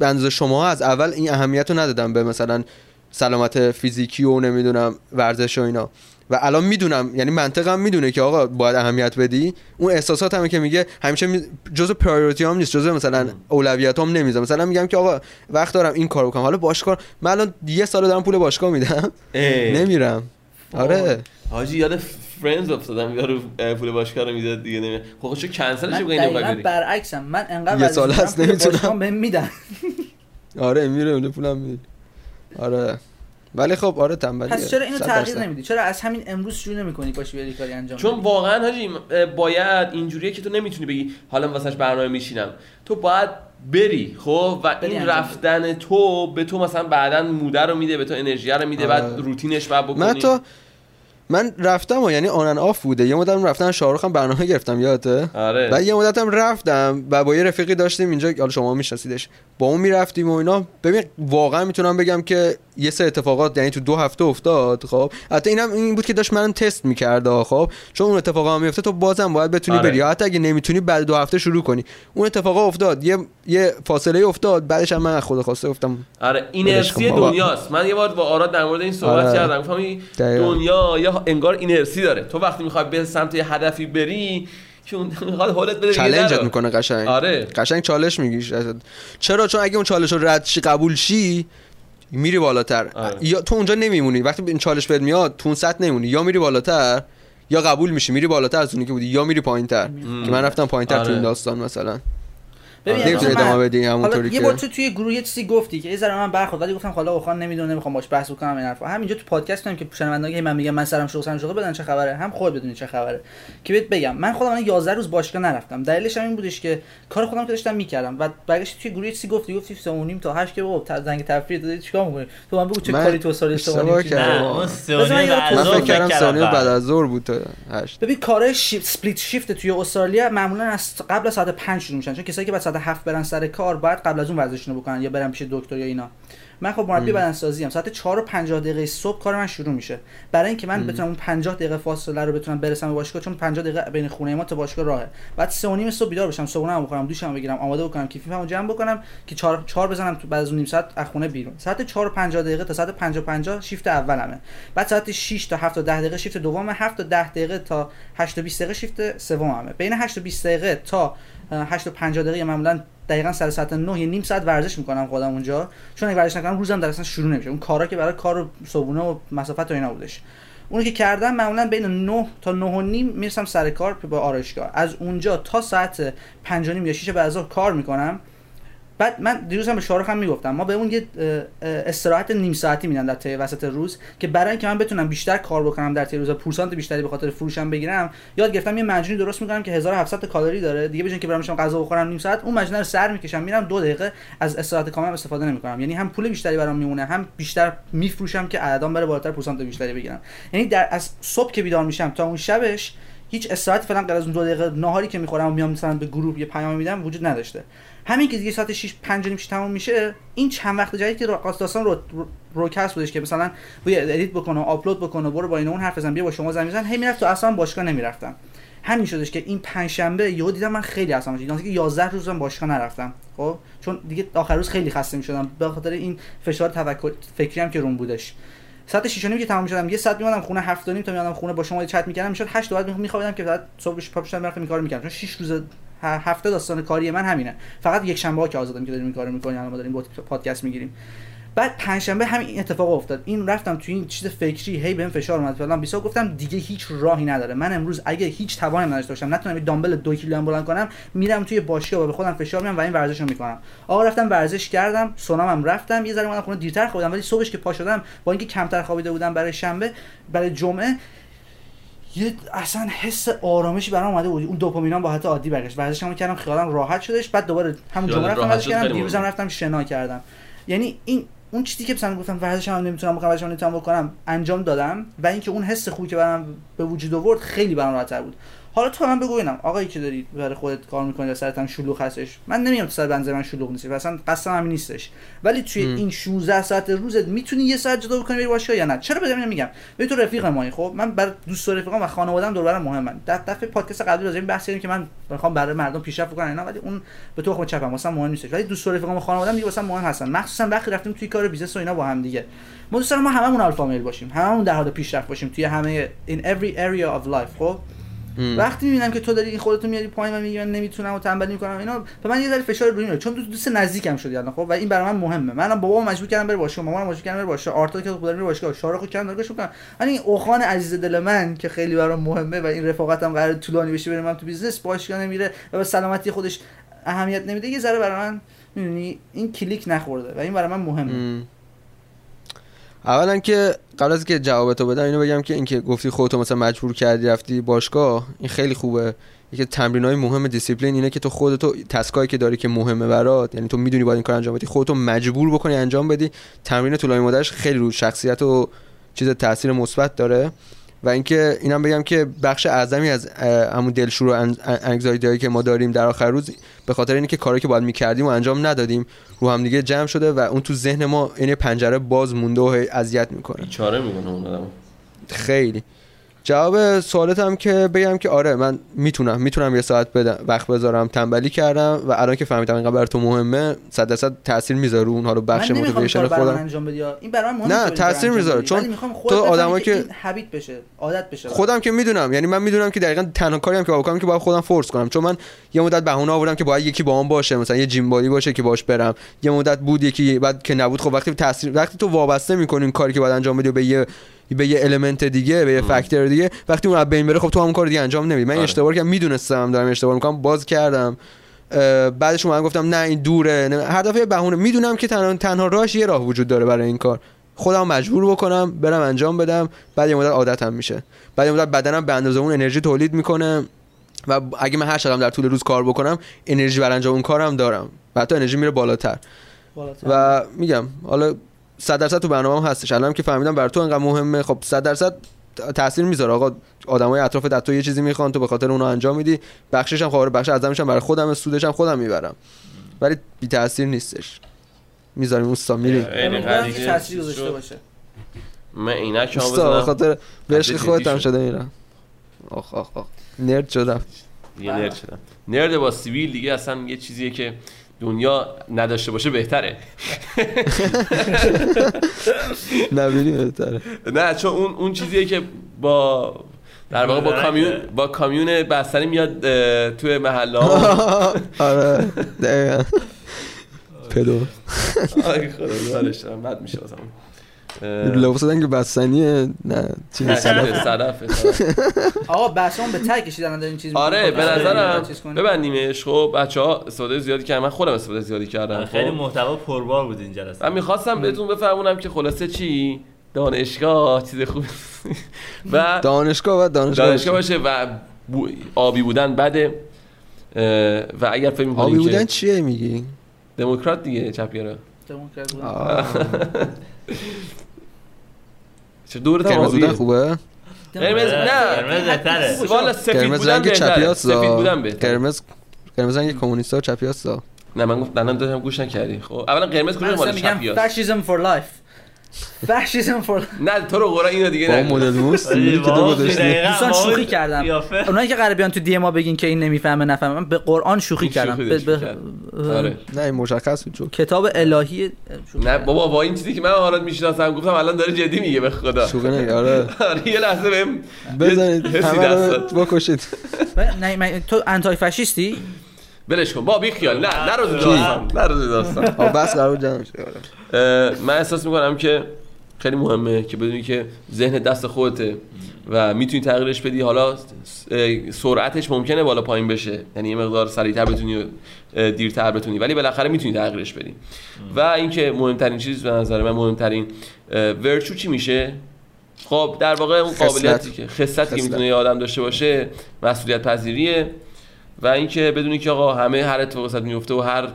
[SPEAKER 4] اندازه شما از اول این اهمیت رو ندادم به مثلا سلامت فیزیکی و نمی‌دونم ورزش و اینا. و الان می‌دونم یعنی منطقم می‌دونه که آقا باید اهمیت بدی. اون احساسات همه که میگه همیشه می... جزء پرایوریتی هم نیست جزء مثلا اولویت هم نمی‌ذارم مثلا میگم که آقا وقت دارم این کارو بکنم. حالا باشگاه من الان یه سال دارم پول باشگاه میدم. نمیرم. آره.
[SPEAKER 3] حاجی یاد فرندز افتادم یارو پول باشگاه رو می‌داد دیگه نمیاد خب چه کنسلش بگین بری
[SPEAKER 2] برعکسم. من انقدر
[SPEAKER 4] یه سال هست نمی‌تونم.
[SPEAKER 2] بهم میدن.
[SPEAKER 4] آره میره اون پولم میده. آره. ولی خب آره تنبلی
[SPEAKER 2] پس چرا اینو تغییر. نمیدی؟ چرا از همین امروز شروع نمی‌کنی پاشی بری کاری انجام
[SPEAKER 3] چون؟ واقعا حاجی باید اینجوریه که تو نمی‌تونی بگی حالا واسش برنامه میشینم. تو باید بری خب؟ و
[SPEAKER 2] بری
[SPEAKER 3] این
[SPEAKER 2] انجام
[SPEAKER 3] رفتن تو به تو مثلا بعدا موده رو میده به تو انرژی رو میده
[SPEAKER 4] آره.
[SPEAKER 3] بعد روتینش بعد بکنی.
[SPEAKER 4] من تو من رفتم و یعنی آن آف بوده. یه مدت رفتم شاروخ هم برنامه گرفتم یادته؟
[SPEAKER 3] آره.
[SPEAKER 4] و یه مدت هم رفتم و با یه رفیقی داشتیم اینجا حالا شما میشناسیدش. با اون می‌رفتیم و اینا. ببین واقعا می‌تونم بگم که یه سه اتفاقات یعنی تو دو هفته افتاد خب. حتی اینم این بود که داشت من تست می‌کرده خب. چون اون اتفاقا هم میفته تو بازم باید بتونی
[SPEAKER 3] آره.
[SPEAKER 4] بری. حتی اگه نمی‌تونی بعد دو هفته شروع کنی. اون اتفاقا افتاد. یه یه فاصله افتاد. بعدش هم من از خود خواسته گفتم
[SPEAKER 3] آره اینرسی. دنیاست. من یه بار با آراد در مورد این صحبت
[SPEAKER 4] آره.
[SPEAKER 3] کردم. گفتم. دنیا یا انگار اینرسی داره. تو وقتی می‌خوای به سمت یه هدفی بری که اون می‌خواد حالت بده
[SPEAKER 4] چالنجت. می‌کنه قشنگ.
[SPEAKER 3] آره.
[SPEAKER 4] قشنگ چالش میگیش چرا؟ چون اگه اون چالش رو رد شی قبول شی میری بالاتر.
[SPEAKER 3] آره.
[SPEAKER 4] یا تو اونجا نمیمونی. وقتی این چالش بهت میاد تو اون سطح نمیمونی. یا میری بالاتر یا قبول میشی. میری بالاتر از اونی که بودی. یا میری پایینتر. که من رفتم پایینتر تو
[SPEAKER 3] آره.
[SPEAKER 4] این داستان. مثلا. نمی‌تونی
[SPEAKER 2] من-
[SPEAKER 4] ادامه بدی
[SPEAKER 2] حالا
[SPEAKER 4] همونطوری
[SPEAKER 2] یه
[SPEAKER 4] که؟
[SPEAKER 2] بار تو توی گروه یه چیزی گفتی که یه ذره من برخورد ولی گفتم حالا اوخان نمی‌دونه نمی‌خوام باش بحث بکنم این حرفا. همینجا تو پادکست هم که شنوندگی من میگم من سرم شغل سرم شغل بدن چه خبره؟ هم خود بدونی چه خبره. که بهت بگم من خودم الان 11 روز باشگاه نرفتم. دلیلش هم این بودش که کار خودم که داشتم می‌کردم. و برگشت توی گروه یه چیزی گفتی گفتی 3 و نیم تا 8 که بابا زنگ تفریح دادی چیکار می‌کنی؟ تو من بگو چه کاری تو سال
[SPEAKER 1] سه و نیم
[SPEAKER 2] یه
[SPEAKER 4] من
[SPEAKER 1] ظهر
[SPEAKER 4] فکر کردم ثانیه
[SPEAKER 1] بعد.
[SPEAKER 4] از ظهر بود تا هشت.
[SPEAKER 2] ببین کارهای شیفت سپلیت شیفت توی استرالیا معمولا از قبل از ساعت 5 شروع میشن. چون کسایی که بعد ساعت 7 برن سر کار باید قبل از اون ورزشونو بکنن یا برن پیش دکتر یا اینا. من خب مربی بدنسازی ام ساعت 4 و 50 دقیقه صبح کار من شروع میشه. برای اینکه من بتونم اون 50 دقیقه فاصله رو بتونم برسم به باشگاه چون 50 دقیقه بین خونه ما تا باشگاه راهه. بعد 3 و نیم صبح بیدار بشم صبحونه بخورم دوشم بگیرم آماده بکنم کیفیمو جمع بکنم که 4 4 بزنم تو بعد از اون نیم ساعت از خونه بیرون. ساعت 4 و 50 دقیقه تا ساعت 5 و 50 شیفت اولمه. بعد ساعت 6 تا 7 تا 10 دقیقه شیفت دومه 7 تا 10 دقیقه تا 8 تا 20 دقیقه شیفت سوممه. بین 8 تا 20 دقیقه تا 8 تا 50 دقیقه معمولا دقیقا سر ساعت 9 یه نیم ساعت ورزش می‌کنم خودم اونجا. چون اگه ورزش نکنم روزم در اصلا شروع نمیشه. اون کارا که برای کار و صبحونه و مسافت و اینا بودش. اونو که کردم معمولا بین 9 تا 9 و نیم می‌رسم سر کار با آرایشگاه. از اونجا تا ساعت 5 یا 6 بعد کار می‌کنم. بعد من دیروز هم به شارخ هم می‌گفتم. ما به اون یه استراحت نیم ساعتی میدن در طی وسط روز که برای اینکه من بتونم بیشتر کار بکنم در طی روز پورسانت بیشتری به خاطر فروشم بگیرم یاد گرفتم یه مجونی درست می‌کنم که 1700 کالری داره. دیگه بجن که برام غذا بخورم نیم ساعت اون مجونه رو سر می‌کشم میرم دو دقیقه از استراحت کامل استفاده نمی‌کنم. یعنی هم پول بیشتری برام میمونه هم بیشتر میفروشم که عددام بره بالاتر پورسانت بیشتری بگیرم. یعنی در از صبح که بیدار میشم تا اون شبش هیچ استراحتی فعلا غیر از اون دو دقیقه ناهاری که می‌خورم و میام مثلا به گروه یه پیام میدم وجود نداشته. همین که دیگه ساعت 6 5 نیم تموم میشه این چند وقت جدید که راست داستان پادکست بودش که مثلا بیا edit بکنه آپلود بکنه برو با این اون حرف بزن بیا با شما زنگ بزن هی می‌رفت تو اصلا باشگاه نمی‌رفتم. همین شدش که این پنج شنبه یهو دیدم من خیلی اصلا شدم که 11 روزم باشگاه نرفتم. خب؟ چون دیگه آخر روز خیلی خسته می‌شدم به خاطر این فشار تفکر فکری هم که روم بودش. ساعت 6 که تمام شدم یه ساعت میمونم خونه 7 نیم تا میادم خونه با شما چت می‌کردم می‌شد 8 بعد میخوابیدم که بعد صبحش پا می‌شدم این کارو می‌کردم. چون 6 روز هفته داستان کاری من همینه. فقط یک شنبه ها که آزادم که داریم این کارو می‌کنیم الان ما داریم پادکست می‌گیریم. بعد پنجشنبه همین اتفاق افتاد. این رفتم تو این چیز فکری هی بهم فشار اومد. فلان بیسا گفتم دیگه هیچ راهی نداره. من امروز اگه هیچ توانی نداشته باشم نتونم دامبل دو کیلو هم بلند کنم میرم توی باشگاه و به خودم فشار میام و این ورزش رو می‌کنم. آقا رفتم ورزش کردم سونامم رفتم یه ذره من خونه دیرتر خوابیدم. ولی صبحش که پا شدم با اینکه کمتر خوابیده بودم برای شنبه برای جمعه یه اصلا حس آرامشی برام اومده بود. اون دوپامینام با حالت عادی برگشت. ورزشم کردم خیالم راحت شدش. بعد دوباره همون جمعه رفتم ورزش کردم دیروزم رفتم شنا کردم. یعنی این اون چیزی که مثلا گفتم ورزشم نمی‌تونم بکنم ورزشم نمی‌تونم بکنم انجام دادم. و اینکه اون حس خوبی که برام به وجود آورد خیلی برام راحت‌تر بود. حالا تو من بگو اینم. آقایی که داری برای خودت کار می‌کنی و سرت هم شلوغ هستش. من نمیام تو سر بنز من شلوغ نیست اصلا قصدم همین نیستش. ولی توی ام. این 16 ساعت روزت می‌تونی یه ساعت جدا بکنی بری باشگاه یا نه؟ چرا بدم میگم به تو رفیق مایی خب؟ من بر دوست و رفیقام و خانواده‌ام دور برم مهمن. در دفعه پادکست قبلی راجع به بحث کردیم که من می‌خوام برای مردم پیشرفت کنم اینا ولی اون به تخم چپم. واسه مهم نیستش. ولی دوست و رفیقام و خانواده‌ام دیگه واسه مهم هستن. مخصوصا وقتی رفتیم توی کار business و اینا با هم دیگه. ما دوست ما هممون alpha male باشیم. هممون در حال پیشرفت باشیم توی همه in every area of life خب؟ وقتی می‌بینم که تو داری این خودتو میاری پایین و میگی من نمی‌تونم و تنبلی می‌کنم اینا به من یه ذره فشار روی میاد چون دوست نزدیکم شدی الان خب؟ و این برای من مهمه. منم بابام مجبور کردم بره باشگاه مامانم مجبور کردم بره باشگاه آرتا که خود بره باشگاه شاهرخو کردم دارگاش بکنم. این اوخان عزیز دل من که خیلی برام مهمه و این رفاقتم قرار طولانی بشه بریم من تو business باشگاه نمیره و به سلامتی خودش اهمیت نمیده یه ذره برای من می‌دونی این کلیک نخورده و این برای من مهمه.
[SPEAKER 4] اولا که قبل از که جواب تو بدم اینو بگم که اینکه گفتی خودتو مثلا مجبور کردی رفتی باشگاه این خیلی خوبه. یکی تمرین های مهم دیسیپلین اینه که تو خودتو task ایی که داری که مهمه برات یعنی تو می‌دونی باید این کار انجام بدی خودتو مجبور بکنی انجام بدی. تمرین طولانی مدتش خیلی رو شخصیت و چیز تاثیر مثبت داره. و اینکه اینم بگم که بخش اعظمی از همون دلشور و انگزایتی که ما داریم در آخر روز به خاطر اینکه کاری که باید می‌کردیم و انجام ندادیم رو هم دیگه جمع شده و اون تو ذهن ما این پنجره باز مونده و اذیت می‌کنه.
[SPEAKER 3] چاره می‌کنه اون آدم
[SPEAKER 4] خیلی. جواب سوالت هم که بگم که آره من می‌تونم می‌تونم یه ساعت بدم وقت بذارم تنبلی کردم و الان که فهمیدم اینقدر برای تو مهمه 100 درصد تاثیر می‌ذاره اون رو بخش موتیویشن خودم.
[SPEAKER 2] انجام بدی این برای من
[SPEAKER 4] نه تاثیر می‌ذاره چون تو آدمایی که
[SPEAKER 2] هابیت بشه عادت بشه.
[SPEAKER 4] خودم که می‌دونم یعنی من می‌دونم که دقیقاً تنها کاری هم که بکنم که باید خودم فورس کنم. چون من یه مدت بهونه آوردم که باید یکی با هم باشه مثلا یه جیم بادی باشه که باش برم. یه مدت بود یکی بعد که نبود خب وقتی تاثیر وقتی تو وابسته می‌کنی کاری که باید انجام بدی به یه به یه المنت دیگه به یه فاکتور دیگه. وقتی اون بین بره خب تو همون کار دیگه انجام نمیدی. من آره. اشتباه کردم. می‌دونستم دارم اشتباه می‌کنم. باز کردم. بعدش من گفتم نه این دوره هر دفعه بهونه. می‌دونم که تنها تنها راهش یه راه وجود داره برای این کار. خودم مجبور بکنم برم انجام بدم. بعد یه مدت عادتم میشه. بعد یه مدت بدنم به اندازه اون انرژی تولید می‌کنه. و اگه من هر شبم در طول روز کار بکنم انرژی برای انجام اون کارم دارم. و حتی انرژی میره بالاتر, بالاتر. و میگم حالا 100 درصد تو برنامه هستش. الان که فهمیدم بر تو انقدر مهمه. خب 100 درصد تاثیر می‌ذاره. آقا آدمای اطراف تو یه چیزی می‌خوان تو به خاطر اونو انجام میدی. بخشش هم خبر بخش ازمش هم برای خودم سودش هم خودم می‌برم. ولی بی تاثیر نیستش. می‌ذاریم اوستا میری
[SPEAKER 2] تاثیر گذاشته باشه.
[SPEAKER 3] من عینک
[SPEAKER 4] هم بزنم خاطر عشق خودت هم شده میرم آخ آخ آخ. نرد شدم.
[SPEAKER 3] یه نرد شدم. نرد با سیویل دیگه اصلا یه چیزیه که دنیا نداشته باشه بهتره.
[SPEAKER 4] نبینی بهتره.
[SPEAKER 3] نه چون اون اون چیزیه که با در واقع با کامیون با کامیون بستنی میاد توی محله.
[SPEAKER 4] آره دقیقا. پدو
[SPEAKER 3] آره خدا بد میشه
[SPEAKER 4] لباس دادن که بستنیه نه چی
[SPEAKER 3] نه،
[SPEAKER 4] صدف.
[SPEAKER 3] صدفه
[SPEAKER 2] آقا بحثمون به ته کشیدن دارین چیز
[SPEAKER 3] آره به
[SPEAKER 2] می‌کنید.
[SPEAKER 3] نظرم
[SPEAKER 2] چیز.
[SPEAKER 3] ببندیمش. خب بچه ها استفاده زیادی کردن. من خودم استفاده زیادی کردم
[SPEAKER 1] خیلی
[SPEAKER 3] خب.
[SPEAKER 1] محتوا پربار بود این جلسه.
[SPEAKER 3] من می‌خواستم بهتون بفهمونم که خلاصه چی؟ دانشگاه چیز خوب. و
[SPEAKER 4] دانشگاه و دانشگاه,
[SPEAKER 3] دانشگاه
[SPEAKER 4] باشه.
[SPEAKER 3] و آبی بودن بده. اه، و اگر فکر
[SPEAKER 4] آبی
[SPEAKER 3] می‌کنین
[SPEAKER 4] بودن چیه میگی؟
[SPEAKER 3] دموکرات دیگه چپگرا
[SPEAKER 2] دموکرات.
[SPEAKER 3] چه دور
[SPEAKER 4] قرمز بودن خوبه
[SPEAKER 3] قرمز نه
[SPEAKER 1] قرمز بهتره
[SPEAKER 3] والا سفید
[SPEAKER 4] قرمز
[SPEAKER 3] بودن
[SPEAKER 4] رنگ
[SPEAKER 3] بهتره سفید بودن بهتره
[SPEAKER 4] قرمز قرمز رنگ کمونیستا و چپیاست
[SPEAKER 3] نه من گفت الان داشتم گوش نکردی خب اولا قرمز کجا مال چپیاست
[SPEAKER 2] فاشیسم فور لایف فاشیسم فور
[SPEAKER 3] نه تو رو قرآن اینو دیگه
[SPEAKER 4] با
[SPEAKER 3] نگو
[SPEAKER 4] مدل موس
[SPEAKER 2] دوستان
[SPEAKER 1] ما
[SPEAKER 2] شوخی کردم. اونایی که قراره بیان تو دی ما بگین که این نمی‌فهمه نفهمه. من به قرآن شوخی کردم.
[SPEAKER 3] آره.
[SPEAKER 4] نه این مشخص بود
[SPEAKER 2] کتاب الهی
[SPEAKER 3] نه. بابا با این چیزی که من حالات می‌شناسم گفتم الان داره جدی میگه به خدا.
[SPEAKER 4] شوخی نگه آره.
[SPEAKER 3] آره یه لحظه بهم
[SPEAKER 4] بزنید. بکشید.
[SPEAKER 2] نه تو انتای فاشیستی
[SPEAKER 3] ولش کن. با بی خیال. نه نه روز؟ داستان. نه روز داستان.
[SPEAKER 4] بس قرار جمع شد آره.
[SPEAKER 3] من احساس می‌کنم که خیلی مهمه که بدونی که ذهن دست خودته و می‌تونی تغییرش بدی. حالا سرعتش ممکنه بالا پایین بشه. یعنی یه مقدار سریعتر بتونی دیرتر بتونی. ولی بالاخره می‌تونی تغییرش بدی. و اینکه مهمترین چیز به نظر من مهمترین ورچو چی میشه؟ خب در واقع اون. قابلیتی که خصلتی که. می‌تونه یه آدم داشته باشه مسئولیت پذیریه و اینکه بدونی که آقا همه هر اتفاقی واسط میفته و هر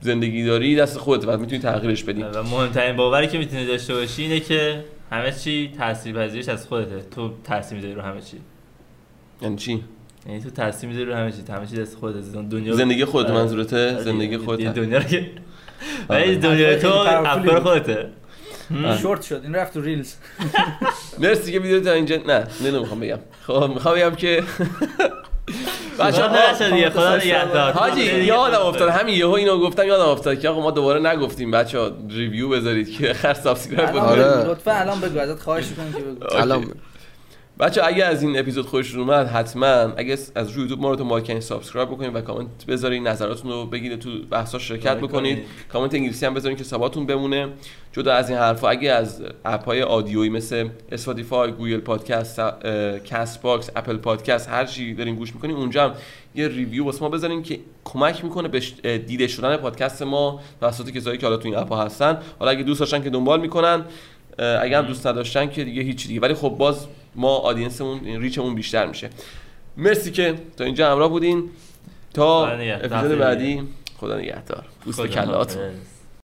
[SPEAKER 3] زندگی داری دست خودت و می‌تونی تغییرش بدی.
[SPEAKER 1] و مهمترین باوری که می‌تونی داشته باشی اینه که همه چی تاثیرپذیریش از خودته. تو تاثیر می‌ذاری رو همه چی.
[SPEAKER 3] یعنی چی؟
[SPEAKER 1] یعنی تو تاثیر می‌ذاری رو همه چی. همه چی دست خودت دنیا
[SPEAKER 3] زندگی خودت
[SPEAKER 1] آره.
[SPEAKER 3] منظورته؟
[SPEAKER 1] آره،
[SPEAKER 3] زندگی خودت.
[SPEAKER 1] دنیا رو که
[SPEAKER 3] آره.
[SPEAKER 1] ولی دنیا تو
[SPEAKER 2] افکار.
[SPEAKER 1] خودته.
[SPEAKER 2] شورت شد. این رفت تو ریلز.
[SPEAKER 3] مرسی که ویدیو تا اینجا نه نه نمی‌خوام بگم. خب می‌خوام بگم که بچه
[SPEAKER 1] خدا نشه دیگه خدا نگهدار.
[SPEAKER 3] حاجی یادم افتاد همین یهو اینو گفتم یادم افتاد که آقا ما دوباره نگفتیم. بچه ها review بذارید که خر
[SPEAKER 2] subscribe
[SPEAKER 3] کنید
[SPEAKER 4] آره.
[SPEAKER 2] بگو، لطفا الان بگو ازت خواهش می‌کنم که بگو.
[SPEAKER 4] الان
[SPEAKER 3] بچه اگه از این اپیزود خوشتون اومد حتما اگه از روی یوتیوب ما رو تو مارکن subscribe بکنید و کامنت بذارید نظراتتون رو بگید تو بحثا شرکت
[SPEAKER 1] لایک
[SPEAKER 3] بکنید.
[SPEAKER 1] کنید.
[SPEAKER 3] کامنت انگلیسی هم بذارید که ثباتون بمونه. جدا از این حرفا اگه از app های audio یی مثل Spotify Google Podcast Castbox Apple Podcast هر چی دارین گوش می‌کنین اونجا هم یه review واسه ما بذارین که کمک می‌کنه به دیده شدن پادکست ما توسط کسایی که حالا تو این app ها هستن. حالا اگه دوست داشتن که دنبال می‌کنن اگه هم دوست نداشتن که دیگه هیچ دیگه. ولی خب باز ما audience مون این reach مون بیشتر میشه. مرسی که تا اینجا همراه بودین. تا. اپیزود بعدی. خدا نگهدار.
[SPEAKER 1] خدا
[SPEAKER 3] کلاتون.